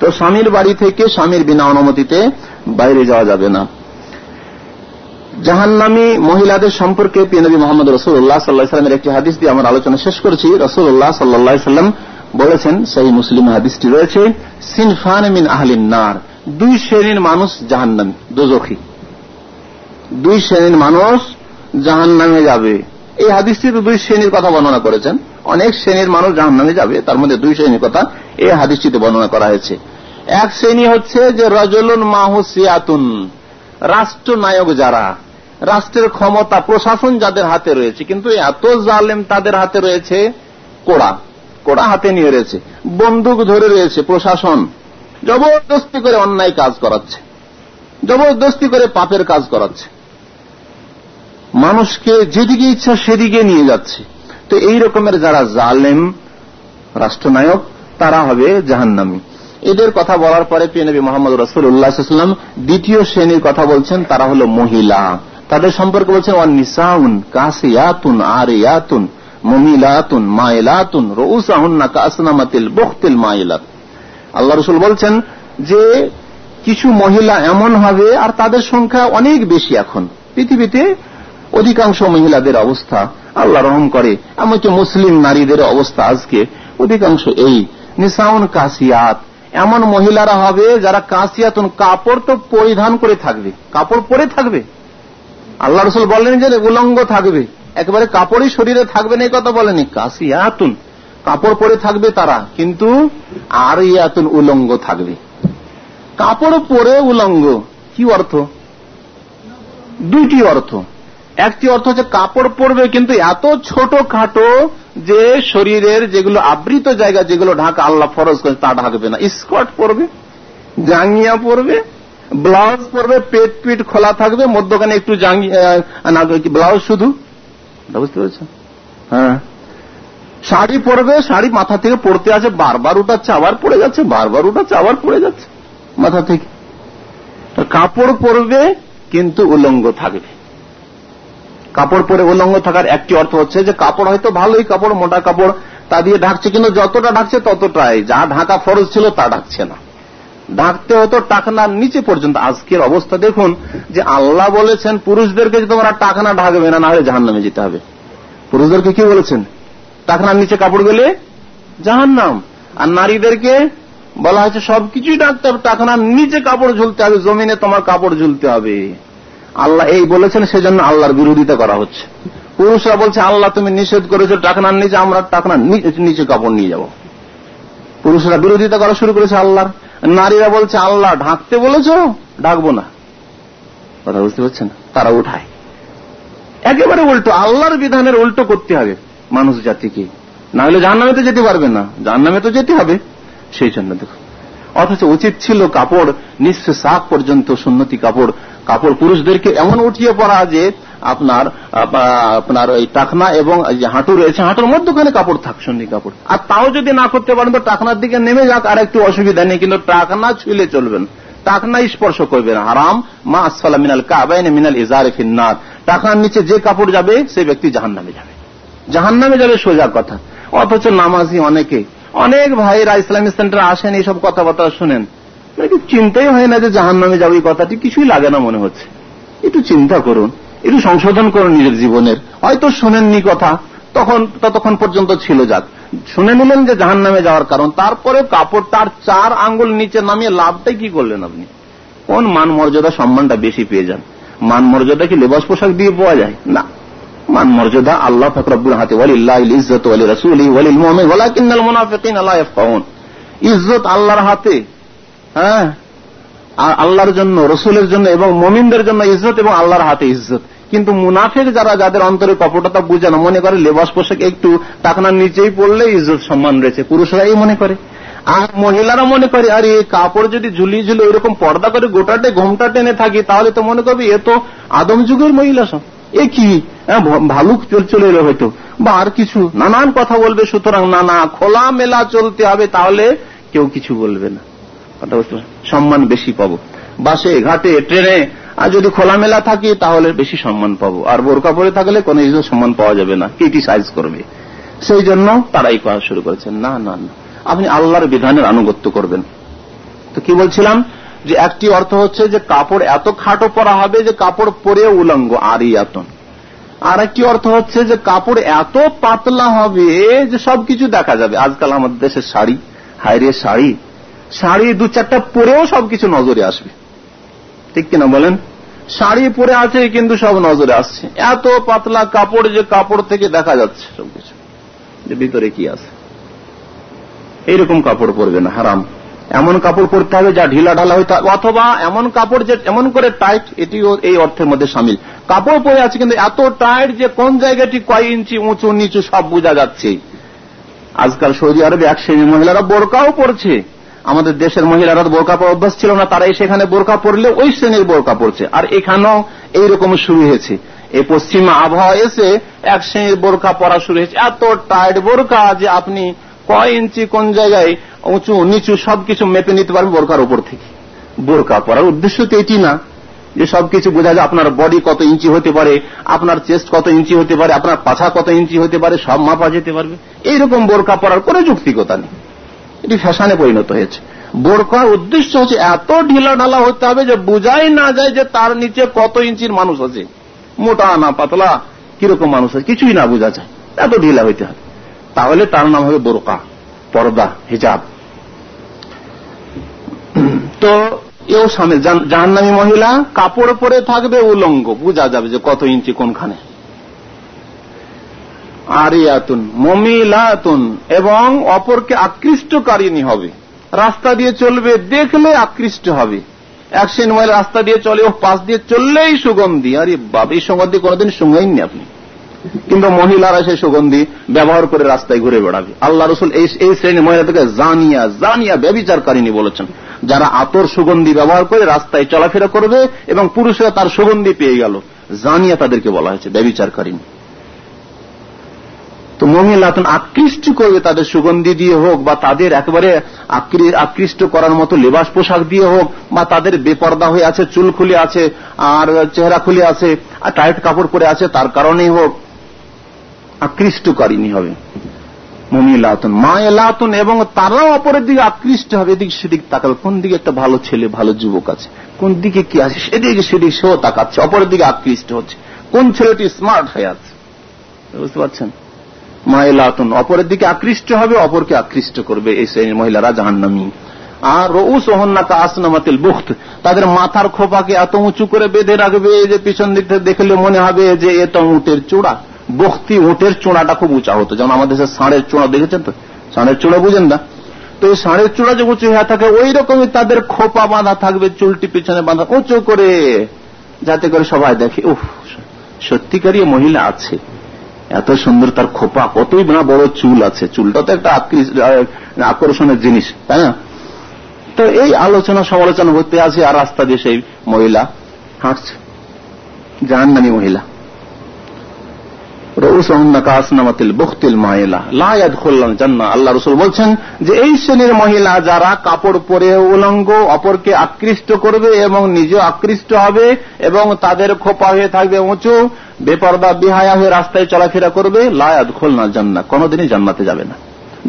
তো স্বামীর বাড়ি থেকে স্বামীর বিনা অনুমতিতে বাইরে যাওয়া যাবে না। জাহান্নামী মহিলাদের সম্পর্কে পিনবী মোহাম্মদ রসুল্লাহ সাল্লাহামের একটি হাদিস দিয়ে আমরা আলোচনা শেষ করেছি। রসুল্লাহ সাল্লাহ সাল্লাম বলেছেন সেই মুসলিম হাদিসটি রয়েছে, সিনফান মিন আহলিন নার, দুই শ্রেণির মানুষ জাহান্নামী, দোজখী। দুই শ্রেণির মানুষ জাহান নামে যাবে। এই হাদিসটিতে দুই শ্রেণির কথা বর্ণনা করেছেন। অনেক শ্রেণির মানুষ জাহান নামে যাবে, তার মধ্যে দুই শ্রেণির কথা এই হাদিসটিতে বর্ণনা করা হয়েছে। এক শ্রেণি হচ্ছে যে রজলুন মাহুসিয়াতুন রাষ্ট্রনায়ক যারা, রাষ্ট্রের ক্ষমতা প্রশাসন যাদের হাতে রয়েছে, কিন্তু এত জালেম তাদের হাতে রয়েছে কোড়া কোড়া হাতে নিয়ে রয়েছে, বন্দুক ধরে রয়েছে প্রশাসন, জবরদস্তি করে অন্যায় কাজ করাচ্ছে, জবরদস্তি করে পাপের কাজ করাচ্ছে। মানুষকে যেদিকে ইচ্ছা সেদিকে নিয়ে যাচ্ছে। তো এই রকমের যারা জালেম, রাষ্ট্রনায়ক, তারা হবে জাহান্নামী। এদের কথা বলার পরে পিনবী মোহাম্মদ রসুল্লাহাম দ্বিতীয় শ্রেণির কথা বলছেন, তারা হল মহিলা। তাদের সম্পর্কে বলছেন নিসাউন কাসিয়াতুন আরিয়াতুন মমিলাতুন মাইলাতুন রৌসাহুন্না কাসনামাতিল বখতিল মাইলাত আল্লাহ রসুল বলছেন যে কিছু মহিলা এমন হবে, আর তাদের সংখ্যা অনেক বেশি এখন। পৃথিবীতে অধিকাংশ মহিলাদের অবস্থা আল্লাহ রহম করে, এমনকি মুসলিম নারীদের অবস্থা আজকে অধিকাংশ এই। নিসাউন কাসিয়াত এমন মহিলারা হবে যারা কাসিয়াতুন কাপড় তো পরিধান করে থাকবে, কাপড় পরে থাকবে। আল্লাহ রসুল বলেন যে উলঙ্গ থাকবে, একেবারে কাপড়ই শরীরে থাকবে না, এই কথা বলেনি। কাসিয়াতুন কাপড় পরে থাকবে তারা, কিন্তু আর ইয়াতুন উলঙ্গ থাকবে। কাপড় পরে উলঙ্গ, কি অর্থ? দুইটি অর্থ। একটি অর্থ হচ্ছে কাপড় পরবে, কিন্তু এত ছোট খাটো যে শরীরের যেগুলো আবৃত জায়গা, যেগুলো ঢাকা আল্লাহ ফরজ করে তা ঢাকবে না। স্কট পরবে, জাঙ্গিয়া পরবে, ব্লাউজ পরবে, পেট পিট খোলা থাকবে, মধ্যখানে একটু ব্লাউজ শুধু? বুঝতে পেরেছেন হ্যাঁ। শাড়ি পরবে, শাড়ি মাথা থেকে পড়তে আছে, বারবার উঠাচ্ছে, আবার পড়ে যাচ্ছে, বারবার উঠাচ্ছে, আবার পড়ে যাচ্ছে, মাথা থেকে। কাপড় পরবে, কিন্তু উলঙ্গ থাকবে। কাপড় পরে উলঙ্গ থাকার একটি অর্থ হচ্ছে যে কাপড় হয়তো ভালোই কাপড়, মোটা কাপড়, তা দিয়ে ঢাকছে, কিন্তু যতটা ঢাকছে ততটাই। যা ঢাকা ফরজ ছিল তা ঢাকছে না। ঢাকতে হতো টাকনার নিচে পর্যন্ত। আজকের অবস্থা দেখুন যে আল্লাহ বলেছেন, পুরুষদেরকে যে তোমরা টাকনা ঢাকবে না নাহলে জাহান নামে যেতে হবে। পুরুষদেরকে কি বলেছেন? টাকনার নিচে কাপড় গেলে জাহান নাম আর নারীদেরকে বলা হয়েছে, সবকিছুই ডাকতে হবে। টাকনার নিচে কাপড় ঝুলতে হবে, জমিনে তোমার কাপড় ঝুলতে হবে। আল্লাহ এই বলেছেন, সেজন্য আল্লাহর বিরোধিতা করা হচ্ছে। পুরুষরা বলছে, আল্লাহ, তুমি নিষেধ করেছ টাকনার নিচে আমরা টাকনার নিচে কাপড় নিয়ে যাব। পুরুষরা বিরোধিতা করা শুরু করেছে আল্লাহর। নারীরা বলছে, আল্লাহ, ঢাকতে বলেছ? ঢাকবো না। কথা বুঝতে পারছেন? তারা উঠায়। একেবারে উল্টো, আল্লাহর বিধানের উল্টো করতে হবে মানুষ জাতিকে। না হলে জাহান্নামে তো যেতে পারবে না। জাহান্নামে তো যেতে হবে। সেই জন্য দেখো। অথচ উচিত ছিল কাপড় নিঃস্ব শাক পর্যন্ত সুন্নতি কাপড় কাপড় পুরুষদেরকে এমন উঠিয়ে পড়া যে আপনার আপনার ওই টাকনা এবং হাঁটু রয়েছে, হাঁটুর মধ্যখানে কাপড় থাক, সন্নি কাপড়। আর তাও যদি না করতে পারেন, তো টাকনার দিকে নেমে যাক, আর একটু অসুবিধা নেই, কিন্তু টাকনা ছুলে চলবেন। টাকনা স্পর্শ করবেন। হারাম, মা আসফালা মিনাল কাবাইন মিনাল ইজারে ফিন্নার। টাকনার নিচে যে কাপড় যাবে, সে ব্যক্তি জাহান নামে যাবে। জাহান নামে যাবে সোজা কথা। অথচ নামাজি অনেকে অনেক ভাইরা ইসলামী সেন্টারে আসেন, এইসব কথাবার্তা শুনেন। চিন্তাই হয় না যে জাহান নামে যাবে এই কথাটি, কিছুই লাগে না মনে হচ্ছে। একটু চিন্তা করুন, একটু সংশোধন করুন নিজের জীবনের। হয়তো শোনেননি কথা, তখন, ততক্ষণ পর্যন্ত ছিল যাক। শুনে নিলেন যে জাহান নামে যাওয়ার কারণ, তারপরে কাপড় তার চার আঙ্গুল নিচে নামিয়ে লাভটাই কি করলেন আপনি? কোন মান মর্যাদা সম্মানটা বেশি পেয়ে যান? মান মর্যাদা কি লেবাস পোশাক দিয়ে পাওয়া যায়? না। মান মর্যাদা আল্লাহ ফকরাবুল হাতে ইজ্জত ওয়ালি রসুল ওয়ালিল মোহাম্মদ ওয়ালাকিন্নাল মুনাফিকিন, আল্লাহ ইজ্জত আল্লাহর হাতে হ্যাঁ? আর আল্লাহর জন্য, রসুলের জন্য এবং মমিনদের জন্য ইজ্জত এবং আল্লাহর হাতে ইজ্জত। কিন্তু মুনাফের যারা, যাদের অন্তরে কপটতা বুঝে না, মনে করে লেবাস পোশাক একটু টাকনার নিচেই পড়লে ইজ্জত সম্মান রয়েছে পুরুষরা এই মনে করে। আর মহিলারা মনে করে, আর, এই কাপড় যদি ঝুলিয়ে ঝুলিয়ে ওইরকম পর্দা করে গোটাটে, ঘোমটা টেনে থাকি, তাহলে তো মনে করবে এ তো আদম যুগের মহিলা সব। এ কি? ভালুক চলে এলো হয়তো। বা আর কিছু? নানান কথা বলবে, সুতরাং নানা খোলা মেলা চলতে হবে, তাহলে কেউ কিছু বলবে না। কথা বুঝতে সম্মান বেশি পাবো। বাসে, ঘাটে, ট্রেনে, আর যদি খোলামেলা থাকি, তাহলে বেশি সম্মান পাবো। আর বোরকা পরে থাকলে কোন সম্মান পাওয়া যাবে না। ক্রিটিসাইজ করবে? সেই জন্য তারাই করা শুরু করেছেন। না না না। আপনি আল্লাহর বিধানের আনুগত্য করবেন। তো কি বলছিলাম? যে একটি অর্থ হচ্ছে যে কাপড় এত খাটো পরা হবে যে কাপড় পরে উলঙ্গ, আরিয়াতন। আর একটি অর্থ হচ্ছে যে কাপড় এত পাতলা হবে যে সবকিছু দেখা যাবে। আজকাল আমাদের দেশের শাড়ি, হাইরে শাড়ি শাড়ি দু চারটা পরেও সবকিছু নজরে আসবে। ঠিক কিনা বলেন? শাড়ি পরে আছে কিন্তু সব নজরে আসছে। এত পাতলা কাপড় যে কাপড় থেকে দেখা যাচ্ছে সবকিছু। যে ভিতরে কি আছে? এইরকম কাপড় পরবে না, হারাম। এমন কাপড় পরতে হবে যা ঢিলা ঢালা হইতে হবে অথবা এমন কাপড় যে এমন করে টাইট এটিও এই অর্থের মধ্যে সামিল। কাপড় পরে আছে কিন্তু এত টাইট যে কোন জায়গাটি কয় ইঞ্চি, উঁচু, নিচু সব বোঝা যাচ্ছে। আজকাল সৌদি আরবে এক শ্রেণির মহিলারা বোরকাও পড়ছে আমাদের দেশের মহিলারা বোরকা পর অভ্যাস ছিল না, তারাই সেখানে বোরকা পড়লে ওই শ্রেণির বোরকা পড়ছে আর এখানেও এইরকম শুরু হয়েছে। এই পশ্চিমা আবহাওয়া এসে এক শ্রেণির বোরকা পড়া শুরু হয়েছে। এত টাইট বোরকা যে আপনি কয় ইঞ্চি কোন জায়গায় উঁচু, নিচু সবকিছু মেপে নিতে পারবেন বোরকার উপর থেকে। বোরকা পড়ার উদ্দেশ্য তো এটি না যে সবকিছু বোঝা যায় আপনার বডি কত ইঞ্চি হতে পারে, আপনার চেস্ট কত ইঞ্চি হতে পারে, আপনার পাছা কত ইঞ্চি হতে পারে, সব মাপা যেতে পারবে। এইরকম বোরকা পড়ার কোন যুক্তিকতা নেই। এটি ফ্যাশনে পরিণত হয়েছে। বোরকার উদ্দেশ্য হচ্ছে এত ঢিলা ঢালা হতে হবে যে বোঝাই না যায় যে তার নিচে কত ইঞ্চির মানুষ আছে। মোটা না পাতলা, কীরকম মানুষ আছে, কিছুই না বোঝা যায়। এত ঢিলা হইতে হবে। তাহলে তার নাম হবে বোরকা, পর্দা, হিজাব। তো এও সামনে জাহান্নামী মহিলা, কাপড় পরে থাকবে উলঙ্গ, বোঝা যাবে যে কত ইঞ্চি কোনখানে। আরিয়াতুন, মমিলাতুন, এবং অপরকে আকৃষ্টকারিনী হবে। রাস্তা দিয়ে চলবে, দেখলে আকৃষ্ট হবে। এক মহিলা রাস্তা দিয়ে চলে, ও পাশ দিয়ে চললেই সুগন্ধি। আরে বাবা এই সুগন্ধি কোনোদিন শুনেননি আপনি? কিন্তু মহিলারা সেই সুগন্ধি ব্যবহার করে রাস্তায় ঘুরে বেড়াবে। আল্লাহ রসুল এই এই শ্রেণির মহিলাদেরকে জানিয়া জানিয়া ব্যবিচারকারিনী বলেছেন, যারা আতর সুগন্ধি ব্যবহার করে রাস্তায় চলাফেরা করবে এবং পুরুষরা তার সুগন্ধি পেয়ে গেল, জানিয়া তাদেরকে বলা হয়েছে ব্যবিচারকারিনী তো মহিলা আকৃষ্ট করবে তাদের সুগন্ধি দিয়ে হোক বা তাদের একেবারে আকৃষ্ট করার মতো লেবাস পোশাক দিয়ে হোক বা তাদের বেপর্দা হয়ে আছে, চুল খুলে আছে, আর চেহারা খুলে আছে, আর টাইট কাপড় পরে আছে, তার কারণেই হোক আকৃষ্টকারিনী হবে। মমিলাতন মা এলাতন এবং তারাও অপরের দিকে আকৃষ্ট হবে। এদিক সেদিক তাকাবে কোন দিকে একটা ভালো ছেলে, ভালো যুবক আছে? কোন দিকে কি আছে? সেদিকে সেদিকে সেও তাকাচ্ছে, অপরের দিকে আকৃষ্ট হচ্ছে। কোন ছেলেটি স্মার্ট হয়ে আছে? বুঝতে পারছেন? মায়েলাতন অপরের দিকে আকৃষ্ট হবে, অপরকে আকৃষ্ট করবে। এই শ্রেণির মহিলারা জাহান্নামী। আর রউস ওহন্নাকা আসনামাতিল বুখত, তাদের মাথার খোপাকে এত উঁচু করে বেঁধে রাখবে যে পিছন দিক থেকে দেখলে মনে হবে যে এ তো উঁটের চূড়া। বক্তি উঁটের চূড়াটা খুব উঁচা হতো। যেমন আমাদের দেশের ষাঁড়ের চূড়া দেখেছেন তো? ষাঁড়ের চূড়া বুঝেন না? তো এই ষাঁড়ের চূড়া যে উঁচু হয়ে থাকে ওই রকমই তাদের খোপা বাঁধা থাকবে, চুলটি পিছনে বাঁধা, উঁচু করে। যাতে করে সবাই দেখে, উফ, সত্যিকারই মহিলা আছে। এত সুন্দর তার খোপা, কতই না বড় চুল আছে। চুলটা তো একটা আকর্ষণের জিনিস, তাই না? তো এই আলোচনা, সমালোচনা করতে আছে আর রাস্তা দিয়ে সেই মহিলা হাঁটছে। জাহান্নামী মহিলা। আল্লাহ রসুল বলছেন যে, এই শ্রেণির মহিলা যারা কাপড় পরে উলঙ্গ, অপরকে আকৃষ্ট করবে এবং নিজে আকৃষ্ট হবে এবং তাদের খোপা হয়ে থাকবে উঁচু বিহায়া হয়ে রাস্তায় চলাফেরা করবে লায়াদ খোলনা জান্না কোনদিনই জান্নাতে যাবে না।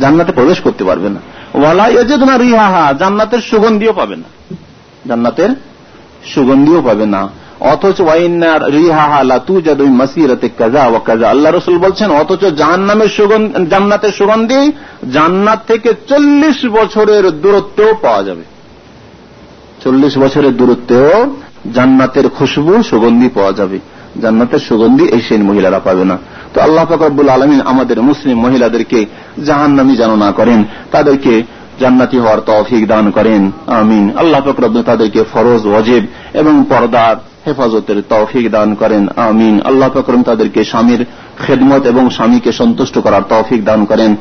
জান্নাতে প্রবেশ করতে পারবে না। ওয়ালা এজেদনা রিহাহা। জান্নাতের সুগন্ধিও পাবে না। জান্নাতের সুগন্ধিও পাবে না। অথচ আল্লাহ রসুল বলছেন, অথচ জাহান্নামের জান্নাতের সুগন্ধি জান্নাত থেকে চল্লিশ বছরের দূরত্বেও পাওয়া যাবে। চল্লিশ বছরের দূরত্বেও জান্নাতের খুশবু, সুগন্ধি পাওয়া যাবে। জান্নাতের সুগন্ধি এই সেই মহিলারা পাবে না। তো আল্লাহ ফকরবুল আলমিন আমাদের মুসলিম মহিলাদেরকে জাহান্নামি যেন না করেন। তাদেরকে জান্নাতি হওয়ার তৌফিক দান করেন। আমিন। আল্লাহ ফকরব তাদেরকে ফরজ, ওয়াজেব এবং পর্দার হেফাজতের তৌফিক দান করেন, আমিন। আল্লাহ ফকরম তাদেরকে স্বামীর খেদমত এবং স্বামীকে সন্তুষ্ট করার তৌফিক দান করেন,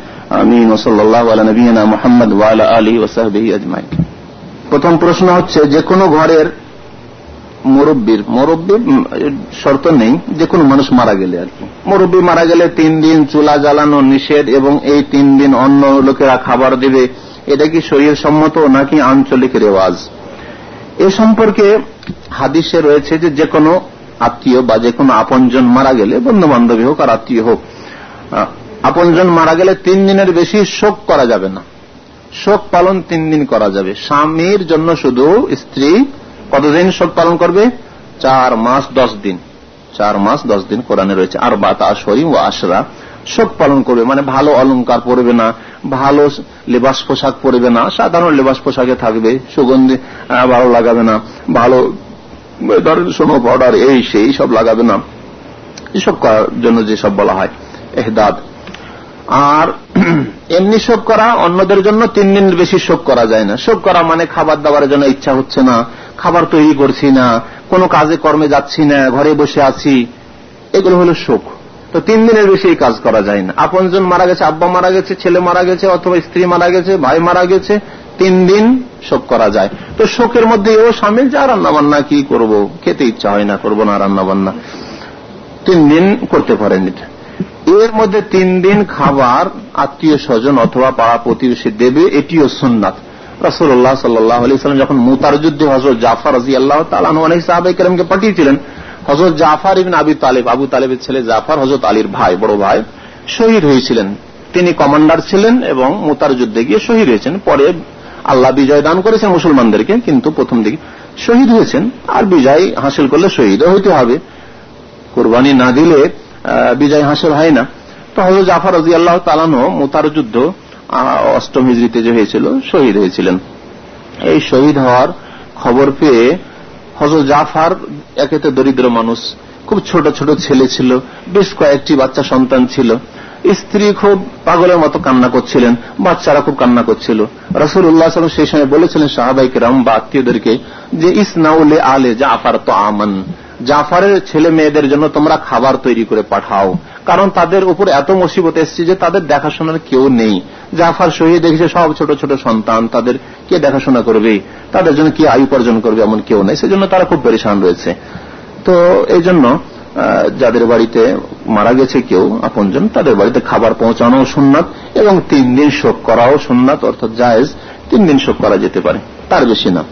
আমিন। ওসল্লাহ নবীনা মোহাম্মদ ওয়ালা আলী ওসাহবি আজমাই প্রথম প্রশ্ন হচ্ছে যে কোনো ঘরের মুরব্বীর, মুরব্বী শর্ত নেই যে কোনো মানুষ মারা গেলে আর কি। মুরব্বী মারা গেলে তিন দিন চুলা জ্বালানো নিষেধ এবং এই তিন দিন অন্য লোকেরা খাবার দেবে, এটা কি শরীর সম্মত নাকি আঞ্চলিক রেওয়াজ? এ সম্পর্কে হাদিসে রয়েছে যে যে কোনো আত্মীয় বা যে কোনো আপনজন মারা গেলে বন্ধু বান্ধবী হোক আর আত্মীয় হোক আপনজন মারা গেলে তিন দিনের বেশি শোক করা যাবে না। শোক পালন তিন দিন করা যাবে। স্বামীর জন্য শুধু স্ত্রী কতদিন শোক পালন করবে? চার মাস দশ দিন। চার মাস দশ দিন কোরআনে রয়েছে। আর বাতা শরীম ও আশরা। শোক পালন করবে। মানে ভালো অলঙ্কার পরবে না, ভালো লেবাস পোশাক পরবে না, সাধারণ লেবাস পোশাকে থাকবে, সুগন্ধি ভালো লাগাবে না, ভালো, ধরেন সোনো পাউডার এই সেই সব লাগাবে না। এসব করার জন্য যেসব বলা হয়, এহদাদ। আর এমনি শোক করা অন্যদের জন্য তিন দিন বেশি শোক করা যায় না। শোক করা মানে খাবার দাবারের জন্য ইচ্ছা হচ্ছে না, খাবার তৈরি করছি না, কোনো কাজে কর্মে যাচ্ছি না, ঘরে বসে আছি, এগুলো হলো শোক। তো তিন দিনের বেশি এই কাজ করা যায় না। আপনজন মারা গেছে, আব্বা মারা গেছে, ছেলে মারা গেছে, অথবা স্ত্রী মারা গেছে, ভাই মারা গেছে, তিন দিন শোক করা যায়। তো শোকের মধ্যে এও সামিল যা রান্না বান্না কি করব? খেতে ইচ্ছা হয় না, করব না রান্না বান্না তিন দিন করতে পারেন এটা। এর মধ্যে তিন দিন খাবার, আত্মীয় স্বজন অথবা পাড়া প্রতিবেশী দেবে, এটিও সুন্নাত। রসুল্লাহ সাল্লাম যখন মুতার যুদ্ধে হজরত জাফর রাজি আল্লাহ তালান অনেক সাহাবাইকে পাঠিয়েছিলেন হজরত জাফর ইবিন আবি তালেব, আবু তালেবের ছেলে জাফর হজরত আলীর ভাই, বড় ভাই, শহীদ হয়েছিলেন। তিনি কমান্ডার ছিলেন এবং মুতার যুদ্ধে গিয়ে শহীদ হয়েছেন। পরে আল্লাহ বিজয় দান করেছেন মুসলমানদেরকে, কিন্তু প্রথম দিকে শহীদ হয়েছেন। আর বিজয় হাসিল করলে শহীদও হইতে হবে। কোরবানি না দিলে বিজয় হাসিল হয় না। তো হজরত জাফর রাজি আল্লাহ তালানো মুতার যুদ্ধ অষ্টম হিজড়িতে যে হয়েছিল, শহীদ হয়েছিলেন। এই শহীদ হওয়ার খবর পেয়ে হজরত জাফার একেতে দরিদ্র মানুষ, খুব ছোট ছোট ছেলে ছিল, বেশ কয়েকটি বাচ্চা সন্তান ছিল। স্ত্রী খুব পাগলের মতো কান্না করছিলেন, বাচ্চারা খুব কান্না করছিল। রসুল উল্লাহ সেই সময় বলেছিলেন সাহাবাইকে রাম বা আত্মীয়দেরকে যে, ইসনাউলে আলে জাফার তো আমান, জাফারের ছেলে মেয়েদের জন্য তোমরা খাবার তৈরি করে পাঠাও। কারণ তাদের উপর এত মুসিবত এসছে যে তাদের দেখাশোনার কেউ নেই। জাফার শহীদ দেখেছে, সব ছোট ছোট সন্তান, তাদের কে দেখাশোনা করবে? তাদের জন্য কি আয়ু উপার্জন করবে এমন কেউ নেই। সেজন্য তারা খুব পরেশান রয়েছে। তো এই জন্য যাদের বাড়িতে মারা গেছে কেউ, আপনজন, তাদের বাড়িতে খাবার পৌঁছানো সুন্নাত এবং তিন দিন শোক করাও সুন্নাত, অর্থাৎ জায়েজ, তিন দিন শোক করা যেতে পারে। তার বেশি না।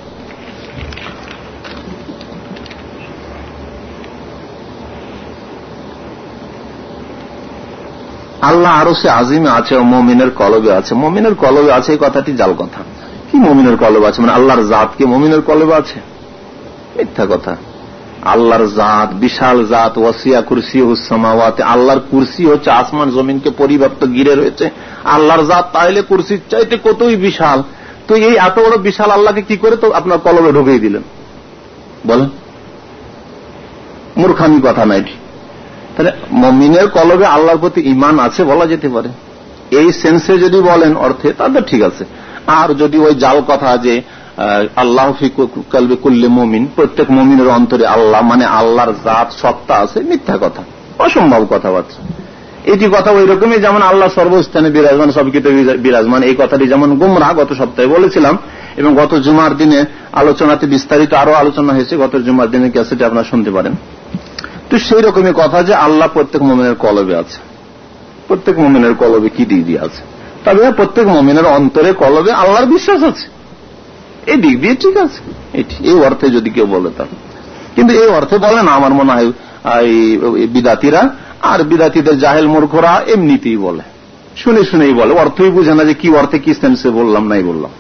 আল্লাহ আরও সে আজিমে আছে ও মমিনের কলবে আছে। মমিনের কলবে আছে এই কথাটি জাল কথা। কি মমিনের কলবে আছে? মানে আল্লাহর জাত কি মমিনের কলবে আছে? মিথ্যা কথা। আল্লাহর জাত, বিশাল জাত, ওয়াসিয়া কুরসি হুসামাওয়াতে আল্লাহর কুরসি হচ্ছে আসমান, জমিনকে পরিব্যাপ্ত গিরে রয়েছে। আল্লাহর জাত তাইলে কুরসির চাইতে কতই বিশাল? তো এই এত বড় বিশাল আল্লাহকে কি করে তো আপনার কলবে ঢুকিয়ে দিলেন? বলেন। মূর্খামি কথা নাই তাহলে মমিনের কলবে আল্লাহর প্রতি ইমান আছে বলা যেতে পারে। এই সেন্সে যদি বলেন অর্থে তাদের ঠিক আছে। আর যদি ওই জাল কথা যে আল্লাহ কালবে করলে মমিন, প্রত্যেক মমিনের অন্তরে আল্লাহ মানে আল্লাহর জাত সত্তা আছে, মিথ্যা কথা, অসম্ভব কথাবার্তা। এটি কথা ওই রকমই যেমন আল্লাহ সর্বস্থানে বিরাজমান সবকিছু বিরাজমান। এই কথাটি যেমন গুমরা গত সপ্তাহে বলেছিলাম, এবং গত জুমার দিনে আলোচনাতে বিস্তারিত আরও আলোচনা হয়েছে, গত জুমার দিনে ক্যাসেটে আপনারা শুনতে পারেন। তো সেই রকমই কথা যে আল্লাহ প্রত্যেক মোমিনের কলবে আছে। প্রত্যেক মোমিনের কলবে কি দিয়ে আছে? তবে প্রত্যেক মোমিনের অন্তরে কলবে আল্লাহর বিশ্বাস আছে। এই দিক দিয়ে ঠিক আছে। এই অর্থে যদি কেউ বলে তা। কিন্তু এই অর্থে বলে না, আমার মনে হয় বিদাতিরা। আর বিদাতিদের জাহেল মূর্খরা এমনিতেই বলে। শুনে শুনেই বলে। অর্থই বুঝে না যে কি অর্থে কি সেন্সে বললাম, নাই বললাম।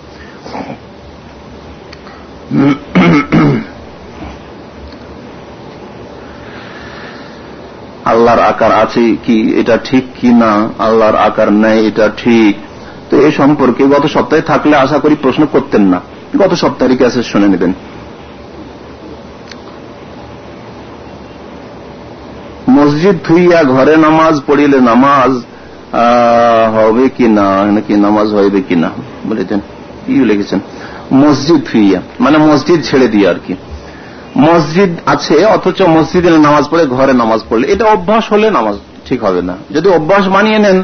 আল্লাহর আকার আছে কি, এটা ঠিক কি না, আল্লাহর আকার নেই, এটা ঠিক। তো এই সম্পর্কে গত সপ্তাহে থাকলে আশা করি প্রশ্ন করতেন না। গত সপ্তাহে ক্যাসেট শুনে নেবেন। মসজিদ থুইয়া ঘরে নামাজ পড়িলে নামাজ হবে কি না, নাকি নামাজ হইবে কি না, বলেছেন। কি লিখেছেন, মসজিদ থুইয়া মানে মসজিদ ছেড়ে দিয়ে আর কি। মসজিদ আছে, অথচ মসজিদে নামাজ পড়ে ঘরে নামাজ পড়লে। এটা অভ্যাস হলে নামাজ ঠিক হবে না। যদি অভ্যাস মানিয়ে নেন,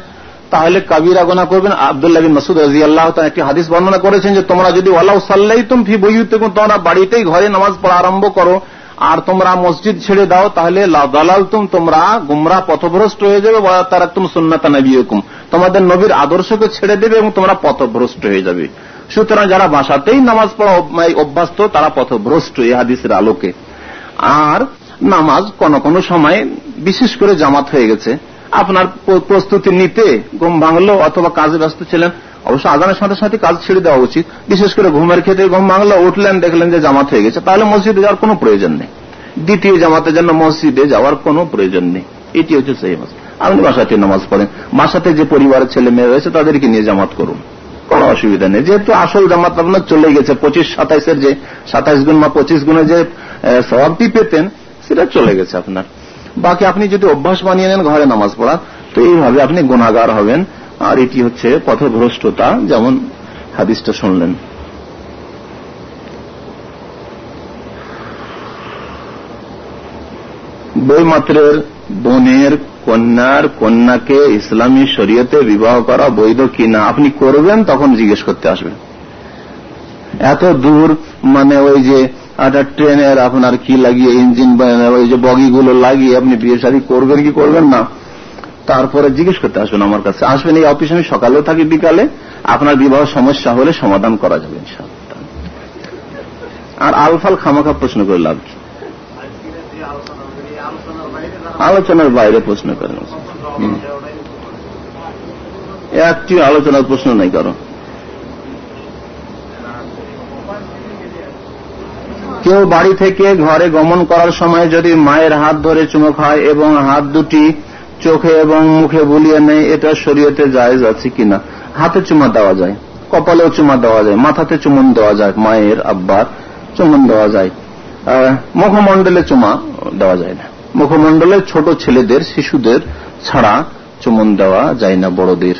তাহলে কাবিরা গোনা করবেন। আবদুল্লাহ বিন মাসুদ রাজি আল্লাহ একটি হাদিস বর্ণনা করেছেন যে, তোমরা যদি ওয়াল্লাহ সাল্লাই তুম ফি বইতে তোমরা বাড়িতেই ঘরে নামাজ পড়া আরম্ভ করো, আর তোমরা মসজিদ ছেড়ে দাও, তাহলে দালাল তুম তোমরা গুমরা পথভ্রষ্ট হয়ে যাবে তারা তুম সুন্নাতা নবী তোমাদের নবীর আদর্শকে ছেড়ে দেবে এবং তোমরা পথভ্রষ্ট হয়ে যাবে। সুতরাং যারা বাসাতেই নামাজ পড়া অভ্যস্ত, তারা পথভ্রষ্ট এই হাদিসের আলোকে। আর নামাজ কোন কোন সময় বিশেষ করে জামাত হয়ে গেছে। আপনার প্রস্তুতি নিতে ঘুম ভাঙলো অথবা কাজে ব্যস্ত ছিলেন, অবশ্য আজানের সাথে সাথে কাজ ছেড়ে দেওয়া উচিত। বিশেষ করে ঘুমের ক্ষেত্রে ঘুম ভাঙলো, উঠলেন, দেখলেন যে জামাত হয়ে গেছে, তাহলে মসজিদে যাওয়ার কোনো প্রয়োজন নেই। দ্বিতীয় জামাতের জন্য মসজিদে যাওয়ার কোনো প্রয়োজন নেই। এটি হচ্ছে সেই মাস। আপনি বাসাতে নামাজ পড়েন। বাসাতে যে পরিবারের ছেলে মেয়ে রয়েছে, তাদেরকে নিয়ে জামাত করুন। কোন অসুবিধা নেই। যেহেতু আসল জামাত আপনার চলে গেছে, পঁচিশ, সাতাইশের যে, সাতাইশ গুণ বা পঁচিশ গুণের যে সবাবটি পেতেন, সেটা চলে গেছে আপনার। বাকি আপনি যদি অভ্যাস বানিয়ে নেন, ঘরে নামাজ পড়া তো এইভাবে আপনি গুণাগার হবেন। আর এটি হচ্ছে পথভ্রষ্টতা, যেমন হাদিসটা শুনলেন। বইমাত্রের বোনের কন্যার কন্যাকে ইসলামী শরীয়তে বিবাহ করা বৈধ কিনা, আপনি করবেন তখন জিজ্ঞেস করতে আসবেন। এত দূর মানে ওই যে একটা ট্রেনের আপনার কি লাগিয়ে, ইঞ্জিন ওই যে বগিগুলো লাগিয়ে আপনি বিয়ে শাড়ি করবেন কি করবেন না? তারপরে জিজ্ঞেস করতে আসবেন আমার কাছে। আসবেন এই অফিসে, আমি সকালেও থাকি, বিকালে। আপনার বিবাহ সমস্যা হলে সমাধান করা যাবে আর আলফাল খামাখা প্রশ্ন করে লাভ কি? আলোচনার বাইরে প্রশ্ন করেন একটি আলোচনার প্রশ্ন নাই কারণ কেউ বাড়ি থেকে ঘরে গমন করার সময় যদি মায়ের হাত ধরে চুমো খায় এবং হাত দুটি চোখে এবং মুখে বুলিয়ে নেয়, এটা শরীয়তে জায়েজ আছে কিনা? হাতে চুমা দেওয়া যায়, কপালেও চুমা দেওয়া যায়, মাথাতে চুমন দেওয়া যায়, মায়ের আব্বার চুমন দেওয়া যায় মুখমণ্ডলে চুমা দেওয়া যায় না। মুখমণ্ডলে ছোট ছেলেদের, শিশুদের ছাড়া চুমন দেওয়া যায় না বড়দের।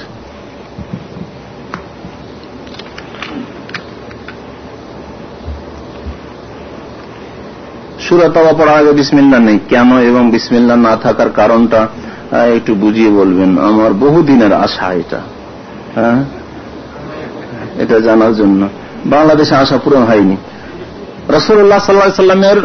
সুরাতাওয়া পড়া আগে বিসমিল্লা নেই। কেন এবং বিসমিল্লা না থাকার কারণটা একটু বুঝিয়ে বলবেন। আমার বহুদিনের আশা এটা। হ্যাঁ? এটা জানার জন্য। বাংলাদেশে আশা পূরণ হয়নি। রসুল্লাহ সাল্লা সাল্লামের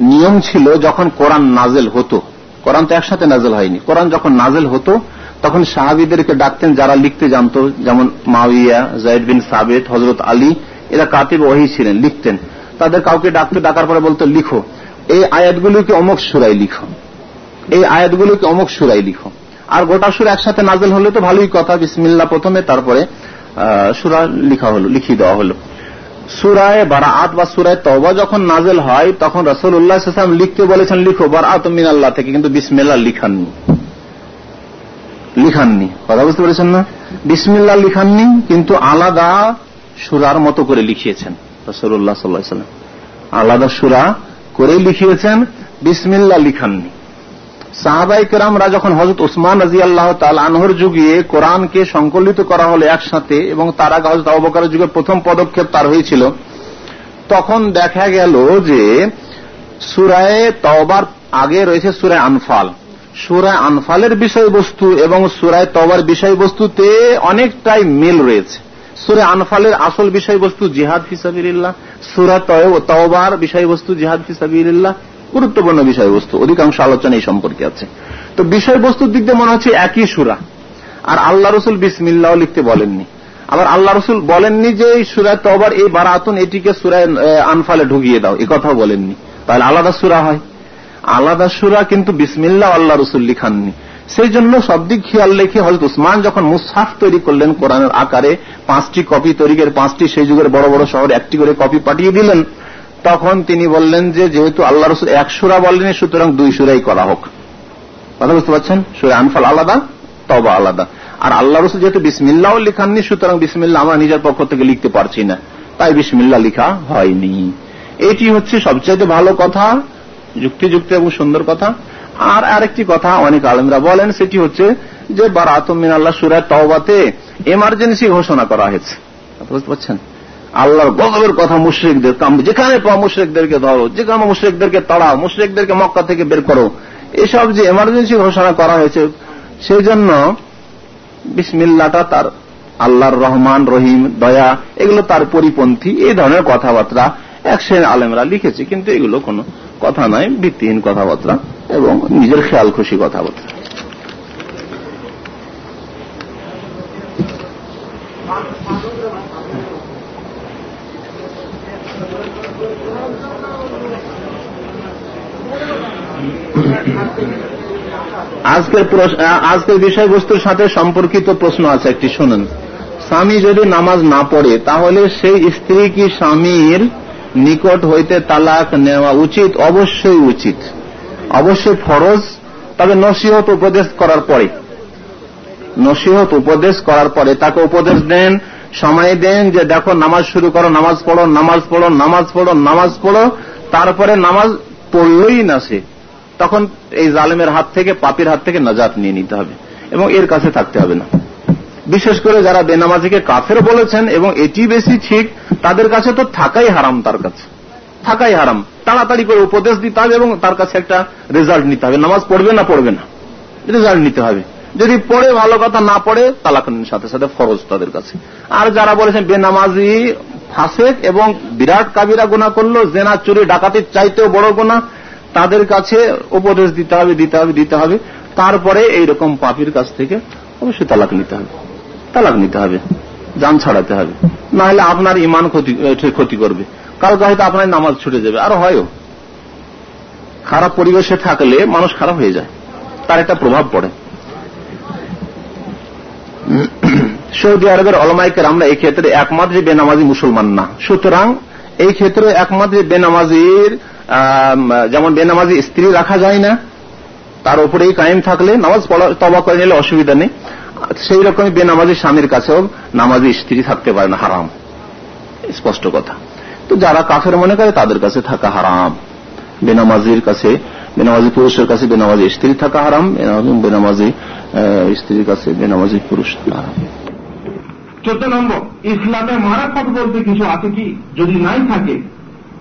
নিয়ম ছিল যখন কোরআন নাজেল হতো। কোরআন তো একসাথে নাজেল হয়নি। কোরআন যখন নাজেল হতো, তখন সাহাবিদেরকে ডাকতেন যারা লিখতে জানতো, যেমন মাউইয়া জাইদ বিন সাবেদ হজরত আলী, এরা কাতিব ওহি ছিলেন, লিখতেন। তাদের কাউকে ডাকতে, ডাকার পরে বলতো, লিখো। এই আয়াতগুলিকে অমুক সুরাই লিখো। এই আয়াতগুলিকে অমুক সুরাই লিখো। আর গোটা সুর একসাথে নাজেল হলে তো ভালোই কথা। বিসমিল্লা প্রথমে, তারপরে সুরা লিখা হলো, লিখিয়ে দেওয়া হলো। সুরায় বারাআত বা সুরায় তবা যখন নাজেল হয়, তখন রসুল উল্লাহাম লিখতে বলেছেন, লিখো, বারাআত মিন আল্লাহ থেকে। কিন্তু বিসমিল্লা লিখাননি। লিখাননি। কথা বুঝতে পেরেছেন না? বিসমিল্লা লিখাননি, কিন্তু আলাদা সুরার মতো করে লিখিয়েছেন রসুল্লাহ সাল্লাম আলাদা সুরা করে লিখিয়েছেন বিসমিল্লা লিখাননি। সাহাবাই কেরামরা যখন হজরত উসমান রাজি আল্লাহ তাল আনহর যুগে কোরআনকে সংকলিত করা হলো একসাথে এবং তার আগে হজরত অবকারের যুগের প্রথম পদক্ষেপ তার হয়েছিল, তখন দেখা গেল যে সুরায় তবার আগে রয়েছে সুরায় আনফাল। সুরায় আনফালের বিষয়বস্তু এবং সুরায় তওবার বিষয়বস্তুতে অনেকটাই মিল রয়েছে। সুরে আনফালের আসল বিষয়বস্তু জিহাদ ফিসাবিল্লাহ সুরা তওবার বিষয়বস্তু জিহাদ ফিসাবিল্লাহ গুরুত্বপূর্ণ বিষয়বস্তু। অধিকাংশ আলোচনা এই সম্পর্কে আছে। তো বিষয়বস্তুর দিক দিয়ে মনে হচ্ছে একই সুরা। আর আল্লাহ রসুল বিসমিল্লাহ লিখতে বলেননি। আবার আল্লাহ রসুল বলেননি যে এই সুরায় তবার এই বারাতুন এটিকে সুরায় আনফালে ঢুকিয়ে দাও। এ কথাও বলেননি। তাহলে আলাদা সুরা হয়। আলাদা সুরা কিন্তু বিসমিল্লা আল্লাহ রসুল লিখাননি। সেই জন্য সব দিক খেয়াল রেখে হজরত উসমান যখন মুসাফ তৈরি করলেন কোরআনের আকারে, পাঁচটি কপি তৈরির পাঁচটি, সেই যুগের বড় বড় শহরে একটি করে কপি পাঠিয়ে দিলেন। তখন তিনি বললেন যে, যেহেতু আল্লাহ রসুল এক সুরা বললেন সুতরাং দুই সুরাই করা হোক। কথা বুঝতে পারছেন? সুরে আনফাল আলাদা তবা আলাদা। আর আল্লাহ রসুল যেহেতু বিসমিল্লাও লিখাননি, সুতরাং বিসমিল্লা আমরা নিজের পক্ষ থেকে লিখতে পারছি না। তাই বিসমিল্লা লিখা হয়নি। এটি হচ্ছে সবচাইতে ভালো কথা, যুক্তিযুক্ত এবং সুন্দর কথা। আর আরেকটি কথা অনেক আলমরা বলেন, সেটি হচ্ছে যে বারাতমিন আল্লাহ সুরায় তওবাতে এমার্জেন্সি ঘোষণা করা হয়েছে। বুঝতে পারছেন? আল্লাহর গজবের কথা মুশ্রিকদের যেখানে পাও মুশ্রিকদেরকে ধরো, যেখানে মুশ্রিকদেরকে তাড়াও, মুশ্রিকদেরকে মক্কা থেকে বের করো। এসব যে এমার্জেন্সি ঘোষণা করা হয়েছে সেই জন্য বিসমিল্লাটা তার আল্লাহর রহমান, রহিম, দয়া, এগুলো তার পরিপন্থী, এই ধরনের কথাবার্তা এক শ্রেণি আলেমরা লিখেছে, কিন্তু এগুলো কোনো কথা নয়, ভিত্তিহীন কথাবার্তা এবং নিজের খেয়াল খুশি কথাবার্তা। আজকের আজকের বিষয়বস্তুর সাথে সম্পর্কিত প্রশ্ন আছে একটি, শুনুন। স্বামী যদি নামাজ না পড়ে, তাহলে সেই স্ত্রী কি স্বামীর নিকট হইতে তালাক নেওয়া উচিত? অবশ্যই উচিত। অবশ্যই ফরজ, তবে নসিহত উপদেশ করার পরে। নসিহত উপদেশ করার পরে তাকে উপদেশ দেন, সময় দেন যে দেখো নামাজ শুরু করো, নামাজ পড়ো নামাজ পড়ো নামাজ পড়ো নামাজ পড়ো, তারপরে নামাজ পড়লই না সে। তখন এই জালেমের হাত থেকে, পাপির হাত থেকে নাজাত নিয়ে নিতে হবে এবং এর কাছে থাকতে হবে না। বিশেষ করে যারা বেনামাজিকে কাফের বলেছেন এবং এটি বেশি ঠিক, তাদের কাছে তো থাকাই হারাম তার কাছে। থাকাই হারাম। তাড়াতাড়ি করে উপদেশ দিতে হবে এবং তার কাছে একটা রেজাল্ট নিতে হবে। নামাজ পড়বে না পড়বে না। রেজাল্ট নিতে হবে। যদি পড়ে, ভালো কথা, না পড়ে তালাকানের সাথে সাথে, ফরজ তাদের কাছে। আর যারা বলেছেন বেনামাজি ফাসেক এবং বিরাট কাবিরা গুণা করল, জেনা চুরি, ডাকাতির চাইতেও বড় গুণা তাদের কাছে উপদেশ দিতে হবে দিতে হবে দিতে হবে। তারপরে এইরকম পাপির কাছ থেকে অবশ্যই তালাক নিতে হবে। তালাক নিতে হবে। যান ছাড়াতে হবে। না হলে আপনার ইমান ক্ষতি করবে। কালকে হয়তো আপনার নামাজ ছুটে যাবে। আর হয়ও। খারাপ পরিবেশে থাকলে মানুষ খারাপ হয়ে যায়। তার একটা প্রভাব পড়ে। সৌদি আরবের অলমাইকের আমরা এই ক্ষেত্রে একমাত্র বেনামাজি মুসলমান না। সুতরাং এই ক্ষেত্রে একমাত্র বেনামাজির যেমন বেনামাজি স্ত্রী রাখা যায় না, তার উপরেই কায়েম থাকলে নামাজ পড়া তবা করে নিলে অসুবিধা নেই। সেই রকমই বেনামাজি স্বামীর কাছেও নামাজি স্ত্রী থাকতে পারে না, হারাম। স্পষ্ট কথা। তো যারা কাফের মনে করে, তাদের কাছে থাকা হারাম। বেনামাজির কাছে, বেনামাজি পুরুষের কাছে বেনামাজি স্ত্রী থাকা হারাম, বেনামাজি স্ত্রীর কাছে বেনামাজি পুরুষ থাকা হারাম। চোদ্দ নম্বর, ইসলামে মারাফত বলতে কিছু আছে কি? যদি নাই থাকে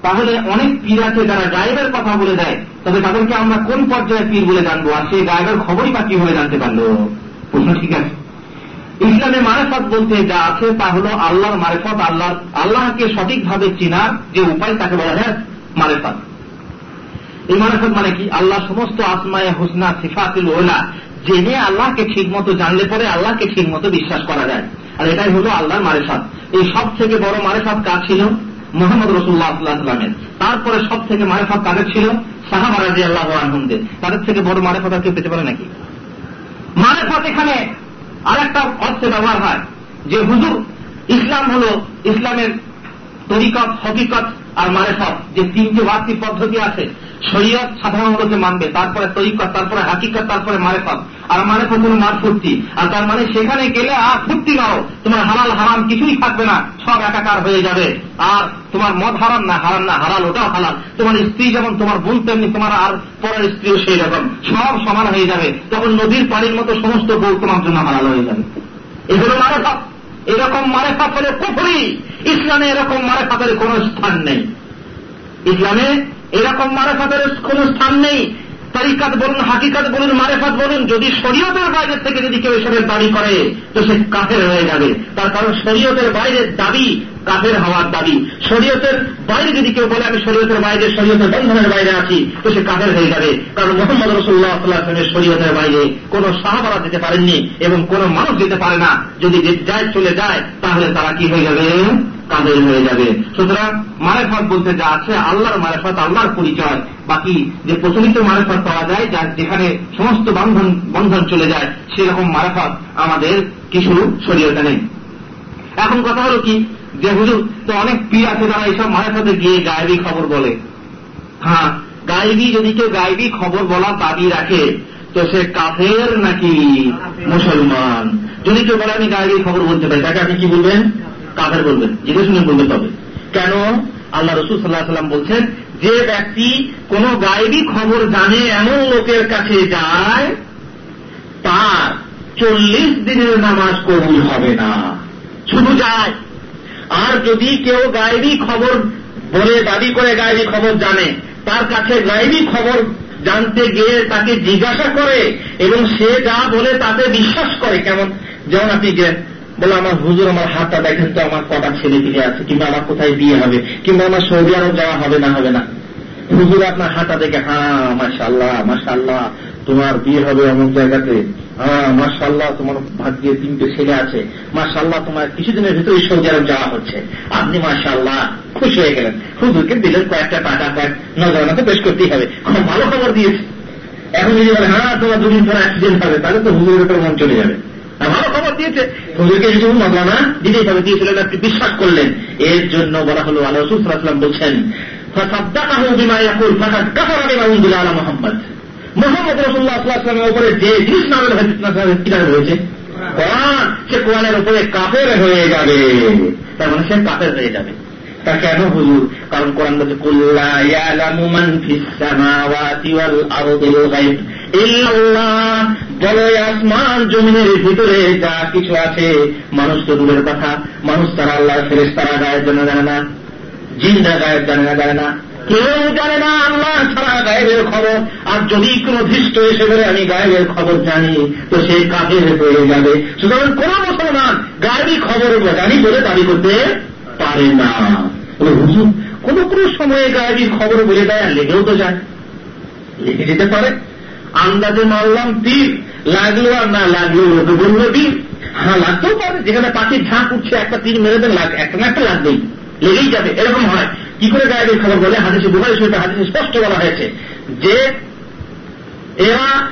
তাহলে অনেক পীর আছে যারা গায়েবের কথা বলে দেয়, তবে তাদেরকে আমরা কোন পর্যায়ে পীর বলে জানব? আর সেই গায়েবের খবরই বা কীভাবে জানতে পারল? প্রশ্ন ঠিক আছে। ইসলামে মারেফত বলতে যা আছে তা হল আল্লাহর মারেফত আল্লাহ আল্লাহকে সঠিকভাবে চিনার যে উপায় তাকে বলা যায় মারেফত। এই মারেফত মানে কি? আল্লাহ সমস্ত আসমায় হুসনা, সিফাতুল ওলা জেনে আল্লাহকে ঠিক মতো জানলে পরে আল্লাহকে ঠিক মতো বিশ্বাস করা যায়। আর এটাই হলো আল্লাহর মারেফত। এই সব থেকে বড় মারেফত কাজ ছিল? মোহাম্মদ রসুল্লাহ সাল্লামের তারপরে সব থেকে মারেফত কাদের ছিল? সাহাবারাজি আল্লাহ আহমদের তাদের থেকে বড় মারেফত আর কেউ পেতে পারে নাকি? মারেফত এখানে আর একটা অর্থে ব্যবহার হয়। যে হুজুর ইসলাম হল ইসলামের তরিকত, হকিকত আর মারেফত যে তিনটি বাড়তি পদ্ধতি আছে, শরীয়ত সাধারণগুলোকে মানবে, তারপরে তরিকত তারপরে হাকিকত তারপরে মারেফত আর মারেফত হল মার ফুর্তি। আর তার মানে সেখানে গেলে আর ফুর্তি নাও তোমার হালাল হারাম কিছুই থাকবে না, সব একাকার হয়ে যাবে। আর তোমার মদ হারাম না হারাম না, হালাল, ওটাও হালাল। তোমার স্ত্রী যেমন তোমার বোন তেমনি তোমার আর পরের স্ত্রীও সেই রকম। সব সমান হয়ে যাবে। তখন নদীর পানির মতো সমস্ত বউ তোমার জন্য হালাল হয়ে যাবে। এগুলো মারেফত এরকম মারেফত হলে পুকুরি ইসলামে এরকম মারাফাতের কোন স্থান নেই। ইসলামে এরকম মারাফাতের কোন স্থান নেই। তারিকাত বলুন, হাকিকাত বলুন, মারেফাত বলুন, যদি শরীয়তের বাইরে থেকে যদি কেউ এসবের দাবি করে, তো সে কাফের হয়ে যাবে। তার কারণ শরীয়তের বাইরের দাবি কাফের হওয়ার দাবি। শরীয়তের বাইরে যদি কেউ বলে, আমি শরীয়তের বাইরে, শরীয়তের বন্ধনের বাইরে আছি, তো সে কাফের হয়ে যাবে। কারণ মোহাম্মদ রসুল্লাহ সাল্লাহামের শরীয়তের বাইরে কোন সাহাবারা যেতে পারেননি এবং কোন মানুষ যেতে পারে না। যদি যায়, চলে যায়, তাহলে তারা কি হয়ে যাবে? কাদের হয়ে যাবে। সুতরাং মারেফত বলতে যা আছে, আল্লাহর মারেফত, আল্লাহর পরিচয়। বাকি যে প্রচলিত মারেফত পাওয়া যায়, যার যেখানে সমস্ত বন্ধন বন্ধন চলে যায়, সেরকম মারেফত আমাদের কিছু শরীয়তে নেই। এখন কথা হলো কি? যে হুজুর, তো অনেক পীর আছে যারা এইসব মারেফতে গিয়ে গায়েবী খবর বলে। হ্যাঁ গায়েবী যদি কেউ গায়েবী খবর বলার দাবি রাখে, তো সে কাফের নাকি মুসলমান? যদি কেউ বলে, আমি গায়েবী খবর বলতে পারি, তাকে আপনি কি বলবেন? কাফের বলবেন। জিজ্ঞেস শুনে বলবেন তবে। কেন? আল্লাহ রসুল সাল্লাহ সাল্লাম বলছেন, যে ব্যক্তি কোন গায়েবী খবর জানে, এমন লোকের কাছে যায়, তার চল্লিশ দিনের নামাজ কবুল হবে না। শুধু যায়। আর যদি কেউ গায়েবী খবর বলে, দাবি করে গায়েবী খবর জানে, তার কাছে গায়েবী খবর জানতে গিয়ে তাকে জিজ্ঞাসা করে এবং সে যা বলে তাতে বিশ্বাস করে কেমন। যেমন আপনি গেলেন বলে আমার হুজুর, আমার হাতটা দেখেন তো, আমার কটা ছেলে ফিরে আছে, কিংবা আমার কোথায় বিয়ে হবে, কিংবা আমার সৌদি আরব যাওয়া হবে না হবে না। হুজুর আপনার হাতটা দেখে হ্যাঁ মাসাল্লাহ মাসাল্লাহ তোমার বিয়ে হবে অমুক জায়গাতে? হ্যাঁ মাসাল্লাহ তোমার ভাগ্যে তিনটে ছেলে আছে। মাসাল্লাহ তোমার কিছুদিনের ভিতরে সৌদি আরব যাওয়া হচ্ছে। আপনি মাসাল্লাহ খুশি হয়ে গেলেন। হুজুরকে দিলেন কয়েকটা টাকা, কয়েক নজরানা তো বেশ করতেই হবে। খুব ভালো খবর দিয়েছে। এখন যদি বলে হ্যাঁ তোমার দুদিন পর অ্যাক্সিডেন্ট হবে, তাহলে তো হুজুরের উপর মন চলে যাবে। ভালো খবর দিয়েছে। হুজুরকে যদি নজরানা দিতেই হবে দিয়েছিলেন আপনি বিশ্বাস করলেন। এর জন্য বলা হলো, আল্লাহ রসুলাম বলছেন মোহাম্মদ। মোহাম্মদ রসুল্লাহ আসলামের উপরে যে জিনিস নামের হয়েছে কোরআন। সে কোরআনের উপরে কাফের হয়ে যাবে। তার মানে সে কাফের হয়ে যাবে। তা কেন হুজুর? কারণ কোরআন বলছে বলো আসমান জমিনের ভিতরে যা কিছু আছে, মানুষ তো দূরের কথা। মানুষ তারা আল্লাহ ফেরেস তারা গায়ের জন্য জানে না। জিন্দা গায়ের জানে না জানে না। কেউ জানে না আল্লাহ ছাড়া গায়েবের খবর। আর যদি কোনো ধৃষ্ট এসে বলে, আমি গায়েবের খবর জানি তো সেই কাজের হয়ে যাবে। সুতরাং কোন মুসলমান গায়েবী খবর জানি বলে দাবি করতে পারে না। কোন কোন সময়ে গায়েবী খবর বলে দেয় আর লেগেও তো যায়। লেগে যেতে পারে। আন্দাজে মারলাম তীর। লাগল আর না লাগল তো বলল, তীর? হ্যাঁ লাগতেও পারে। যেখানে পাখির ঝাঁক উঠছে, একটা তীর মেরে দেন একটা না একটা লাগবেই। লেগেই যাবে। এরকম হয়। কি করে গায়েবের খবর বলে? হাদিসে বুহারি শরীফে হাদিসে স্পষ্ট বলা হয়েছে যে এরা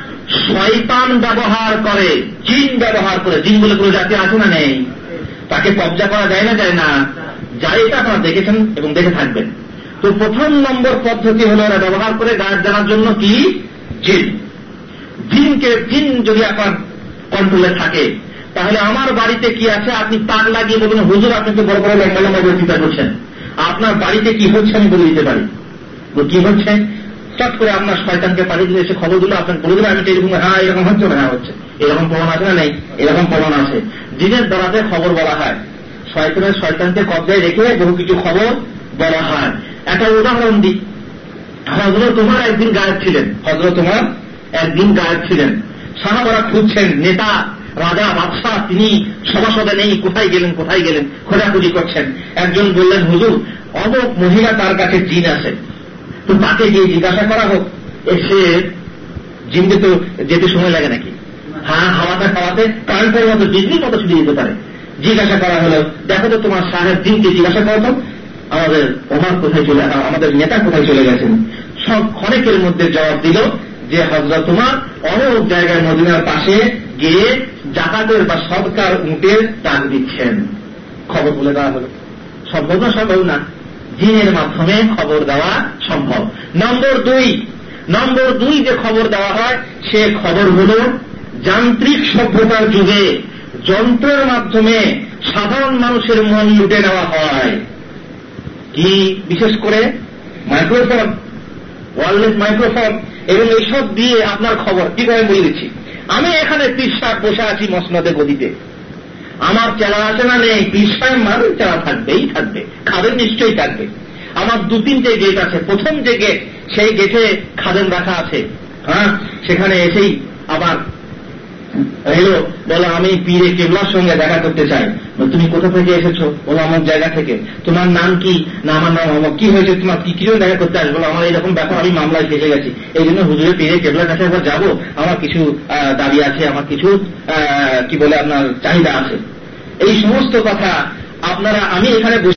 শয়তান ব্যবহার করে, জিন ব্যবহার করে। জিন বলে কোনো জাতি আছে না নেই? তাকে কবজা করা যায় না যায় না? যাই এটা আপনারা দেখেছেন এবং দেখে থাকবেন। তো প্রথম নম্বর পদ্ধতি হল এরা ব্যবহার করে গায়েব জানার জন্য কি? জিন। জিনকে, জিন যদি আপনার কন্ট্রোলে থাকে, তাহলে আমার বাড়িতে কি আছে? আপনি তার লাগিয়ে বলুন, হুজুর, আপনি তো বড় বড় লম্বা লম্বা বক্তৃতা করছেন। আপনার বাড়িতে কি হচ্ছে আমি বলে দিতে পারি? কি হচ্ছে? চট করে আপনার শয়তানকে পাঠিয়ে দিলে এসে খবর দিল আপনার বলে দিলে, আমি তো এরকম হ্যাঁ এরকম হচ্ছে না হ্যাঁ হচ্ছে। এরকম প্রমাণ আছে না নেই? এরকম প্রমাণ আছে। দিনের দ্বারাতে খবর বলা হয়। শয়তানের, শয়তানকে কবজায় রেখে বহু কিছু খবর বলা হয়। একটা উদাহরণ দিই। হজরত তোমার একদিন গায়ক ছিলেন। হজরত তোমার একদিন গায়ক ছিলেন। সাহাবারা খুঁজছেন, নেতা রাজা, বাদশাহ, তিনি সভাসদে নেই, কোথায় গেলেন কোথায় গেলেন, খোঁজাখুঁজি করছেন। একজন বললেন, হুজুর, অমক মহিলা তার কাছে জিন আছে। তো তাকে গিয়ে জিজ্ঞাসা করা হোক এসে জিনকে তো যেতে সময় লাগে নাকি? হ্যাঁ হাওয়াতে খাওয়াতে কারেন্টের মতো বিজলির মতো ছুটে যেতে পারে। জিজ্ঞাসা করা হলো, দেখো তো তোমার সাহেব জিনকে জিজ্ঞাসা করো তো, আমাদের ওমার কোথায় চলে, আমাদের নেতা কোথায় চলে গেছেন? সব ক্ষণেকের মধ্যে জবাব দিল যে হজরত তোমার অনেক জায়গায় মদিনার পাশে গিয়ে জাকাতের বা সরকার উঁটের ডাক দিচ্ছেন। খবর বলে দেওয়া হলো। সম্ভব না সম্ভব না? জিনের মাধ্যমে খবর দেওয়া সম্ভব। নম্বর দুই নম্বর দুই যে খবর দেওয়া হয়, সে খবর হল যান্ত্রিক সভ্যতার যুগে যন্ত্রের মাধ্যমে সাধারণ মানুষের মন লুটে নেওয়া হয়। কি বিশেষ করে? মাইক্রোফোন ওয়ারলেস মাইক্রোফোন এবং এইসব দিয়ে আপনার খবর। কীভাবে বলে দিচ্ছি? আমি এখানে পৃষ্ঠা বসে আছি মসনদে গদিতে। আমার চেলা আছে না নেই পৃষ্ঠায় মানুষ চেলা থাকবেই থাকবে, খাদের নিশ্চয়ই থাকবে। আমার দু তিনটে গেট আছে, প্রথম যে গেট, সেই গেটে খাদেন রাখা আছে। হ্যাঁ সেখানে এসেই আবার এলো, বলো, আমি পীরে কেবলার সঙ্গে দেখা করতে চাই। তুমি কোথা থেকে এসেছ? বলো, আমার জায়গা থেকে। তোমার নাম কি? না, আমার নাম আমার কি হয়েছে? তোমার কি কি দেখা করতে আসব? আমার এইরকম ব্যাপার, আমি মামলায় ফেসে গেছি। এই জন্য হুজুরে পীরে কেবলার কাছে একবার যাব। আমার কিছু দাবি আছে, আমার কিছু কি বলে আপনার চাহিদা আছে। এই সমস্ত কথা আপনারা, আমি এখানে